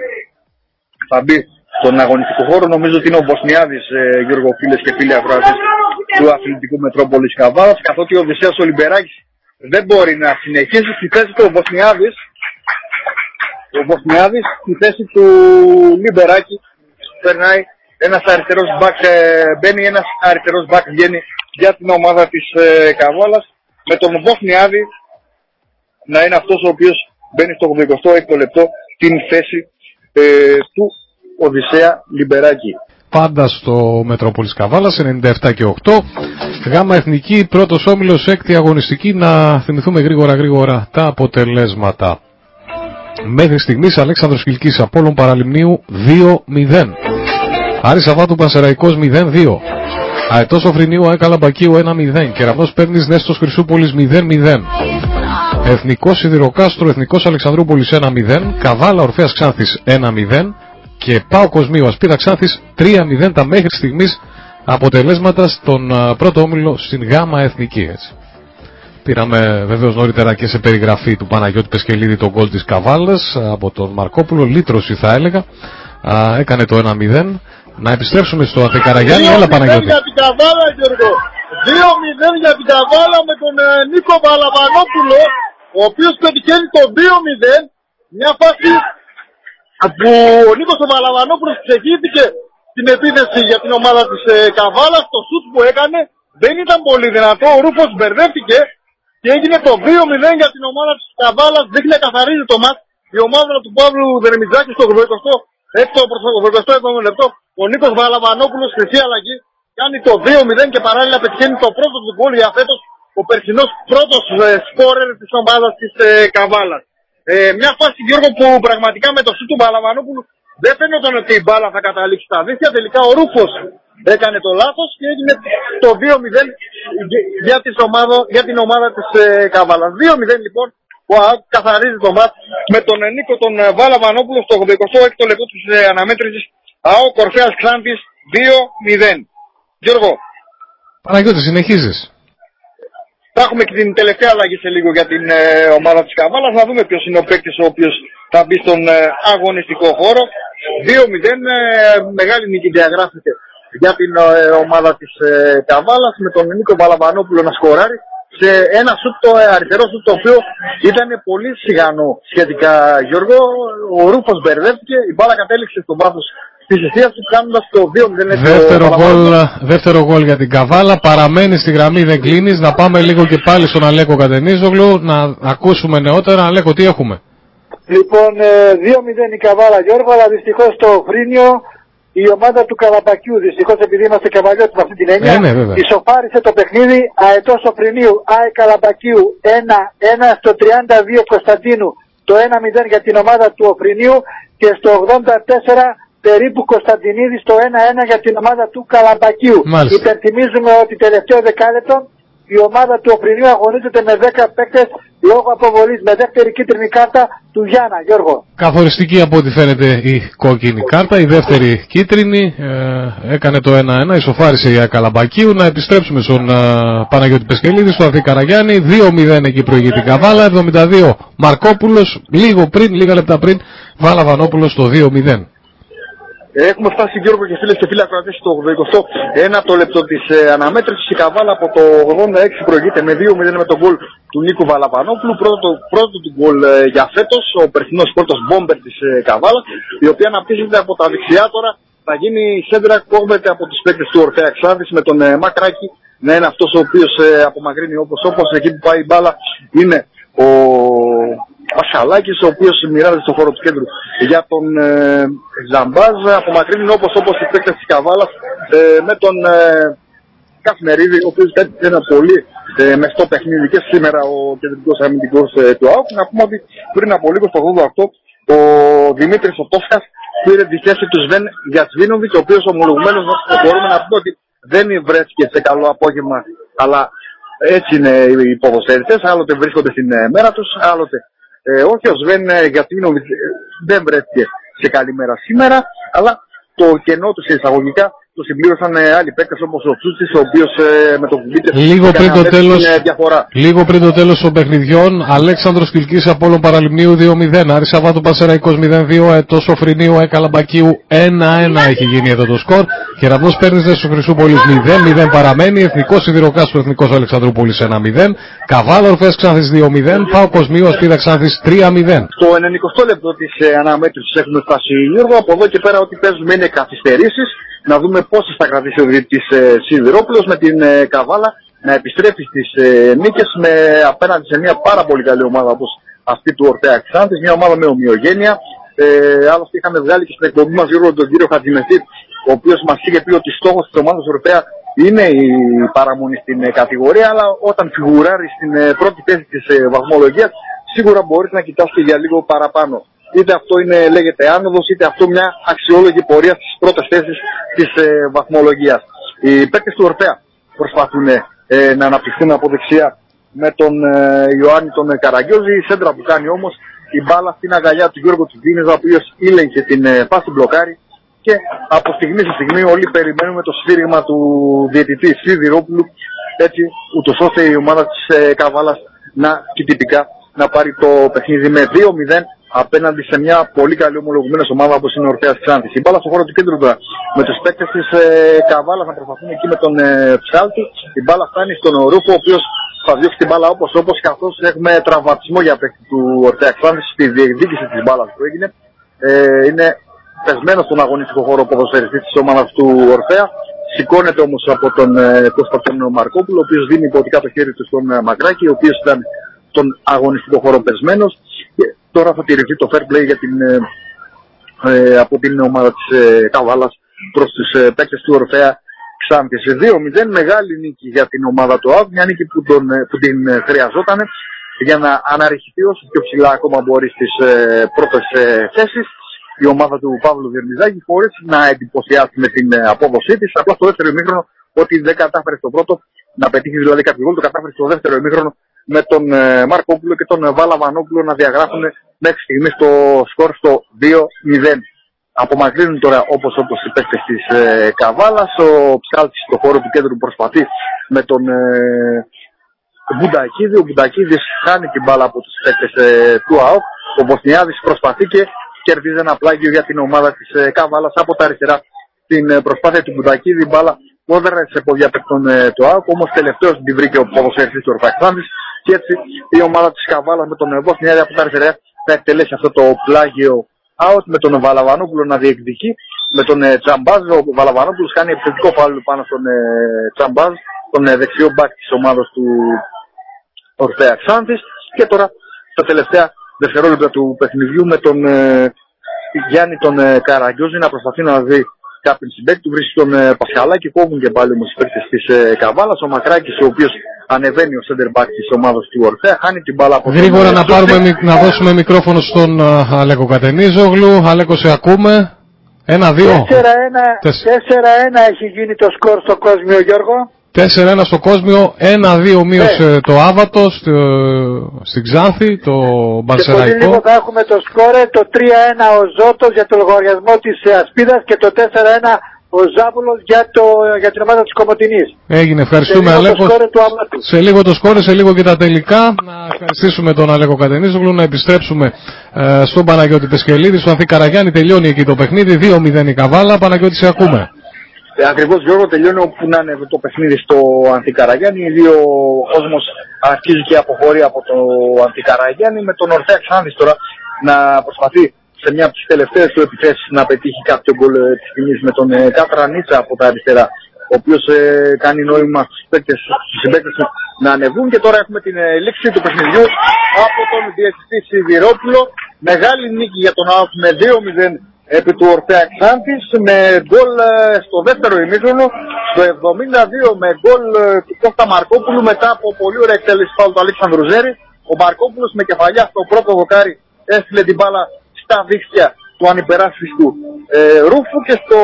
S3: θα μπει στον αγωνιστικό χώρο. Νομίζω ότι είναι ο Βοσνιάδης ε, Γιώργο Φίλες και φίλοι αγρότες του αθλητικού Μετρόπολης Καβάλας. Καθότι ο Οδυσσέας Ολυμπεράκης δεν μπορεί να συνεχίσει στη θέση του ο Βοσνιάδης. Ο Βοσνιάδης στη θέση του Λιμπεράκη περνάει ένας αριστερός μπακ, ε, μπαίνει ένας αριστερός μπακ βγαίνει για την ομάδα της ε, Καβάλας με τον Βοσνιάδη να είναι αυτός ο οποίος μπαίνει στο 86ο λεπτό την θέση ε, του Οδυσσέα Λιμπεράκη.
S1: Πάντα στο Μετρόπολης Καβάλας 97 και 8. Γάμα Εθνική, πρώτος όμιλος, έκτη αγωνιστική. Να θυμηθούμε γρήγορα γρήγορα τα αποτελέσματα. Μέχρι στιγμής Αλέξανδρος Κιλκής Απόλλων Παραλιμνίου 2-0. Άρης Σαββάτου Πανσεραϊκός 0-2. Αετός Οφρινίου Έκαλα Μπακίου 1-0. Κεραυνός Πέρνης Νέστος Χρυσούπολης 0-0. Εθνικός Σιδηροκάστρο Εθνικός Αλεξανδρούπολης 1-0. Καβάλα Ορφέας Ξάνθης 1-0. Και Πάο Κοσμίου Ασπίδα Ξάνθης 3-0 τα μέχρι στιγμής αποτελέσματα στον α, πρώτο όμιλο στην Γάμα Εθνική. Έτσι. Πήραμε βεβαίως νωρίτερα και σε περιγραφή του Παναγιώτη Πεσκελίδη τον γκολ της Καβάλας από τον Μαρκόπουλο, λύτρωση θα έλεγα. Α, έκανε το 1-0. Να επιστρέψουμε στο Αθηκαραγιάννη. Έλα
S3: 2-0
S1: Παναγιώτη.
S3: για την Καβάλα, Γιώργο. 2-0 για την Καβάλα με τον ε, Νίκο Βαλαβανόπουλο, ο οποίος πετυχαίνει το 2-0. Μια φάση που ο Νίκος ο Βαλαβανόπουλος ξεχύθηκε την επίθεση για την ομάδα της ε, Καβάλας. Το σουτ που έκανε δεν ήταν πολύ δυνατό. Ο Ρούφος μπερδεύτηκε και έγινε το 2-0 για την ομάδα της Καβάλας. Δείχνει να καθαρίζει το μάτς. Η ομάδα του Παύλου Δερμιτζάκη στο 86ο προς το 87ο λεπτό. Ο Νίκος Βαλαβανόπουλος χρυσή αλλαγή κάνει το 2-0 και παράλληλα πετυχαίνει το πρώτο του γκολ για φέτος ο περσινός πρώτος ε, σκόρερ της ομάδας της ε, Καβάλας. Ε, μια φάση Γιώργο που πραγματικά με το σου του Βαλαβανόπουλου δεν φαίνονταν ότι η μπάλα θα καταλήξει στα δίχτυα. Τελικά ο Ρούφος έκανε το λάθος και έγινε το 2-0 για, της ομάδα, για την ομάδα της ε, Καβάλας. 2-0 λοιπόν που ΑΑΚ καθαρίζει το μάτς με τον ε, Νίκο τον ε, Βαλαβανόπουλο στο 86ο λεπτό της ε, αναμέτρησης ΑΟ Κορφέας Ξάνθης 2-0. Γιώργο,
S1: Παναγιώτης, συνεχίζεις.
S3: θα έχουμε και την τελευταία αλλαγή σε λίγο για την ε, ομάδα της Καβάλας. Να δούμε ποιος είναι ο παίκτης ο οποίος θα μπει στον ε, αγωνιστικό χώρο. 2-0, ε, μεγάλη νίκη διαγράφεται για την ε, ομάδα της ε, Καβάλας με τον Νίκο Παλαβανόπουλο να σκοράρει σε ένα σουτ το ε, αριστερό σουτ το οποίο ήταν πολύ σιγανό σχετικά Γιώργο. Ο Ρούφος μπερδεύτηκε, η μπάλα κατέληξε στο βάθος της αιστείας του κάνοντας το 2-0. έτσι, ο
S1: Δεύτερο γκολ,
S3: Παλαβανόπουλος.
S1: δεύτερο γκολ για την Καβάλα. Παραμένει στη γραμμή, δεν κλείνεις. Να πάμε λίγο και πάλι στον Αλέκο Κατενίζογλου να ακούσουμε νεότερα. Αλέκο, τι έχουμε;
S2: Λοιπόν, ε, 2-0 η Καβάλα Γιώργο, αλλά δυστυχώς το Φρίνιο η ομάδα του Καλαπακιού, δυστυχώς επειδή είμαστε καβαλιώτοι με αυτή την έννοια,
S1: Ε, ναι, βέβαια.
S2: ισοφάρισε το παιχνίδι αετός Σοφρινίου, ΑΕ Καλαπακίου 1-1 στο 32 Κωνσταντίνου, το 1-0 για την ομάδα του Οφρινίου και στο 84 περίπου Κωνσταντινίδη στο 1-1 για την ομάδα του Καλαπακίου.
S1: Μάλιστα.
S2: Υπενθυμίζουμε ότι τελευταίο δεκάλεπτο η ομάδα του Οφρινίου αγωνίζεται με 10 παίκτες λόγω αποβολής με δεύτερη κίτρινη κάρτα του Γιάννα, Γιώργο.
S1: Καθοριστική από ό,τι φαίνεται η κόκκινη κάρτα, η δεύτερη κίτρινη ε, έκανε το 1-1, ισοφάρισε η Ακαλαμπακίου. Να επιστρέψουμε στον ε, Παναγιώτη Πεσκελίδη, στο Αθή Καραγιάννη, 2-0 εκεί προηγεί την Καβάλα, 72 Μαρκόπουλος, λίγο πριν, λίγα λεπτά πριν, Βάλα Βανόπουλος στο 2-0.
S3: Έχουμε φτάσει Γιώργο και φίλες και φίλοι ακροατές στο 81 το λεπτό της ε, αναμέτρησης. Η Καβάλα από το 86 προηγείται με 2-0 με τον γκολ του Νίκου Βαλαπανόπουλου. Πρώτο, πρώτο του γκολ ε, για φέτος, ο περσινός πρώτος μπόμπερ της ε, Καβάλα, η οποία αναπτύσσεται από τα δεξιά τώρα. Θα γίνει η σέντρα κόβεται από τους παίκτες του Ορθέα Ξάδης με τον ε, Μακράκη να είναι αυτός ο οποίος ε, απομακρύνει όπως όπως εκεί που πάει η μπάλα είναι ο Πασχαλάκης ο οποίος μοιράζεται στο χώρο του κέντρου για τον ε, Ζαμπάζ απομακρύνει όπως όπως οι παίκτες της Καβάλας ε, με τον ε, Κασμερίδη ο οποίος ήταν ένα πολύ ε, μεστό παιχνίδι και σήμερα ο κεντρικός αμυντικός ε, του ΑΟΚ. Να πούμε ότι πριν από λίγο στο 88 ο Δημήτρης ο Τόσχας πήρε τη θέση του Σβέν Γιατσβίνοβιτ ο οποίος ομολογουμένως μπορούμε να πούμε ότι δεν βρέθηκε σε καλό απόγευμα αλλά έτσι είναι οι ποδοσφαιριστές, άλλοτε βρίσκονται στην ε, μέρα τους, άλλοτε ε, όχι ο Σβέν ε, γιατί νομίζω, ε, δεν βρέθηκε σε καλή μέρα σήμερα, αλλά το κενό του σε εισαγωγικά το συμπλήρωσαν ε, άλλοι παίκτες όπως ο Τσούτσης, ο οποίος ε, με το κουμπίτε
S1: Λίγο πριν το τέλος,
S3: διαφορά.
S1: λίγο πριν το τέλος των παιχνιδιών, Αλέξανδρος Κιλκής Απόλλων Παραλιμνίου 2-0, Άρη Σαββάτου Πασεραϊκός 0-2, Ετός Σοφρινίου Εκαλαμπακίου 1-1 έχει γίνει εδώ το σκορ. Κεραυνός Πέρνης στο Χρυσούπολης 0-0 παραμένει, Εθνικός Σιδηροκάς του Εθνικός Αλεξανδρούπολης 1-0, Καβάλα Ορφές Ξάνθης 2-0, Πάο Κοσμίου Ασπίδα Ξάνθης 3-0.
S3: Στο 90 λεπτό της ε, αναμέτρησης έχουμε φτάσει Γιώργο, από εδώ και πέρα ό,τι παίζουμε είναι καθυστερήσεις να δούμε πόσες θα κρατήσει ο διαιτητής ε, Σιδηρόπουλος με την ε, Καβάλα να επιστρέφει στις ε, νίκες με, απέναντι σε μια πάρα πολύ καλή ομάδα όπως αυτή του Ορτέα Ξάνθης, μια ομάδα με ομοιογένεια. Ε, άλλωστε είχαμε βγάλει και στην εκπομπή μας Γιώργο τον κύριο Χατζημεθή, ο οποίος μας είχε πει ότι στόχος της ομάδας Ορτέα είναι η παραμονή στην ε, κατηγορία, αλλά όταν φιγουράρει στην ε, πρώτη θέση της ε, βαθμολογίας, σίγουρα μπορείς να κοιτάς και για λίγο παραπάνω είτε αυτό είναι, λέγεται άνοδος, είτε αυτό μια αξιόλογη πορεία στις πρώτες θέσεις της ε, βαθμολογίας. Οι παίκτες του Ορφέα προσπαθούν ε, να αναπτυχθούν από δεξιά με τον ε, Ιωάννη τον Καραγκιόζη. Η σέντρα που κάνει όμως η μπάλα στην αγκαλιά του Γιώργου Τσουκίνης, ο οποίος ήλεγχε την ε, πάση μπλοκάρι και από στιγμή σε στιγμή όλοι περιμένουμε το σφύριγμα του διαιτητή Σιδηρόπουλου έτσι ούτως ώστε η ομάδα της ε, Καβάλας να και τυπικά να πάρει το παιχνίδι με 2-0 απέναντι σε μια πολύ καλή ομολογουμένη ομάδα όπως είναι ο Ορφέας Ξάνθης. Η μπάλα στο χώρο του κέντρου τώρα με τους παίκτες της ε, Καβάλας να προσπαθούν εκεί με τον ε, Ψάλτη. Η μπάλα φτάνει στον Ρούφο ο οποίος θα διώξει την μπάλα όπως όπως καθώς έχουμε τραυματισμό για παίκτη του Ορφέα Ξάνθης στη διεκδίκηση της μπάλας που έγινε. Ε, είναι πεσμένος στον αγωνιστικό χώρο ποδοσφαιριστής της ομάδας του Ορφέα. Σηκώνεται όμως από τον ε, Κώστα τον Μαρκόπουλο, ο οποίος δίνει υποτικά το χέρι του στον ε, Μαγκράκη, ο οποίος ήταν τον αγωνιστικό χώρο πεσμένος. Και τώρα θα τηρηθεί το fair play για την, ε, ε, από την ομάδα της ε, Καβάλας προς τους ε, παίκτες του Ορφέα Ξάνθης. 2-0 μεγάλη νίκη για την ομάδα του ΑΒ, μια νίκη που, τον, ε, που την ε, χρειαζόταν για να αναρριχηθεί όσο πιο ψηλά ακόμα μπορεί στις ε, πρώτες ε, θέσεις η ομάδα του Παύλου Διερμιζάκη χωρίς να εντυπωσιάσει με την ε, απόδοσή της. Απλά στο δεύτερο ημίχρονο ότι δεν κατάφερε στο πρώτο να πετύχει δηλαδή κάποιο γκολ, το κατάφερε στο δεύτερο ημίχρονο με τον ε, Μαρκόπουλο και τον ε, Βάλα Βανόπουλο να διαγράφουν μέχρι στιγμής το σκορ στο 2-0. Απομακρύνουν τώρα όπως όπως οι παίκτες της ε, Καβάλας, ο Ψάλτης στο χώρο του κέντρου προσπαθεί με τον ε, Μπουντακίδη, ο Μπουντακίδης χάνει την μπάλα από τους παίκτες ε, του ΑΟΚ, ο Βοσνιάδης προσπαθεί και κερδίζει ένα πλάγιο για την ομάδα της ε, Καβάλας από τα αριστερά. Την ε, προσπάθεια του Μπουντακίδη, μπάλα πόδερα σε ποδιά παιχτών ε, του ΑΟΚ, όμως τελευταίος την βρήκε ο ποδοσφαιριστής του Ορφαξάνδης και έτσι η ομάδα της Καβάλας με τον Βοσνιάδη από τα αριστερά θα εκτελέσει αυτό το πλάγιο out με τον Βαλαβανόπουλο να διεκδικεί με τον ε, Τσαμπάζ. Ο Βαλαβανόπουλος κάνει επιθετικό φάουλ πάνω στον ε, Τσαμπάζ, τον ε, δεξιό μπακ της ομάδας του Ορφέα Ξάνθης και τώρα στα τελευταία δευτερόλεπτα του παιχνιδιού με τον ε, Γιάννη τον ε, Καραγκιόζη να προσπαθεί να δει κάποιον συμπέκτη του, βρίσκει τον ε, Πασχαλά και κόβουν και πάλι όμως οι παίκτες της ε, Καβάλας. Ο Μακράκης ο οποίος ανεβαίνει ο center back της ομάδας του Ορφέα, χάνει την μπάλα από
S1: Γρήγορα
S3: τον, ε,
S1: να, πάρουμε,
S3: Σωστή.
S1: μικ- να δώσουμε μικρόφωνο στον α, Αλέκο Κατενίζογλου. Αλέκο, σε ακούμε. Ένα-δύο.
S2: 4-1
S1: Τεσ-
S2: 4-1 έχει γίνει το σκορ στο Κόσμιο Γιώργο.
S1: 4-1 στο Κόσμιο, 1-2 μείωσε ναι. το Άβατο στο, στην Ξάνθη, το Μπαρσεραϊκό. Και
S2: πολύ λίγο θα έχουμε το σκόρε, το 3-1 ο Ζώτος για το λογαριασμό της Ασπίδας και το 4-1 ο Ζάβουλος για, το, για την ομάδα της Κομωτινής.
S1: Έγινε, ευχαριστούμε Αλέκος. Σε λίγο το σκόρε, σε λίγο και τα τελικά. Να ευχαριστήσουμε τον Αλέκο Κατενίζογλου, να επιστρέψουμε ε, στον Παναγιώτη Πεσχελίδη, στον Ανθή Καραγιάννη, τελειώνει εκεί το παιχνίδι, 2-0 η Καβάλα, Παναγιώτη σε ακούμε.
S3: Ε, Ακριβώς Γιώργο τελειώνει όπου να είναι το παιχνίδι στο Αντικαραγιάννη. Οι δύο κόσμος αρχίζει και αποχωρεί από το Αντικαραγιάννη με τον Ορθέα Ξάνδη τώρα να προσπαθεί σε μια από τις τελευταίες του επιθέσεις να πετύχει κάποιο γκολ ε, της στιγμή με τον ε, Κάτρα Νίτσα από τα αριστερά. Ο οποίος ε, κάνει νόημα στους συμπαίκτες του να ανεβούν και τώρα έχουμε την ε, λήξη του παιχνιδιού από τον διαιτητή Σιδηρόπουλο. Μεγάλη νίκη για τον ΑΟΚ με 2-0 επί του Ορτέα Ξάντης με γκολ ε, στο δεύτερο ημίχρονο στο 72 με γκολ ε, του Κώστα Μαρκόπουλου μετά από πολύ ωραία εκτέλεση πάλι του Αλέξανδρου Ζέρη. Ο Μαρκόπουλος με κεφαλιά στο πρώτο δοκάρι έστειλε την μπάλα στα δίχτυα του ανυπεράσπιστου ε, Ρούφου και στο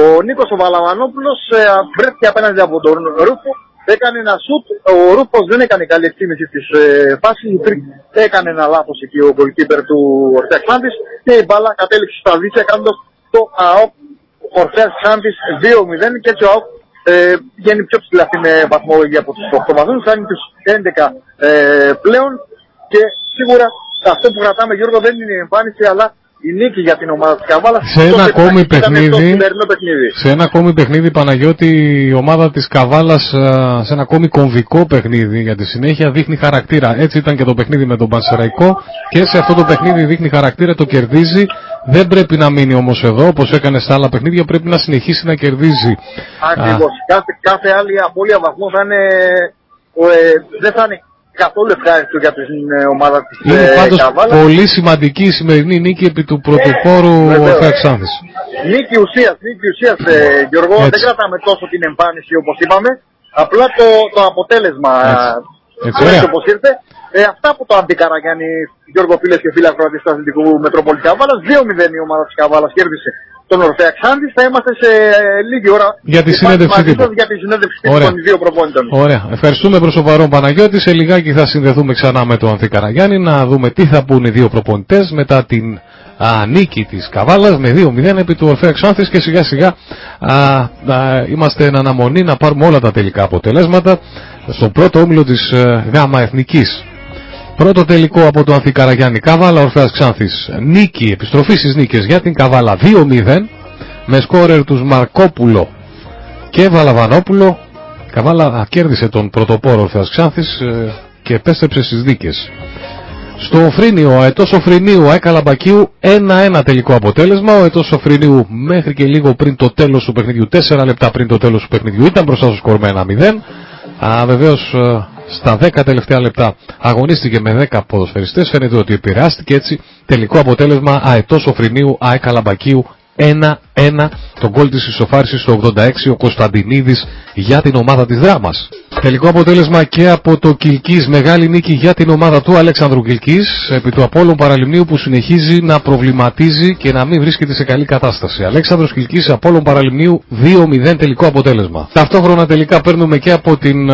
S3: 86 ο Νίκος ο Βαλαμανόπουλος ε, βρέθηκε απέναντι από τον Ρούφου έκανε ένα σουτ, ο Ρούφος δεν έκανε καλή εκτίμηση της ε, φάσης, έκανε ένα λάθος εκεί ο goalkeeper του Ορτέα Ξάντης και η μπάλα κατέληξε στα δίχτυα κάνοντας το ΑΟΚ Ορτέα Ξάντης 2-0 και έτσι ο ΑΟΚ ε, βγαίνει πιο ψηλά στην ε, βαθμολογία από τους 8 βαθμούς, κάνει τους 11 ε, πλέον. Και σίγουρα αυτό που κρατάμε Γιώργο δεν είναι η εμφάνιση αλλά η νίκη για την ομάδα της Καβάλας
S1: σε ένα ακόμη παιχνίδι, σε ένα ακόμη παιχνίδι Παναγιώτη η ομάδα της Καβάλας σε ένα ακόμη κομβικό παιχνίδι για τη συνέχεια δείχνει χαρακτήρα. Έτσι ήταν και το παιχνίδι με τον Πανσεραϊκό και σε αυτό το παιχνίδι δείχνει χαρακτήρα το κερδίζει. Δεν πρέπει να μείνει όμως εδώ όπως έκανε στα άλλα παιχνίδια πρέπει να συνεχίσει να κερδίζει.
S3: Ακριβώς, κάθε, κάθε άλλη απώλεια βαθμό θα είναι ε, δεν θα είναι καθόλου ευχάριστο για την ε, ομάδα της
S1: Είναι ε, πάντως πολύ σημαντική η σημερινή νίκη επί του πρωτοπόρου ε, Φεξάνθης.
S3: Νίκη ουσίας, νίκη ουσίας ε, Γιώργο, δεν κρατάμε τόσο την εμφάνιση όπως είπαμε, απλά το, το αποτέλεσμα
S1: έτσι, έτσι
S3: όπως ήρθε. Ε, αυτά που το Αντικαραγιάννη, Γιώργο φίλες και φίλα κρατής του Αθλητικού Μετροπολιτικού Καβάλας, 2-0 η ομάδα της Καβάλας κέρδισε τον Ορφέα Ξάντη. Θα είμαστε σε λίγη ώρα
S1: για τη συνέντευξη
S3: τύπου. Για τη συνέντευξη των δύο προπόνητων.
S1: Ωραία. Ευχαριστούμε προς το παρόν Παναγιώτη. Σε λιγάκι θα συνδεθούμε ξανά με τον Ανθή Καραγιάννη να δούμε τι θα πούνε οι δύο προπονητές μετά την α, νίκη της Καβάλας με 2-0 επί του Ορφέα Ξάνθης και σιγά σιγά α, α, είμαστε εν αναμονή να πάρουμε όλα τα τελικά αποτελέσματα στον πρώτο όμιλο της ε, ΓΑΜΑ Εθνικής. Πρώτο τελικό από το Ανθικαραγιάννη Καβάλα, Ορφέας Ξάνθης. Νίκη, επιστροφή στις νίκες για την Καβάλα 2-0 με σκόρερ τους Μαρκόπουλο και Βαλαβανόπουλο. Καβάλα κέρδισε τον πρωτοπόρο Ορφέας Ξάνθης ε, και επέστρεψε στις δίκες. Στο Οφρίνιο, ο Αετός Οφρινίου Εκαλαμπακίου 1-1 τελικό αποτέλεσμα. Ο Αετός Οφρινίου μέχρι και λίγο πριν το τέλος του παιχνιδιού, 4 λεπτά πριν το τέλος του παιχνιδιού ήταν μπροστά στο σκορ 1-0. Α, βεβαίως ε, στα 10 τελευταία λεπτά αγωνίστηκε με 10 ποδοσφαιριστές φαίνεται ότι επηρεάστηκε έτσι τελικό αποτέλεσμα αετός Οφρινίου ΑΕ Καλαμπακίου 1-1 τον γκολ της ισοφάρισης στο 86 ο Κωνσταντινίδης για την ομάδα της δράμας. Τελικό αποτέλεσμα και από το Κιλκής μεγάλη νίκη για την ομάδα του Αλέξανδρου Κιλκής επί του Απόλλων Παραλιμνίου που συνεχίζει να προβληματίζει και να μην βρίσκεται σε καλή κατάσταση. Αλέξανδρος Κιλκής Απόλλων Παραλιμνίου 2-0 τελικό αποτέλεσμα. Ταυτόχρονα τελικά παίρνουμε και από την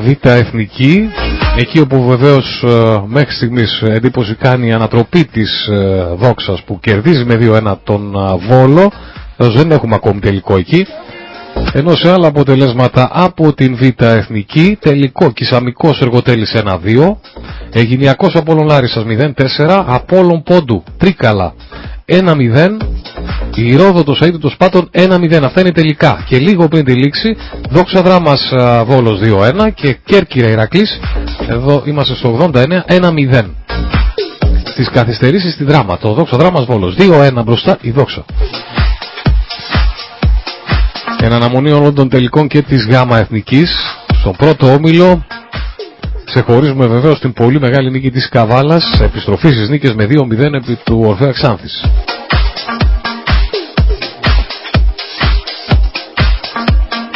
S1: Β' Εθνική εκεί όπου βεβαίως μέχρι στιγμής εντύπωση κάνει η ανατροπή της Δόξας που κερδίζει με 2-1 τον Βόλο δεν έχουμε ακόμη τελικό εκεί. Ενώ σε άλλα αποτελέσματα από την Β' Εθνική, τελικό Κισαμικός Εργοτέλης 1-2, Αιγυνιακός Απόλλων Λάρισας 0-4, Απόλλων Πόντου Τρίκαλα 1-0, η Ρόδοτος Αίτητος Πάτων 1-0. Αυτά είναι τελικά. Και λίγο πριν τη λήξη, Δόξα Δράμας Βόλος 2-1 και Κέρκυρα Ηρακλής, εδώ είμαστε στο 89, 1-0. Στις καθυστερήσεις στη Δράμα, το Δόξα Δράμας Βόλος 2-1 μπροστά η Δόξα. Εν αναμονή όλων των τελικών και της ΓΑΜΑ Εθνικής, στον πρώτο όμιλο ξεχωρίζουμε βεβαίως την πολύ μεγάλη νίκη της Καβάλας, επιστροφή στις νίκες με 2-0 επί του Ορφέα Ξάνθης.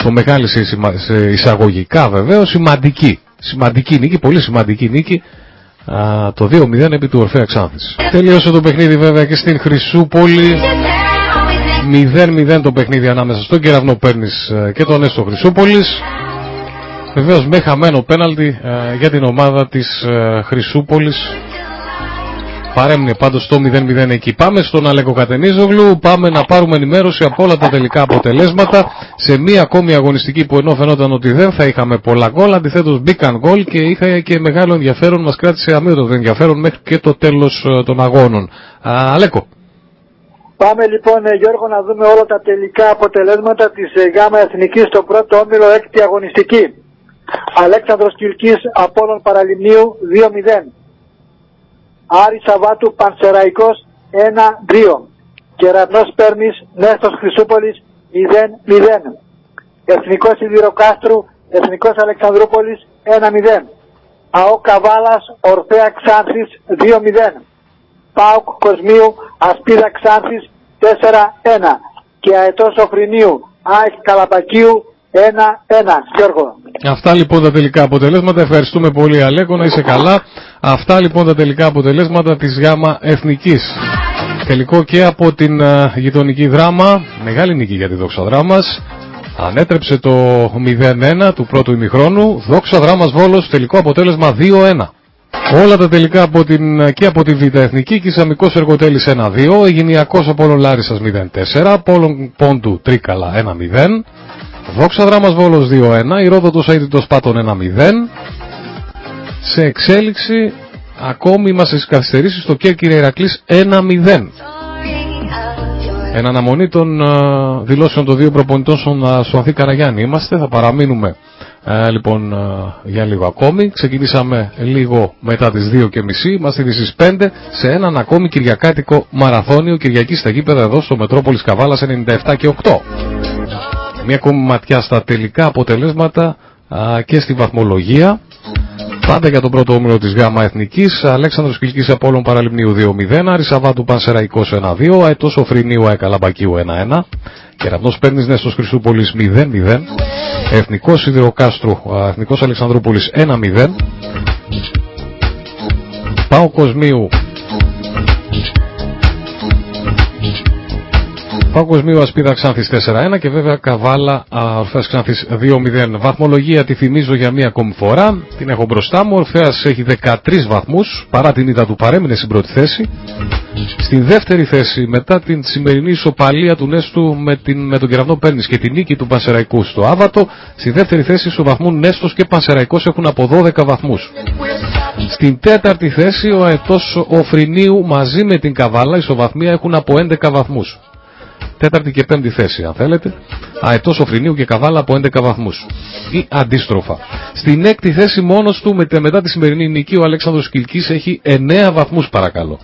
S1: Το μεγάλη σε εισαγωγικά βεβαίως σημαντική. Σημαντική νίκη, πολύ σημαντική νίκη το 2-0 επί του Ορφέα Ξάνθης. Τελείωσε το παιχνίδι βέβαια και στην Χρυσούπολη 0-0 το παιχνίδι ανάμεσα στον Κεραυνό Πέρνης ε, και τον Έστω Χρυσούπολης. Βεβαίως με χαμένο πέναλτι ε, για την ομάδα της ε, Χρυσούπολης. Παρέμεινε πάντως το 0-0 εκεί. Πάμε στον Αλέκο Κατενίζογλου, πάμε να πάρουμε ενημέρωση από όλα τα τελικά αποτελέσματα σε μία ακόμη αγωνιστική που ενώ φαινόταν ότι δεν θα είχαμε πολλά γκολ, αντιθέτως μπήκαν γκολ και είχα και μεγάλο ενδιαφέρον, μας κράτησε αμύωτο ενδιαφέρον μέχρι και το τέλος των αγώνων. Α, Αλέκο.
S2: Πάμε λοιπόν ε, Γιώργο να δούμε όλα τα τελικά αποτελέσματα της ε, ΓΑΜΑ Εθνικής στο πρώτο όμιλο έκτη αγωνιστική. Αλέξανδρος Κιλκής Απόλλων Παραλιμνίου 2-0. Άρη Σαββάτου Πανσεραϊκός 1-2. Κεραυνός Πέρνης Νέστος Χρυσούπολης 0-0. Εθνικός Ιδηροκάστρου Εθνικός Αλεξανδρούπολης 1-0. ΑΟ Καβάλας Ορφέα Ξάνθης 2-0. ΠΑΟΚ Κοσμίου Ασπίδα Ξάνθης 4-1 και Αετός Οφρινίου ΑΕΚ Καλαπακίου 1-1. Γιώργο.
S1: Αυτά λοιπόν τα τελικά αποτελέσματα. Ευχαριστούμε πολύ Αλέκο, να είσαι καλά. Αυτά λοιπόν τα τελικά αποτελέσματα της ΓΑΜΑ Εθνικής. Τελικό και από την uh, γειτονική δράμα, μεγάλη νίκη για τη δόξα δράμας. Ανέτρεψε το 0-1 του πρώτου ημιχρόνου. Δόξα δράμας Βόλος, τελικό αποτέλεσμα 2-1. Όλα τα τελικά από την, και από τη Β' Εθνική, Κισαμικός Εργοτέλης 1-2, Αιγυνιακός Απόλλων Λάρισας 0-4, Απόλλων Πόντου Τρίκαλα 1-0, Δόξα Δράμας Βόλος 2-1, Ηρόδοτος Αίτητος Πάτων 1-0, σε εξέλιξη ακόμη είμαστε στις καθυστερήσεις στο Κέρκυρα Ηρακλής 1-0. Εν αναμονή των uh, δηλώσεων των δύο προπονητών στον uh, Σουαθή Καραγιάννη είμαστε, θα παραμείνουμε ε, λοιπόν, ε, για λίγο ακόμη. Ξεκινήσαμε λίγο μετά τις 2 και μισή. Είμαστε ήδη στις 5 σε έναν ακόμη κυριακάτικο μαραθώνιο Κυριακή στα γήπεδα εδώ στο Μετρόπολης Καβάλας 97 και 8. Μια ακόμη ματιά στα τελικά αποτελέσματα και στη βαθμολογία. Πάντα για τον πρώτο όμιλο της ΓΑΜΑ Εθνικής, Αλέξανδρος Κυλκής Απόλλων Παραλιμνίου 2-0, Άρη Σαββάτου Πανσεραϊκός 1-2, Αετός Οφρινίου Αεκαλαμπακίου 1-1, Κεραυνός Παίρνης Νέστος Χρυσούπολης 0-0, Εθνικός Σιδηροκάστρου, Εθνικός Αλεξανδρούπολης 1-0, Πάο Κοσμίου Πάο Κοσμίου Ασπίδα Ξάνθης 4-1 και βέβαια Καβάλα Ορφέας Ξάνθης 2-0. Βαθμολογία τη θυμίζω για μία ακόμη φορά. Την έχω μπροστά μου. Ορφέας έχει 13 βαθμούς. Παρά την ήττα του παρέμεινε στην πρώτη θέση. Στη δεύτερη θέση μετά την σημερινή ισοπαλία του Νέστου με, την, με τον Κεραυνό Πέρνης και την νίκη του Πανσεραϊκού στο Άβατο. Στη δεύτερη θέση ισοβαθμούν Νέστος και Πανσεραϊκός έχουν από 12 βαθμούς. Στην τέταρτη θέση ο αετός Οφρινίου μαζί με την Καβάλα ισοβαθμία έχουν από 11 βαθμούς τέταρτη και πέμπτη θέση αν θέλετε. Αετός Οφρινίου και Καβάλα από 11 βαθμούς. Ή αντίστροφα. Στην έκτη θέση μόνος του μετά τη σημερινή νική ο Αλέξανδρος Κιλκής έχει 9 βαθμούς παρακαλώ.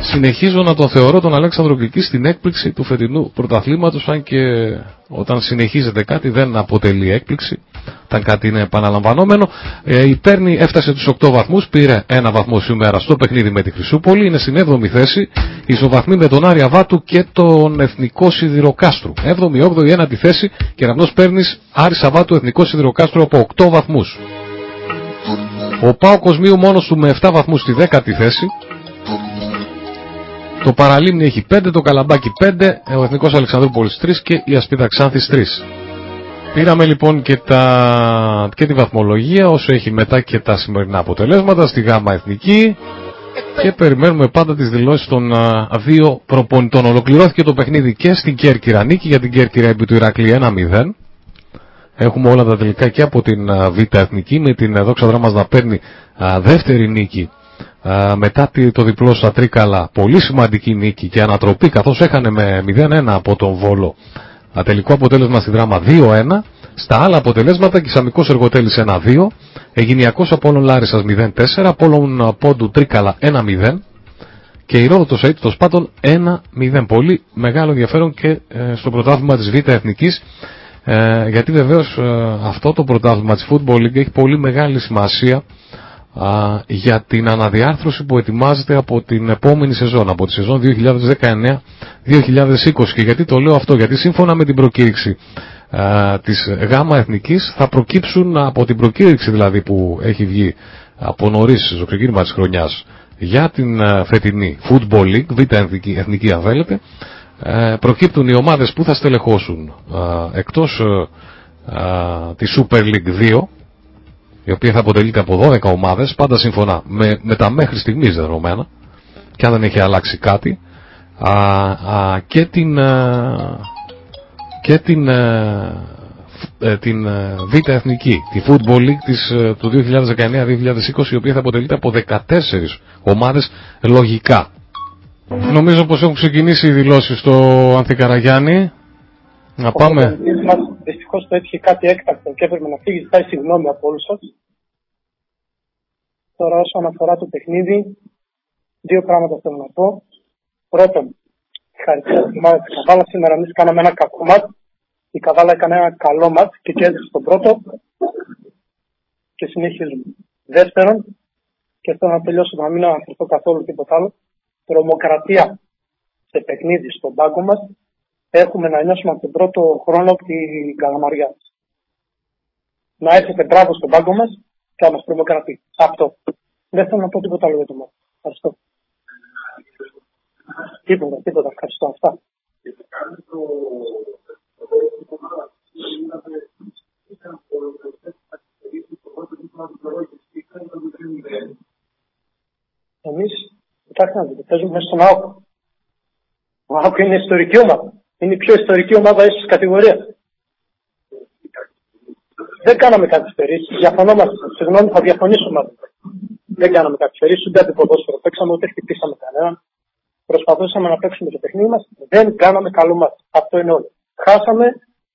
S1: Συνεχίζω να τον θεωρώ τον Αλέξανδρο Κιλκή στην έκπληξη του φετινού πρωταθλήματος αν και όταν συνεχίζεται κάτι δεν αποτελεί έκπληξη όταν κάτι είναι επαναλαμβανόμενο. Ε, η Πέρνη έφτασε τους 8 βαθμούς, πήρε ένα βαθμό σήμερα στο παιχνίδι με τη Χρυσούπολη, είναι στην 7η θέση, ισοβαθμεί με τον Άρια Βάτου και τον Εθνικό Σιδηροκάστρου. 7η, 8η, 9η θέση και Ραμνός Πέρνης Άρης Σαββάτου Εθνικό Σιδηροκάστρου από 8 βαθμούς. Ο Πάο Κοσμίου μόνος του με 7 βαθμούς στη 10η θέση. Το Παραλίμνη έχει 5, το Καλαμπάκι 5, ο Εθνικός Αλεξανδρούπολης 3 και η Ασπίδα Ξάνθης 3. Πήραμε λοιπόν και, τα... και τη βαθμολογία όσο έχει μετά και τα σημερινά αποτελέσματα στη ΓΑΜΑ Εθνική και περιμένουμε πάντα τις δηλώσεις των α, δύο προπονητών. Ολοκληρώθηκε το παιχνίδι και στην Κέρκυρα νίκη για την Κέρκυρα επί του Ηρακλή 1-0. Έχουμε όλα τα τελικά και από την Β' Εθνική με την Δόξα Δράμας να παίρνει δεύτερη νίκη μετά το διπλό στα Τρίκαλα. Πολύ σημαντική νίκη και ανατροπή καθώς έχανε με 0-1 από τον Βόλο Ατελικό αποτέλεσμα στη δράμα 2-1. Στα άλλα αποτελέσματα Κισαμικός Εργοτέλης 1-2. Αιγυνιακός Απόλλων Λάρισας 0-4. Απόλλων Πόντου Τρίκαλα 1-0. Και Ηρόδοτος Αίτητος Πάτων 1-0. Πολύ μεγάλο ενδιαφέρον και ε, στο πρωτάθλημα της Β' Εθνικής. Ε, γιατί βεβαίως ε, αυτό το πρωτάθλημα της Football League έχει πολύ μεγάλη σημασία για την αναδιάρθρωση που ετοιμάζεται από την επόμενη σεζόν, από τη σεζόν 2019-2020. Και γιατί το λέω αυτό, γιατί σύμφωνα με την προκήρυξη α, της ΓΑΜΑ Εθνικής θα προκύψουν από την προκήρυξη δηλαδή που έχει βγει από νωρίς στο ξεκίνημα της χρονιάς για την φετινή Football League, β' εθνική, εθνική αν θέλετε, ε, προκύπτουν οι ομάδες που θα στελεχώσουν ε, εκτός ε, τη Super League 2 η οποία θα αποτελείται από 12 ομάδες πάντα σύμφωνα με, με τα μέχρι στιγμής δεδομένα και αν δεν έχει αλλάξει κάτι α, και την και την την Β' Εθνική, τη Football League της, του 2019-2020 η οποία θα αποτελείται από 14 ομάδες λογικά. Νομίζω πως έχουν ξεκινήσει οι δηλώσεις στο Ανθικαραγιάννη. Να πάμε.
S5: Ο δυστυχώς το έτυχε κάτι έκτακτο και έπρεπε να φύγει. Ζητάει συγγνώμη από όλους σας. Τώρα όσον αφορά το παιχνίδι, δύο πράγματα θέλω να πω. Πρώτον, χαρακτήρα στην ομάδα της Καβάλα. Σήμερα εμείς κάναμε ένα κακό μάτς. Η Καβάλα έκανε ένα καλό μάτς και κέρδισε τον πρώτο. Και συνεχίζουμε. Δεύτερον, και θέλω να τελειώσω να μην αναφερθώ καθόλου τίποτα άλλο τρομοκρατία σε παιχνίδι στον πάγκο μας, έχουμε να νιώσουμε από τον πρώτο χρόνο την καλαμαριά. Να έρθετε μπράβο στον πάγκο μας και να μας τρομοκρατεί. Αυτό. Δεν θέλω να πω τίποτα άλλο για το μάτι. Ευχαριστώ. Τίποτα, τίποτα. Ευχαριστώ. Αυτά. Εμείς Κοιτάξτε να δείτε, παίζουμε μέσα στον ΑΟΚ. Ο ΑΟΚ είναι ιστορική ομάδα. Είναι η πιο ιστορική ομάδα ίσως της κατηγορίας. Δεν κάναμε καθυστερήσει. Διαφωνώ μαζί σα. Συγγνώμη, θα διαφωνήσω μαζί Δεν κάναμε καθυστερήσει, ούτε αντιποδόσφαιρο παίξαμε, ούτε χτυπήσαμε κανέναν. Προσπαθούσαμε να παίξουμε το παιχνίδι μας. Δεν κάναμε καλό μάτι. Αυτό είναι όλο. Χάσαμε,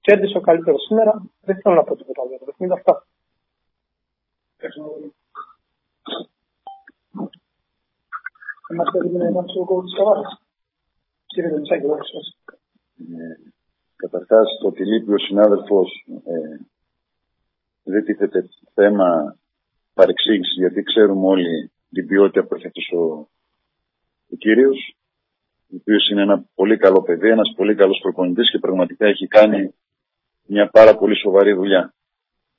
S5: κέρδισε ο καλύτερος σήμερα. Δεν θέλω να πω τίποτα άλλο για το παιχνίδι. Αυτά.
S6: Ε, καταρχάς, το ότι λείπει ο συνάδελφος ε, δεν τίθεται θέμα παρεξήγησης, γιατί ξέρουμε όλοι την ποιότητα που έχει αυτός ο, ο κύριος, ο οποίος είναι ένα πολύ καλό παιδί, ένας πολύ καλός προπονητής και πραγματικά έχει κάνει μια πάρα πολύ σοβαρή δουλειά.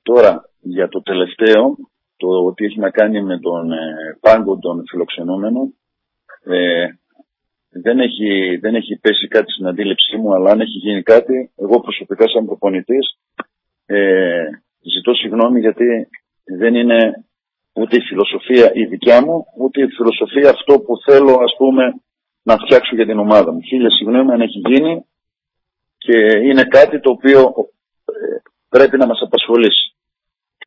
S6: Τώρα, για το τελευταίο, το ότι έχει να κάνει με τον ε, πάγκο των φιλοξενούμενων, ε, δεν, έχει, δεν έχει πέσει κάτι στην αντίληψή μου, αλλά αν έχει γίνει κάτι, εγώ προσωπικά σαν προπονητής ε, ζητώ συγγνώμη γιατί δεν είναι ούτε η φιλοσοφία η δικιά μου, ούτε η φιλοσοφία αυτό που θέλω ας πούμε να φτιάξω για την ομάδα μου. Χίλια συγγνώμη αν έχει γίνει και είναι κάτι το οποίο ε, πρέπει να μας απασχολήσει.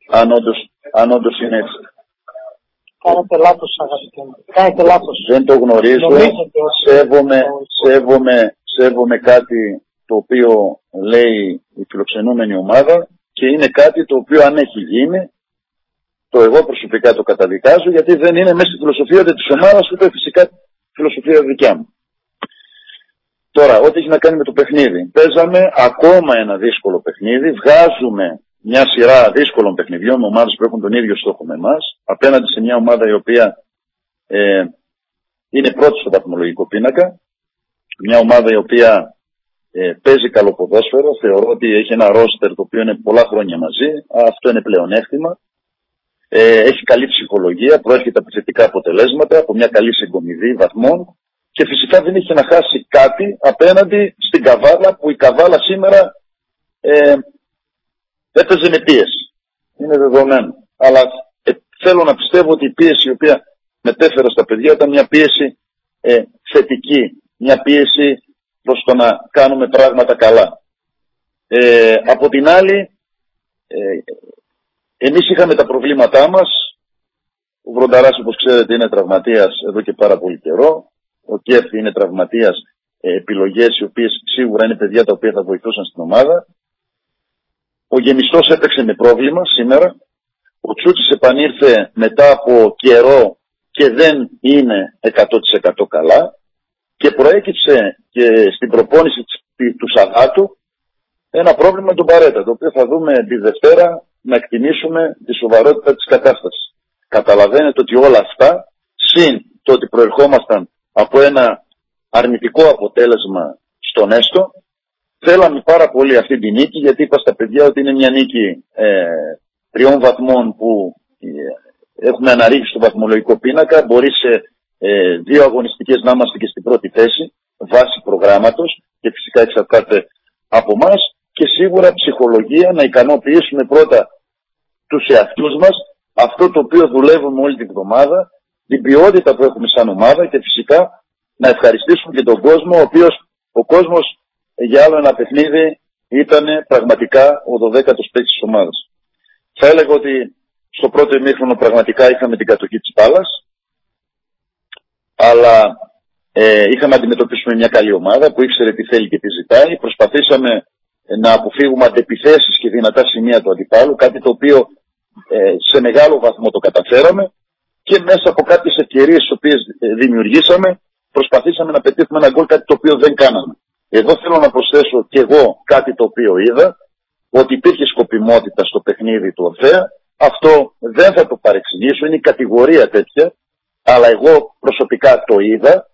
S6: Αν όντως, αν όντως είναι έτσι.
S5: Κάνετε λάθος αγαπητέ μου. Κάνετε λάθος.
S6: Δεν το γνωρίζω. Σέβομαι, σέβομαι, σέβομαι κάτι το οποίο λέει η φιλοξενούμενη ομάδα και είναι κάτι το οποίο αν έχει γίνει το εγώ προσωπικά το καταδικάζω γιατί δεν είναι μέσα στη φιλοσοφία ούτε της ομάδας ούτε φυσικά φιλοσοφία δικιά μου. Τώρα, ό,τι έχει να κάνει με το παιχνίδι. Παίζαμε ακόμα ένα δύσκολο παιχνίδι. Βγάζουμε μια σειρά δύσκολων παιχνιδιών με ομάδες που έχουν τον ίδιο στόχο με εμάς, απέναντι σε μια ομάδα η οποία ε, είναι πρώτη στο βαθμολογικό πίνακα, μια ομάδα η οποία ε, παίζει καλό ποδόσφαιρο, θεωρώ ότι έχει ένα ρόστερ το οποίο είναι πολλά χρόνια μαζί, αυτό είναι πλεονέκτημα. Ε, έχει καλή ψυχολογία, προέρχεται από θετικά αποτελέσματα, από μια καλή συγκομιδή βαθμών και φυσικά δεν είχε να χάσει κάτι απέναντι στην Καβάλα που η Καβάλα σήμερα ε, έπαιζε με πίεση. Είναι δεδομένο. Αλλά ε, θέλω να πιστεύω ότι η πίεση η οποία μετέφερα στα παιδιά ήταν μια πίεση ε, θετική. Μια πίεση προς το να κάνουμε πράγματα καλά. Ε, από την άλλη, ε, εμείς είχαμε τα προβλήματά μας. Ο Βρονταράς, όπως ξέρετε, είναι τραυματίας εδώ και πάρα πολύ καιρό. Ο Κέφτη είναι τραυματίας ε, επιλογές οι οποίες σίγουρα είναι παιδιά τα οποία θα βοηθούσαν στην ομάδα. Ο Γεμιστός έπαιξε με πρόβλημα σήμερα. Ο Τσούτσης επανήρθε μετά από καιρό και δεν είναι 100% καλά και προέκυψε και στην προπόνηση του Σαγάτου ένα πρόβλημα με τον Παρέτα, το οποίο θα δούμε τη Δευτέρα να εκτιμήσουμε τη σοβαρότητα της κατάστασης. Καταλαβαίνετε ότι όλα αυτά, συν το ότι προερχόμασταν από ένα αρνητικό αποτέλεσμα στον Έστω, Θέλαμε πάρα πολύ αυτή τη νίκη γιατί είπα στα παιδιά ότι είναι μια νίκη ε, τριών βαθμών που ε, έχουμε αναρρίξει στο βαθμολογικό πίνακα. Μπορεί σε ε, δύο αγωνιστικές να είμαστε και στην πρώτη θέση βάσει προγράμματος. και φυσικά εξαρτάται από εμά και σίγουρα ψυχολογία να ικανοποιήσουμε πρώτα τους εαυτούς μας αυτό το οποίο δουλεύουμε όλη την εβδομάδα, την ποιότητα που έχουμε σαν ομάδα και φυσικά να ευχαριστήσουμε και τον κόσμο, ο οποίος ο κόσμος για άλλο ένα παιχνίδι ήταν πραγματικά ο 12ος παίκτης της ομάδας. Θα έλεγα ότι στο πρώτο ημίχρονο πραγματικά είχαμε την κατοχή της μπάλας, αλλά ε, είχαμε να αντιμετωπίσουμε μια καλή ομάδα που ήξερε τι θέλει και τι ζητάει. Προσπαθήσαμε να αποφύγουμε αντεπιθέσεις και δυνατά σημεία του αντιπάλου, κάτι το οποίο ε, σε μεγάλο βαθμό το καταφέραμε και μέσα από κάποιες ευκαιρίες τις οποίες ε, δημιουργήσαμε προσπαθήσαμε να πετύχουμε ένα γκολ κάτι το οποίο δεν κάναμε. Εδώ θέλω να προσθέσω και εγώ κάτι το οποίο είδα, ότι υπήρχε σκοπιμότητα στο παιχνίδι του Ορφέα. Αυτό δεν θα το παρεξηγήσω, είναι η κατηγορία τέτοια, αλλά εγώ προσωπικά το είδα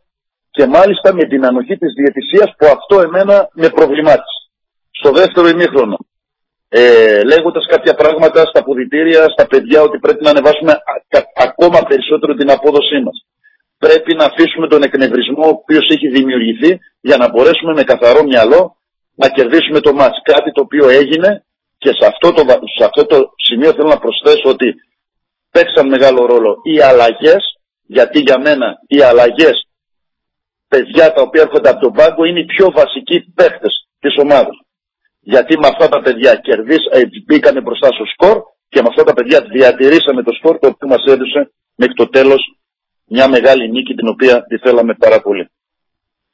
S6: και μάλιστα με την ανοχή της διαιτησίας που αυτό εμένα με προβλημάτισε. Στο δεύτερο ημίχρονο, ε, λέγοντας κάποια πράγματα στα ποδητήρια, στα παιδιά ότι πρέπει να ανεβάσουμε ακόμα περισσότερο την απόδοσή μας πρέπει να αφήσουμε τον εκνευρισμό ο οποίος έχει δημιουργηθεί για να μπορέσουμε με καθαρό μυαλό να κερδίσουμε το μάτς. Κάτι το οποίο έγινε και σε αυτό το, σε αυτό το σημείο θέλω να προσθέσω ότι παίξαν μεγάλο ρόλο οι αλλαγές, γιατί για μένα οι αλλαγές παιδιά τα οποία έρχονται από τον πάγκο είναι οι πιο βασικοί παίχτε της ομάδας. Γιατί με αυτά τα παιδιά κερδίσ, ε, μπήκαμε μπροστά στο σκορ και με αυτά τα παιδιά διατηρήσαμε το σκορ το οποίο μας έδωσε μέχρι το τέλος μια μεγάλη νίκη την οποία τη θέλαμε πάρα πολύ.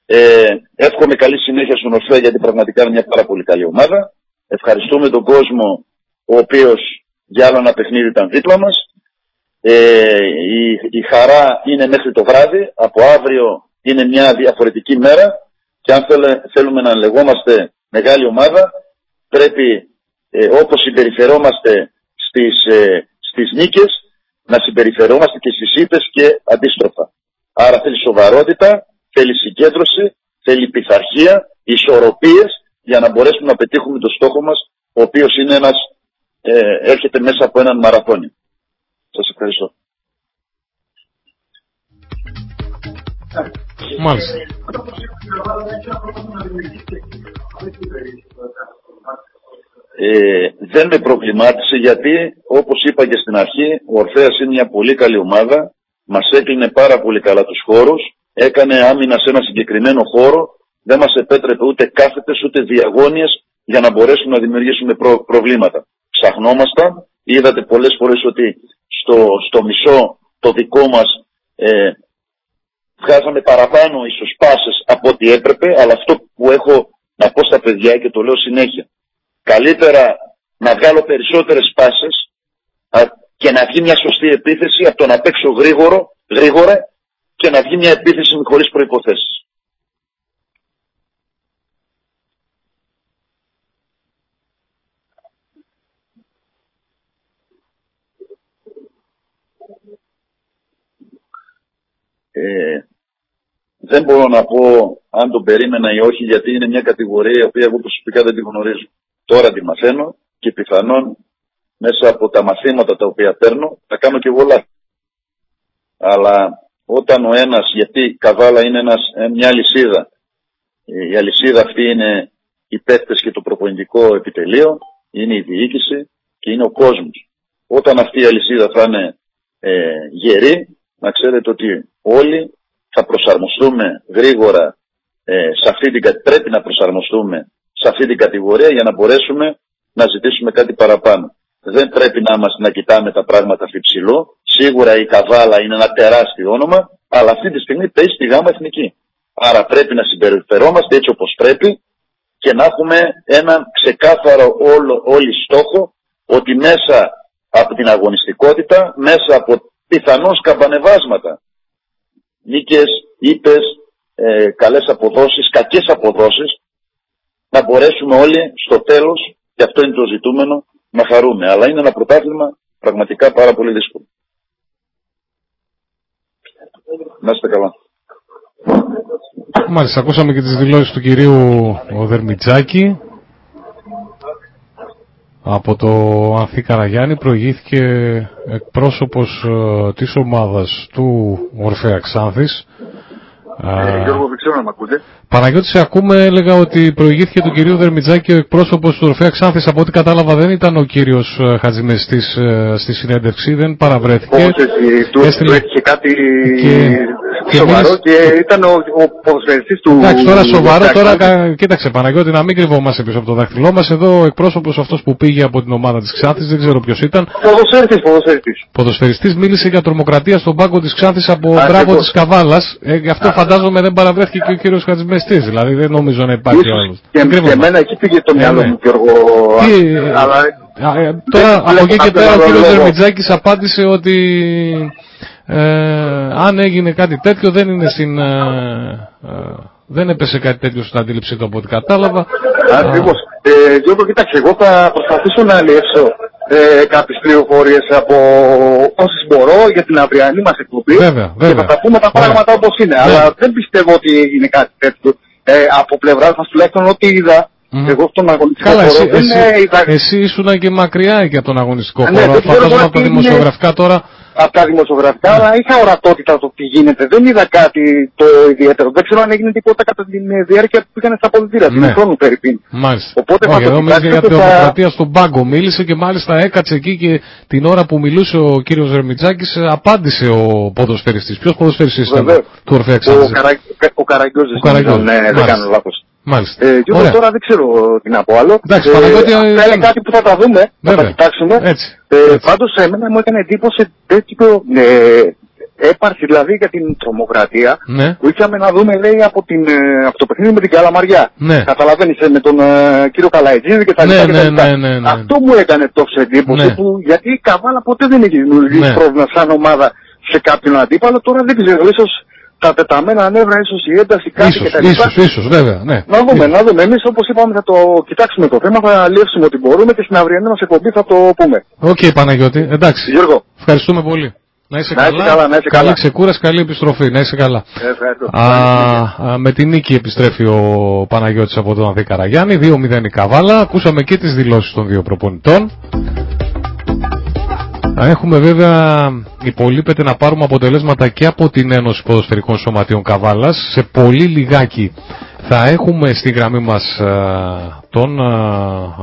S6: Ε, εύχομαι καλή συνέχεια στον Ορφέα γιατί πραγματικά είναι μια πάρα πολύ καλή ομάδα. Ευχαριστούμε τον κόσμο ο οποίος για άλλο ένα παιχνίδι ήταν δίπλα μας. Ε, η, η χαρά είναι μέχρι το βράδυ. Από αύριο είναι μια διαφορετική μέρα και αν θέλουμε να λεγόμαστε μεγάλη ομάδα πρέπει ε, όπως συμπεριφερόμαστε στις, ε, στις νίκες να συμπεριφερόμαστε και στις ύπες και αντίστροφα. Άρα θέλει σοβαρότητα, θέλει συγκέντρωση, θέλει πειθαρχία, ισορροπίες για να μπορέσουμε να πετύχουμε το στόχο μας, ο οποίος είναι ένας, ε, έρχεται μέσα από έναν μαραθώνιο. Σας ευχαριστώ.
S1: Μάλιστα.
S6: Ε, δεν με προβλημάτισε γιατί όπως είπα και στην αρχή ο Ορφέας είναι μια πολύ καλή ομάδα. Μας έκλεινε πάρα πολύ καλά τους χώρους. Έκανε άμυνα σε ένα συγκεκριμένο χώρο. Δεν μας επέτρεπε ούτε κάθετες ούτε διαγώνιες για να μπορέσουμε να δημιουργήσουμε προβλήματα. Ψαχνόμασταν. Είδατε πολλές φορές ότι στο, στο μισό το δικό μας ε, βγάζαμε παραπάνω ίσως πάσες από ό,τι έπρεπε αλλά αυτό που έχω να πω στα παιδιά και το λέω συνέχεια καλύτερα να βγάλω περισσότερες πάσες και να βγει μια σωστή επίθεση από το να παίξω γρήγορο, γρήγορα και να βγει μια επίθεση με χωρίς προϋποθέσεις. Ε, δεν μπορώ να πω αν τον περίμενα ή όχι γιατί είναι μια κατηγορία η οποία εγώ προσωπικά δεν τη γνωρίζω. Τώρα τη μαθαίνω και πιθανόν μέσα από τα μαθήματα τα οποία παίρνω θα κάνω και εγώ λάθη. Αλλά όταν ο ένας, γιατί η Καβάλα είναι ένας, ε, μια λυσίδα, η αλυσίδα αυτή είναι οι παίκτες και το προπονητικό επιτελείο, είναι η διοίκηση και είναι ο κόσμος. Όταν αυτή η αλυσίδα θα είναι ε, γερή, να ξέρετε ότι όλοι θα προσαρμοστούμε γρήγορα ε, σε αυτή την πρέπει να προσαρμοστούμε σε αυτή την κατηγορία για να μπορέσουμε να ζητήσουμε κάτι παραπάνω. Δεν πρέπει να είμαστε να κοιτάμε τα πράγματα ψηλό. Σίγουρα η Καβάλα είναι ένα τεράστιο όνομα, αλλά αυτή τη στιγμή παίζει στη γάμα εθνική. Άρα πρέπει να συμπεριφερόμαστε έτσι όπως πρέπει και να έχουμε ένα ξεκάθαρο όλο, όλοι στόχο ότι μέσα από την αγωνιστικότητα, μέσα από πιθανώς καμπανεβάσματα, νίκες, ύπες, ε, καλές αποδόσεις, κακές αποδόσεις, να μπορέσουμε όλοι στο τέλος, και αυτό είναι το ζητούμενο, να χαρούμε. Αλλά είναι ένα πρωτάθλημα πραγματικά πάρα πολύ δύσκολο. Να είστε καλά.
S1: Μάλιστα, ακούσαμε και τις δηλώσεις του κυρίου Οδερμιτζάκη. Από το Ανθή Καραγιάννη προηγήθηκε εκπρόσωπος ε, της ομάδας του Ορφέα Ξάνθης
S3: Ε, Γιώργο, δεν ξέρω να με ακούτε.
S1: Παναγιώτης, σε ακούμε, έλεγα ότι προηγήθηκε του κυρίου Δερμιτζάκη ο εκπρόσωπος του Ορφαία Ξάνθης. Από ό,τι κατάλαβα, δεν ήταν ο κύριος Χατζημεστή ε, στη συνέντευξη, δεν παραβρέθηκε.
S3: Όπως έτσι, του,
S1: Έστειλε-
S3: του έτυχε κάτι
S1: Και- και
S3: σοβαρό
S1: μίλησε-
S3: και ήταν ο, ο ποδοσφαιριστής του...
S1: Εντάξει, τώρα σοβαρό,
S3: του
S1: τώρα
S3: Ξάνθη.
S1: κα- κοίταξε Παναγιώτη, να μην κρυβόμαστε πίσω από το δάχτυλό μας. Εδώ ο εκπρόσωπος αυτός που πήγε από την ομάδα της Ξάνθης, δεν ξέρω ποιος ήταν.
S3: Ποδοσφαιριστής, ποδοσφαιριστής.
S1: Ποδοσφαιριστής μίλησε για τρομοκρατία στον πάγκο της Ξάνθης από
S3: Ακριβώς.
S1: μπράβο της Καβάλας. Ε, γι' αυτό φαντάζομαι δεν παραβρέθηκε και ο κύριος Χατζημεστής. Δηλαδή δεν νομίζω να υπάρχει
S3: Ίσως
S1: άλλος.
S3: και,
S1: Δεν
S3: και
S1: κρύβομαι.
S3: εμένα εκεί πήγε το
S1: Ε,
S3: μυαλό
S1: ναι.
S3: μου, Γιώργο.
S1: Τι,
S3: Αλλά
S1: Α, ε, Τώρα
S3: Δεν
S1: από
S3: βλέπω
S1: εκεί και
S3: κάποιον
S1: πέρα ο
S3: άλλο
S1: κύριος
S3: λόγο.
S1: Δερμιτζάκης απάντησε ότι ε, αν έγινε κάτι τέτοιο δεν είναι στην... ε, ε, δεν έπεσε κάτι τέτοιο στην αντίληψή του από ό,τι κατάλαβα.
S3: Ακριβώς. Ε, Γιώργο, κοίταξε, εγώ θα προσπαθήσω να αλλιεύσω ε, κάποιες πληροφορίες από όσες μπορώ για την αυριανή μας εκπομπή
S1: Βέβαια,
S3: και
S1: βέβαια.
S3: θα τα πούμε τα
S1: Ωραία.
S3: πράγματα όπως είναι.
S1: Ναι.
S3: Αλλά δεν πιστεύω ότι έγινε κάτι τέτοιο. Ε, από πλευράς μας τουλάχιστον ό,τι είδα,
S1: Μμμ.
S3: εγώ στον αγωνιστικό
S1: Καλά,
S3: χώρο
S1: εσύ,
S3: δεν
S1: εσύ,
S3: ε, είδα
S1: εσύ ήσουν και μακριά και από τον αγωνιστικό
S3: Ναι,
S1: χώρο.
S3: δεν ξέρω
S1: Φαντάζομαι
S3: τώρα
S1: από τα
S3: τι είναι.
S1: δημοσιογραφικά τώρα.
S3: Από τα δημοσιογραφικά, αλλά είχα ορατότητα το τι γίνεται. Δεν είδα κάτι το ιδιαίτερο. Δεν ξέρω αν έγινε τίποτα κατά τη διάρκεια που πήγανε στα αποδητήρια.
S1: Ναι.
S3: Την χρόνου Φερρυπίν.
S1: Μάλιστα.
S3: Οπότε θα
S1: Όχι,
S3: το
S1: εδώ μίλησε για
S3: κοιτάξετε,
S1: την
S3: θα-
S1: δημοκρατία στον πάγκο. Μίλησε και μάλιστα έκατσε εκεί και την ώρα που μιλούσε ο κύριος Ζερμιτζάκη απάντησε ο ποδοσφαιριστής. Ποιος ποδοσφαιριστής ήταν;
S3: Βεβαίως.
S1: του Ορφέα
S3: Ο,
S1: Ξάνθης.
S3: Καρα... ο Καραγκιόζης,
S1: Ο Καραγκιόζης,
S3: ναι, δεν
S1: μάλιστα.
S3: κάνω λάθος.
S1: Μάλιστα.
S3: Ε, και εγώ
S1: Ωραία.
S3: τώρα δεν ξέρω τι να πω άλλο.
S1: Εντάξει, Παναγιώτη, ε,
S3: αυτά είναι
S1: δεν-
S3: κάτι που θα τα δούμε, θα τα
S1: Βέβαια.
S3: κοιτάξουμε.
S1: Έτσι,
S3: Ε,
S1: έτσι.
S3: πάντως εμένα μου έκανε εντύπωση τέτοιο ε, έπαρχη δηλαδή για την τρομοκρατία
S1: Ναι.
S3: που είχαμε να δούμε λέει από, την, ε, από το παιχνίδι με την Καλαμαριά.
S1: Ναι.
S3: Καταλαβαίνεις ε, με τον ε, κύριο Καλαϊτζίδη και τα
S1: Ναι,
S3: λοιπά. και τα
S1: ναι,
S3: λοιπά.
S1: ναι, ναι, ναι.
S3: Αυτό μου έκανε τόσο εντύπωση
S1: Ναι.
S3: που, γιατί η Καβάλα ποτέ δεν έχει δημιουργήσει
S1: Ναι.
S3: πρόβλημα σαν ομάδα σε κάποιον αντίπαλο. Τώρα δεν ξέρω, ίσως τα τεταμένα νεύρα, ίσως η ένταση κάτι
S1: Ίσως,
S3: και τα λοιπά.
S1: ίσως, ίσως, βέβαια, ναι.
S3: Να δούμε,
S1: Ίσως.
S3: να δούμε. Εμείς όπως είπαμε θα το κοιτάξουμε το θέμα, θα αλλιεύσουμε ό,τι μπορούμε και στην αυριανή μας εκπομπή θα το πούμε.
S1: Οκ, Παναγιώτη, εντάξει.
S3: Γιώργο,
S1: Ευχαριστούμε πολύ. Να είσαι
S3: Να είσαι
S1: καλά.
S3: καλά, να είσαι
S1: καλή
S3: καλά.
S1: ξεκούραση, καλή επιστροφή. Να είσαι καλά.
S3: ε, ευχαριστώ.
S1: Α, α, με την νίκη επιστρέφει ο Παναγιώτης από τον Ανθή Καραγιάννη. 2-0 η Καβάλα. Ακούσαμε και τις δηλώσεις των δύο προπονητών. Α, Έχουμε βέβαια, υπολείπεται να πάρουμε αποτελέσματα και από την Ένωση Ποδοσφαιρικών Σωματείων Καβάλας. Σε πολύ λιγάκι θα έχουμε στη γραμμή μας α, τον α,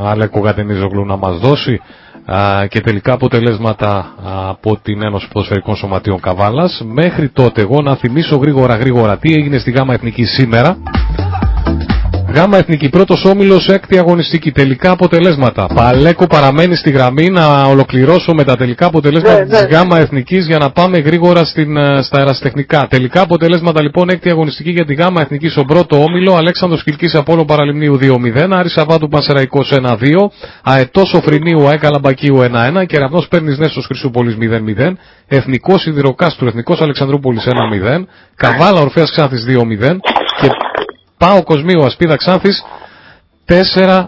S1: Αλέκο Γατενίζογλου να μας δώσει α, και τελικά αποτελέσματα α, από την Ένωση Ποδοσφαιρικών Σωματείων Καβάλας. Μέχρι τότε εγώ να θυμίσω γρήγορα γρήγορα τι έγινε στη ΓΑΜΑ Εθνικής σήμερα. Γάμα Εθνική, πρώτος όμιλος, έκτη αγωνιστική. Τελικά αποτελέσματα. Παλέκο παραμένει στη γραμμή να ολοκληρώσω με τα τελικά αποτελέσματα
S2: Ναι,
S1: της
S2: ναι.
S1: Γάμα Εθνικής για να πάμε γρήγορα στην, ε, στα αεραστεχνικά. Τελικά αποτελέσματα λοιπόν, έκτη αγωνιστική για τη Γάμα Εθνική στον πρώτο όμιλο. Αλέξανδρος Κιλκής Απόλλων Παραλιμνίου 2-0. Άρης Σαββάτου Πανσεραϊκός 1-2. Αετός Σοφρινίου ΑΕΚ Αλαμπακίου 1-1. Κεραυνός Παίρνης Νέσος Χρυσούπολης 0-0. Εθνικός Σιδηροκάστρου Εθνικός Αλεξανδρούπολης 1-0. Καβάλα Ορφέας Ξάνθης 2-0. Και Πάω Κοσμίου Ασπίδα Ξάνθης 4-1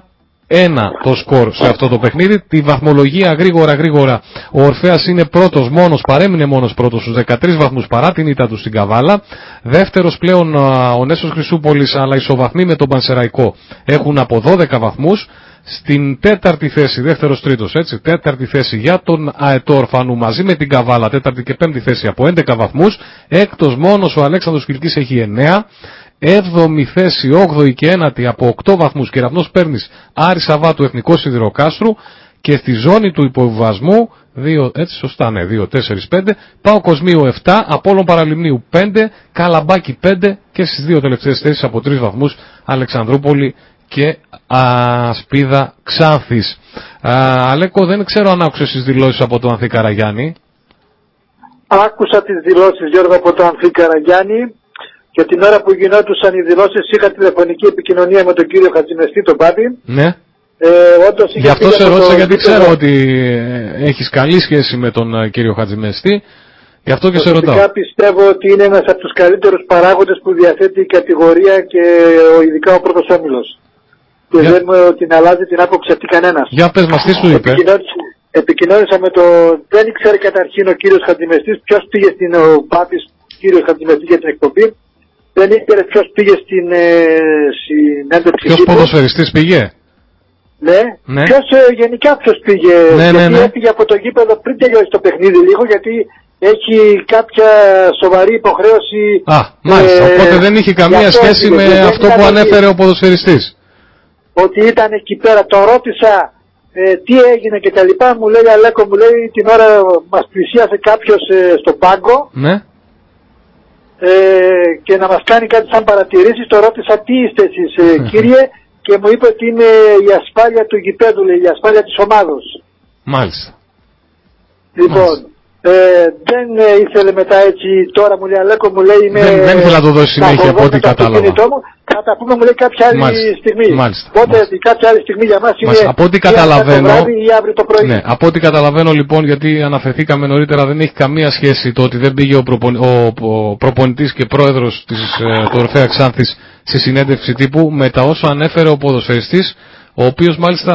S1: το σκορ σε αυτό το παιχνίδι. Τη βαθμολογία γρήγορα γρήγορα ο Ορφέας είναι πρώτος μόνος, παρέμεινε μόνος πρώτος στους 13 βαθμούς παρά την ήττα του στην Καβάλα. Δεύτερος πλέον α, ο Νέσος Χρυσούπολης αλλά ισοβαθμοί με τον Πανσεραϊκό έχουν από 12 βαθμούς. Στην τέταρτη θέση, δεύτερος τρίτος έτσι, τέταρτη θέση για τον Αετό Ορφανού μαζί με την Καβάλα, τέταρτη και πέμπτη θέση από 11 βαθμούς. Έκτος μόνος ο Αλέξανδρος Κιλκής έχει 9. 7η θέση, 8η και 9η από 8 βαθμούς κεραυνός παίρνεις Άρη Σαββάτου Εθνικός Σιδηροκάστρου και στη ζώνη του υποβιβασμού, 2, έτσι σωστά ναι, 2, 4, 5, Πάο Κοσμίου 7, Απόλλων Παραλιμνίου 5, Καλαμπάκι 5 και στις δύο τελευταίες θέσεις από 3 βαθμούς Αλεξανδρούπολη και Ασπίδα Ξάνθης. Α, Αλέκο δεν ξέρω αν άκουσες τις δηλώσεις από τον Ανθή Καραγιάννη.
S2: Άκουσα τις δηλώσεις Γιώργο από τον Ανθή Καραγιάννη και την ώρα που γινόντουσαν οι δηλώσεις είχα τηλεφωνική επικοινωνία με τον κύριο Χατζημεστή τον Πάπη.
S1: Ναι.
S2: Ε, όντως είχε
S1: Γι' αυτό
S2: πει
S1: σε
S2: από
S1: ρώτησα
S2: το
S1: γιατί
S2: γήπεδο-
S1: ξέρω ότι ε, έχεις καλή σχέση με τον ε, κύριο Χατζημεστή. Γι' αυτό και σε ρωτάω.
S2: Προσωπικά πιστεύω ότι είναι ένας από τους καλύτερους παράγοντες που διαθέτει η κατηγορία και ο, ειδικά ο πρώτος όμιλος. Και
S1: Για-
S2: δεν μου την αλλάζει την άποψη αυτή κανένας.
S1: Για πες μας τι σου είπε;
S2: Επικοινώνησα, επικοινώνησα με το... Δεν ήξερε καταρχήν ο κύριος Χατζημεστής ποιος πήγε στην ο Πάπης, κύριος Χατζημεστή για την εκπομπή. Δεν ήξερε ποιος πήγε στην ε, συνέντευξη
S1: Ποιος
S2: τύπου.
S1: ποδοσφαιριστής πήγε;
S2: Ναι.
S1: Ναι.
S2: Ποιος, ε, γενικά ποιος πήγε;
S1: Ναι, ναι,
S2: γιατί
S1: ναι.
S2: έφυγε από το γήπεδο πριν τελειώσει το παιχνίδι λίγο γιατί έχει κάποια σοβαρή υποχρέωση.
S1: Α, μάλιστα.
S2: ε,
S1: Οπότε δεν είχε
S2: γι'
S1: καμία
S2: αυτό
S1: σχέση
S2: έφυγε.
S1: με
S2: Δεν
S1: αυτό
S2: ήταν
S1: που
S2: ότι-
S1: ανέφερε ο ποδοσφαιριστής.
S2: Ότι ήταν εκεί πέρα, το ρώτησα ε, τι έγινε και τα λοιπά, μου λέει Αλέκο, μου λέει την ώρα μας πλησίασε κάποιος ε, στο πάγκο
S1: Ναι.
S2: Ε, και να μας κάνει κάτι σαν παρατηρήσεις, το ρώτησα τι είστε εσείς ε, κύριε; Και μου είπε ότι είναι η ασφάλεια του γηπέδου, λέει, η ασφάλεια της ομάδος.
S1: Μάλιστα.
S2: Λοιπόν, ε, δεν ε, ήθελε μετά έτσι, τώρα μου λέει Αλέκο, μου λέει είμαι...
S1: Δεν- δεν ήθελε να το δώσει
S2: θα
S1: συνέχεια, από
S2: φοβόμαι
S1: ό,τι
S2: το
S1: κατάλαβα.
S2: αυτοκίνητό μου, θα τα πούμε μου λέει κάποια άλλη
S1: Μάλιστα.
S2: στιγμή.
S1: Μάλιστα.
S2: Οπότε
S1: Μάλιστα.
S2: κάποια άλλη στιγμή για μας είναι
S1: Μάλιστα. Από ό,τι
S2: ή αύριο
S1: καταλαβαίνω-
S2: το βράδυ ή αύριο το πρωί.
S1: Ναι, από ό,τι καταλαβαίνω λοιπόν, γιατί αναφερθήκαμε νωρίτερα, δεν έχει καμία σχέση το ότι δεν πήγε ο, προπον... ο... ο προπονητής και πρόεδρος της, ε, του Ορφέα Ξάνθης στη συνέντευξη τύπου με τα όσα ανέφερε ο ποδοσφαιριστής, ο οποίος μάλιστα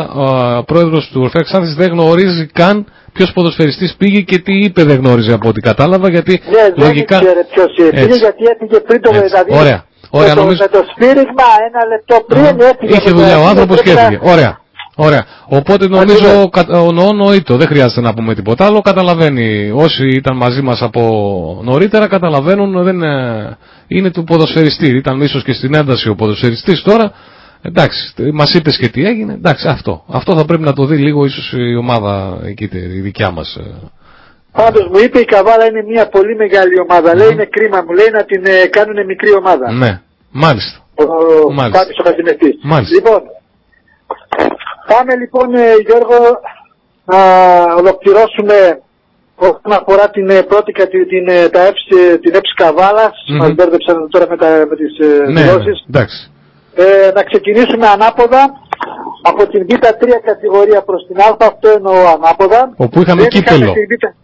S1: ο πρόεδρος του Ορφέα Ξάνθης δεν γνωρίζει καν ποιος ποδοσφαιριστής πήγε και τι είπε δεν γνώριζε από ό,τι κατάλαβα, γιατί
S2: Ναι, δεν
S1: λογικά...
S2: ήξερε ποιος έφυγε
S1: Έτσι.
S2: γιατί έφυγε πριν το
S1: Έτσι.
S2: δηλαδή.
S1: Ωραία. Ωραία,
S2: με, το,
S1: νομίζω-
S2: με το σφύριγμα ένα λεπτό πριν έφυγε.
S1: Είχε
S2: με το
S1: δουλειά ο
S2: έφυγε,
S1: άνθρωπος και
S2: πρέπει να-
S1: έφυγε. Ωραία. Ωραία. Οπότε νομίζω
S2: Ακριβώς.
S1: κα- ο νοό νοήτο. Δεν χρειάζεται να πούμε τίποτα άλλο. Καταλαβαίνει. Όσοι ήταν μαζί μας από νωρίτερα καταλαβαίνουν δεν ε, είναι του ποδοσφαιριστή. Ήταν ίσως και στην ένταση ο ποδοσφαιριστής τώρα. Εντάξει, μας είπες και τι έγινε. Εντάξει, αυτό. Αυτό θα πρέπει να το δει λίγο ίσως η ομάδα εκεί, η δικιά μας.
S2: Πάντως μου είπε η Καβάλα είναι μια πολύ μεγάλη ομάδα. Λέει είναι κρίμα μου, λέει να την ε, κάνουν μικρή ομάδα.
S1: Ναι, μάλιστα.
S2: Ο
S1: Μάλιστα.
S2: Πάπης ο Χατζημευτής.
S1: Μάλιστα.
S2: Λοιπόν, πάμε λοιπόν ε, Γιώργο να ολοκληρώσουμε όσον αφορά την ε, πρώτη κατη- την, ε, τα έψη, ε, την έψη Καβάλας.
S1: Μμμ.
S2: Μας μπέρδεψαν τώρα με, τα, με τις ε,
S1: Ναι,
S2: δηλώσεις.
S1: εντάξει.
S2: Ε, να ξεκινήσουμε ανάποδα από την Β3 κατηγορία προς την Α, αυτό εννοώ ανάποδα.
S1: Όπου είχαμε
S2: Δεν
S1: κύπελο.
S2: την Β-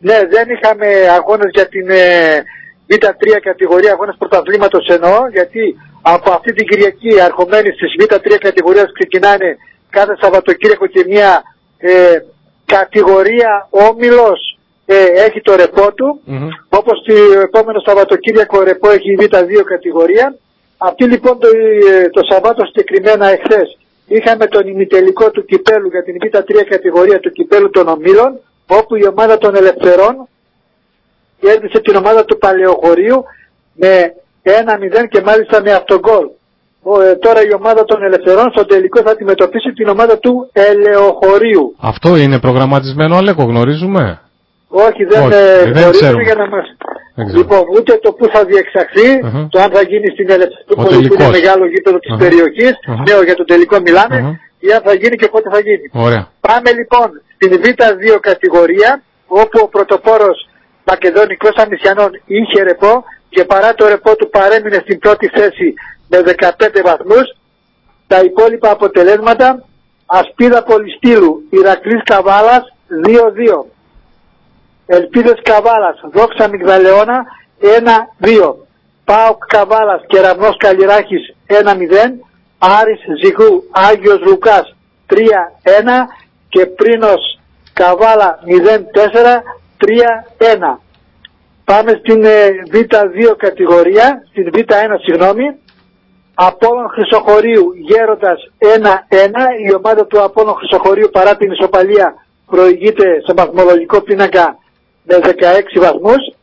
S2: Ναι, δεν είχαμε αγώνες για την ε, Β3 κατηγορία, αγώνες πρωταθλήματος εννοώ, γιατί από αυτή την Κυριακή αρχομένοι στις Β3 κατηγορίας ξεκινάνε κάθε Σαββατοκύριακο και μια ε, κατηγορία όμιλος ε, έχει το ρεπό του.
S1: Μμμ.
S2: Όπως το επόμενο Σαββατοκύριακο ρεπό έχει η Β2 κατηγορία. Αυτή λοιπόν το, ε, το Σαββάτο συγκεκριμένα εχθές είχαμε τον ημιτελικό του κυπέλου για την Β3 κατηγορία του κυπέλου των ομίλων όπου η ομάδα των ελευθερών κέρδισε την ομάδα του Παλαιοχωρίου με 1-0 και μάλιστα με αυτογκόλ. Ο, ε, τώρα η ομάδα των ελευθερών στο τελικό θα αντιμετωπίσει την ομάδα του Ελεοχωρίου.
S1: Αυτό είναι προγραμματισμένο, Αλέκο, γνωρίζουμε;
S2: Όχι, δεν,
S1: Όχι,
S2: ε,
S1: δεν
S2: γνωρίζουμε
S1: ξέρουμε.
S2: για να μας...
S1: Δεν ξέρω.
S2: Λοιπόν, ούτε το που θα διεξαχθεί,
S1: Μμμ.
S2: το αν θα γίνει στην
S1: Ο
S2: Ελευθερούπολη που είναι
S1: τελικός.
S2: μεγάλο γήπεδο της
S1: Μμμ.
S2: περιοχής,
S1: Μμμ.
S2: ναι, για το τελικό μιλάμε,
S1: Μμμ.
S2: ή αν θα γίνει και πότε θα γίνει.
S1: Ωραία.
S2: Πάμε λοιπόν στην Β2 κατηγορία, όπου ο πρωτοπόρος Μακεδονικός Αμυσιανών είχε ρεπό και παρά το ρεπό του παρέμεινε στην πρώτη θέση με 15 βαθμούς. Τα υπόλοιπα αποτελέσματα, Ασπίδα Πολυστήλου, Ηρακλής Καβάλας 2-2. Ελπίδες Καβάλας, Δόξα Μιγδαλεώνα 1-2. Πάοκ Καβάλας, Κεραμνός Καλλιράχης 1-0. Άρης Ζυγού, Άγιος Λουκάς 3-1 και Πρίνος Καβάλα 0-4, 3-1. Πάμε στην ε, Β2 κατηγορία, στην Β1 συγγνώμη. Απόλλων Χρυσοχωρίου Γέροντας 1-1. Η ομάδα του Απόλλων Χρυσοχωρίου παρά την ισοπαλία προηγείται σε βαθμολογικό πίνακα με 16 βαθμούς.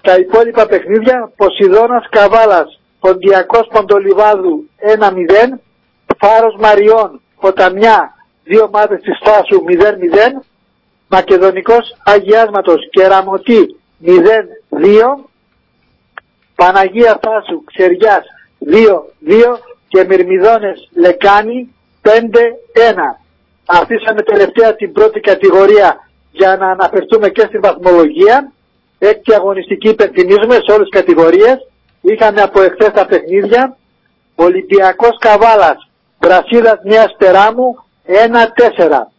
S2: Τα υπόλοιπα παιχνίδια Ποσειδώνας Καβάλας, Ποντιακός Ποντολιβάδου 1-0, Φάρος Μαριών, Ποταμιά, δύο ομάδες της Φάσου 0-0, Μακεδονικός Αγιάσματος Κεραμωτή 0-2, Παναγία Φάσου Ξεριάς 2-2 και Μυρμιδόνες Λεκάνη 5-1. Αφήσαμε τελευταία την πρώτη κατηγορία για να αναφερθούμε και στην βαθμολογία. Έκτη αγωνιστική υπενθυμίζουμε σε όλες τις κατηγορίες. Είχαμε από εχθές τα παιχνίδια. Ολυμπιακός Καβάλας, Βρασίδας Νέας Τεράμου 1-4.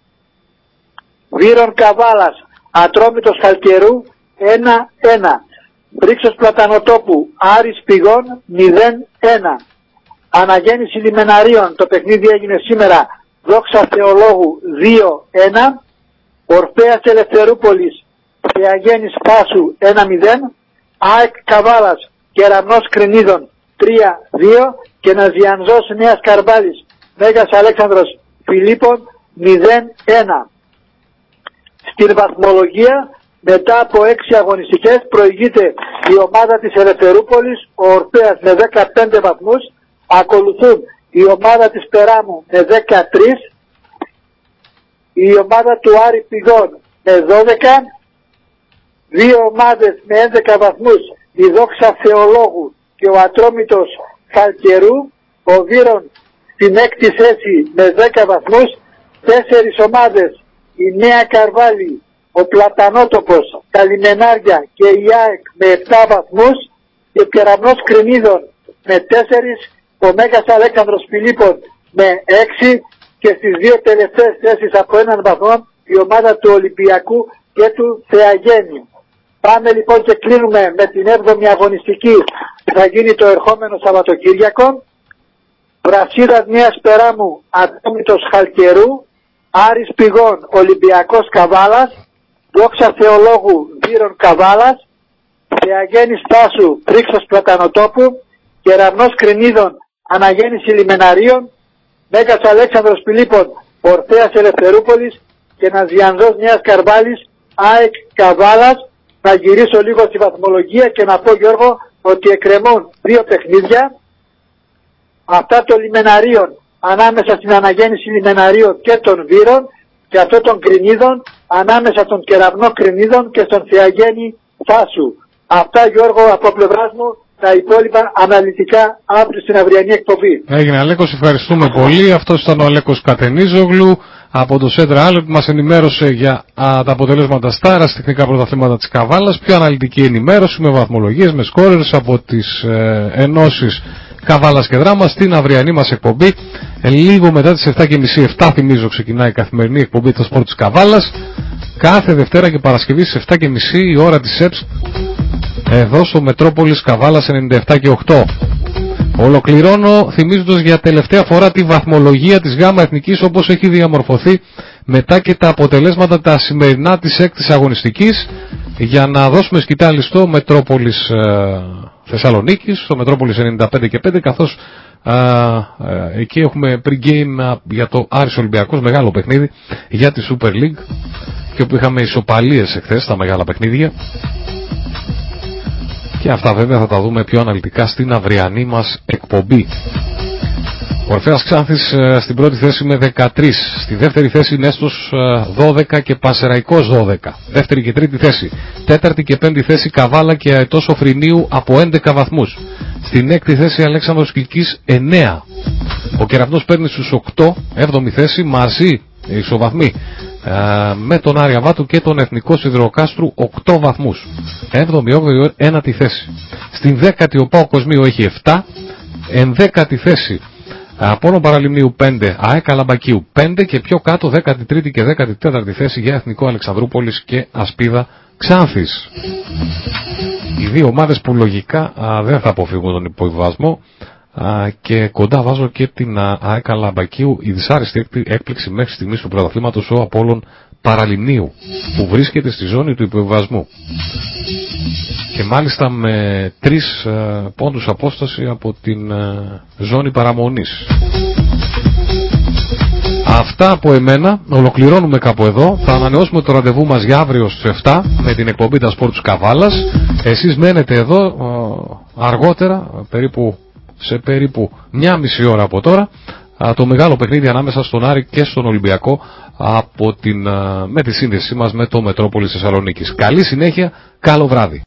S2: Βύρον Καβάλας, Ατρόμητος Χαλκερού 1-1. Πρίξος Πλατανοτόπου, Άρης Πηγών 0-1. Αναγέννηση Λιμεναρίων, το παιχνίδι έγινε σήμερα, Δόξα Θεολόγου 2-1. Ορφέας Ελευθερούπολης, Θεαγέννης Πάσου 1-0. ΑΕΚ Καβάλας, Κεραμνός Κρινίδων 3-2 και Ναζιανζός Νέας Καρμπάλης, Μέγας Αλέξανδρος Φιλίππων 0-1. Στην βαθμολογία μετά από έξι αγωνιστικές προηγείται η ομάδα της Ελευθερούπολης, ο Ορφέας με 15 βαθμούς, ακολουθούν η ομάδα της Περάμου με 13, η ομάδα του Άρη Πηγών με 12, δύο ομάδες με 11 βαθμούς, η Δόξα Θεολόγου και ο Ατρόμητος Χαλκερού, ο Βύρον στην έκτη θέση με 10 βαθμούς, τέσσερις ομάδες, η Νέα Καρβάλη, ο Πλατανότοπος, τα Λιμενάρια και η ΑΕΚ με 7 βαθμούς και ο Κεραμνός Κρινίδων με 4, ο Μέγας Αλέξανδρος Φιλίππων με 6 και στις δύο τελευταίες θέσεις από έναν βαθμό η ομάδα του Ολυμπιακού και του Θεαγένιου. Πάμε λοιπόν και κλείνουμε με την 7η αγωνιστική που θα γίνει το ερχόμενο Σαββατοκύριακο. Βρασίδας Νέας Περάμου, Ατόμητος Χαλκερού, Άρης Πηγών, Ολυμπιακός Καβάλας, Δόξα Θεολόγου Βύρων Καβάλας, Θεαγέννης Τάσου Πρίξος Πλατανοτόπου, Κεραμνός Κρινίδων Αναγέννηση Λιμεναρίων, Μέγας Αλέξανδρος Πιλίππων Ορθέας Ελευθερούπολης και Ναζιανδός Νέας Καρβάλης ΑΕΚ Καβάλας. Να γυρίσω λίγο στη βαθμολογία και να πω Γιώργο ότι εκκρεμούν δύο παιχνίδια. Αυτά των Λιμεναρίων ανάμεσα στην αναγέννηση Λιμεναρίων και των Βύρων και αυτό των Κρινίδων ανάμεσα των Κεραυνό Κρινίδων και στον Θεαγέννη Φάσου. Αυτά Γιώργο από πλευράς μου τα υπόλοιπα αναλυτικά αύριο στην αυριανή εκπομπή.
S1: Έγινε Αλέκος, ευχαριστούμε πολύ. Αυτός ήταν ο Αλέκος Κατενίζογλου από το Σέντρα Άλλο που μας ενημέρωσε για α, τα αποτελέσματα στα τεχνικά πρωταθλήματα της Καβάλας. Πιο αναλυτική ενημέρωση με βαθμολογίες, με σκόρερες από τις ε, ενώσεις Καβάλας και Δράμας στην αυριανή μας εκπομπή. Ε, λίγο μετά τις 7.30, 7 θυμίζω ξεκινάει η καθημερινή εκπομπή του Σπορ της Καβάλας. Κάθε Δευτέρα και Παρασκευή στις 7.30 η ώρα της ΕΠΣ εδώ στο Μετρόπολης Καβάλας 97 και 8. Ολοκληρώνω θυμίζοντας για τελευταία φορά τη βαθμολογία της ΓΑΜΑ Εθνικής όπως έχει διαμορφωθεί μετά και τα αποτελέσματα τα σημερινά της έκτης αγωνιστικής. Για να δώσουμε σκητάλη στο Μετρόπολης ε, Θεσσαλονίκης, στο Μετρόπολης 95 και 5 καθώς ε, ε, εκεί έχουμε pre-game για το Άρης Ολυμπιακός, μεγάλο παιχνίδι για τη Super League και όπου είχαμε ισοπαλίες εχθές τα μεγάλα παιχνίδια και αυτά βέβαια θα τα δούμε πιο αναλυτικά στην αυριανή μας εκπομπή. Ο Ορφέας Ξάνθης ε, στην πρώτη θέση με 13. Στη δεύτερη θέση Νέστος 12 ε, και Πασεραϊκός 12. Δεύτερη και τρίτη θέση. Τέταρτη και πέμπτη θέση Καβάλα και Αετός Οφρινίου από 11 βαθμούς. Στην έκτη θέση Αλέξανδρος Κιλκής 9. Ο Κεραυνός παίρνει στους 8. Έβδομη θέση μαζί ισοβαθμοί ε, με τον Άρια Βάτου και τον Εθνικό Σιδηροκάστρου 8 βαθμούς. 7η, 8η, θέση. Στην 10η ο Πάο Κοσμίου έχει 7. 11η θέση Απόλων Παραλιμνίου 5, ΑΕΚ Αλαμπακίου 5 και πιο κάτω 13η και 14η θέση για Εθνικό Αλεξανδρούπολης και Ασπίδα Ξάνθης. Οι δύο ομάδες που λογικά δεν θα αποφύγουν τον υποβιβασμό και κοντά βάζω και την ΑΕΚ Αλαμπακίου η δυσάρεστη έκπληξη μέχρι στιγμής του πρωταθλήματος ο Απόλλων Παραλιμνίου που βρίσκεται στη ζώνη του υποβιβασμού και μάλιστα με τρεις ε, πόντους απόσταση από την ε, ζώνη παραμονής. Αυτά από εμένα, ολοκληρώνουμε κάπου εδώ. Θα ανανεώσουμε το ραντεβού μας για αύριο στις 7 με την εκπομπή τα σπορ του Καβάλας. Εσείς μένετε εδώ ε, αργότερα, περίπου, σε περίπου μια μισή ώρα από τώρα, το μεγάλο παιχνίδι ανάμεσα στον Άρη και στον Ολυμπιακό από την, με τη σύνδεσή μας με το Μετρόπολη Θεσσαλονίκης. Καλή συνέχεια, καλό βράδυ.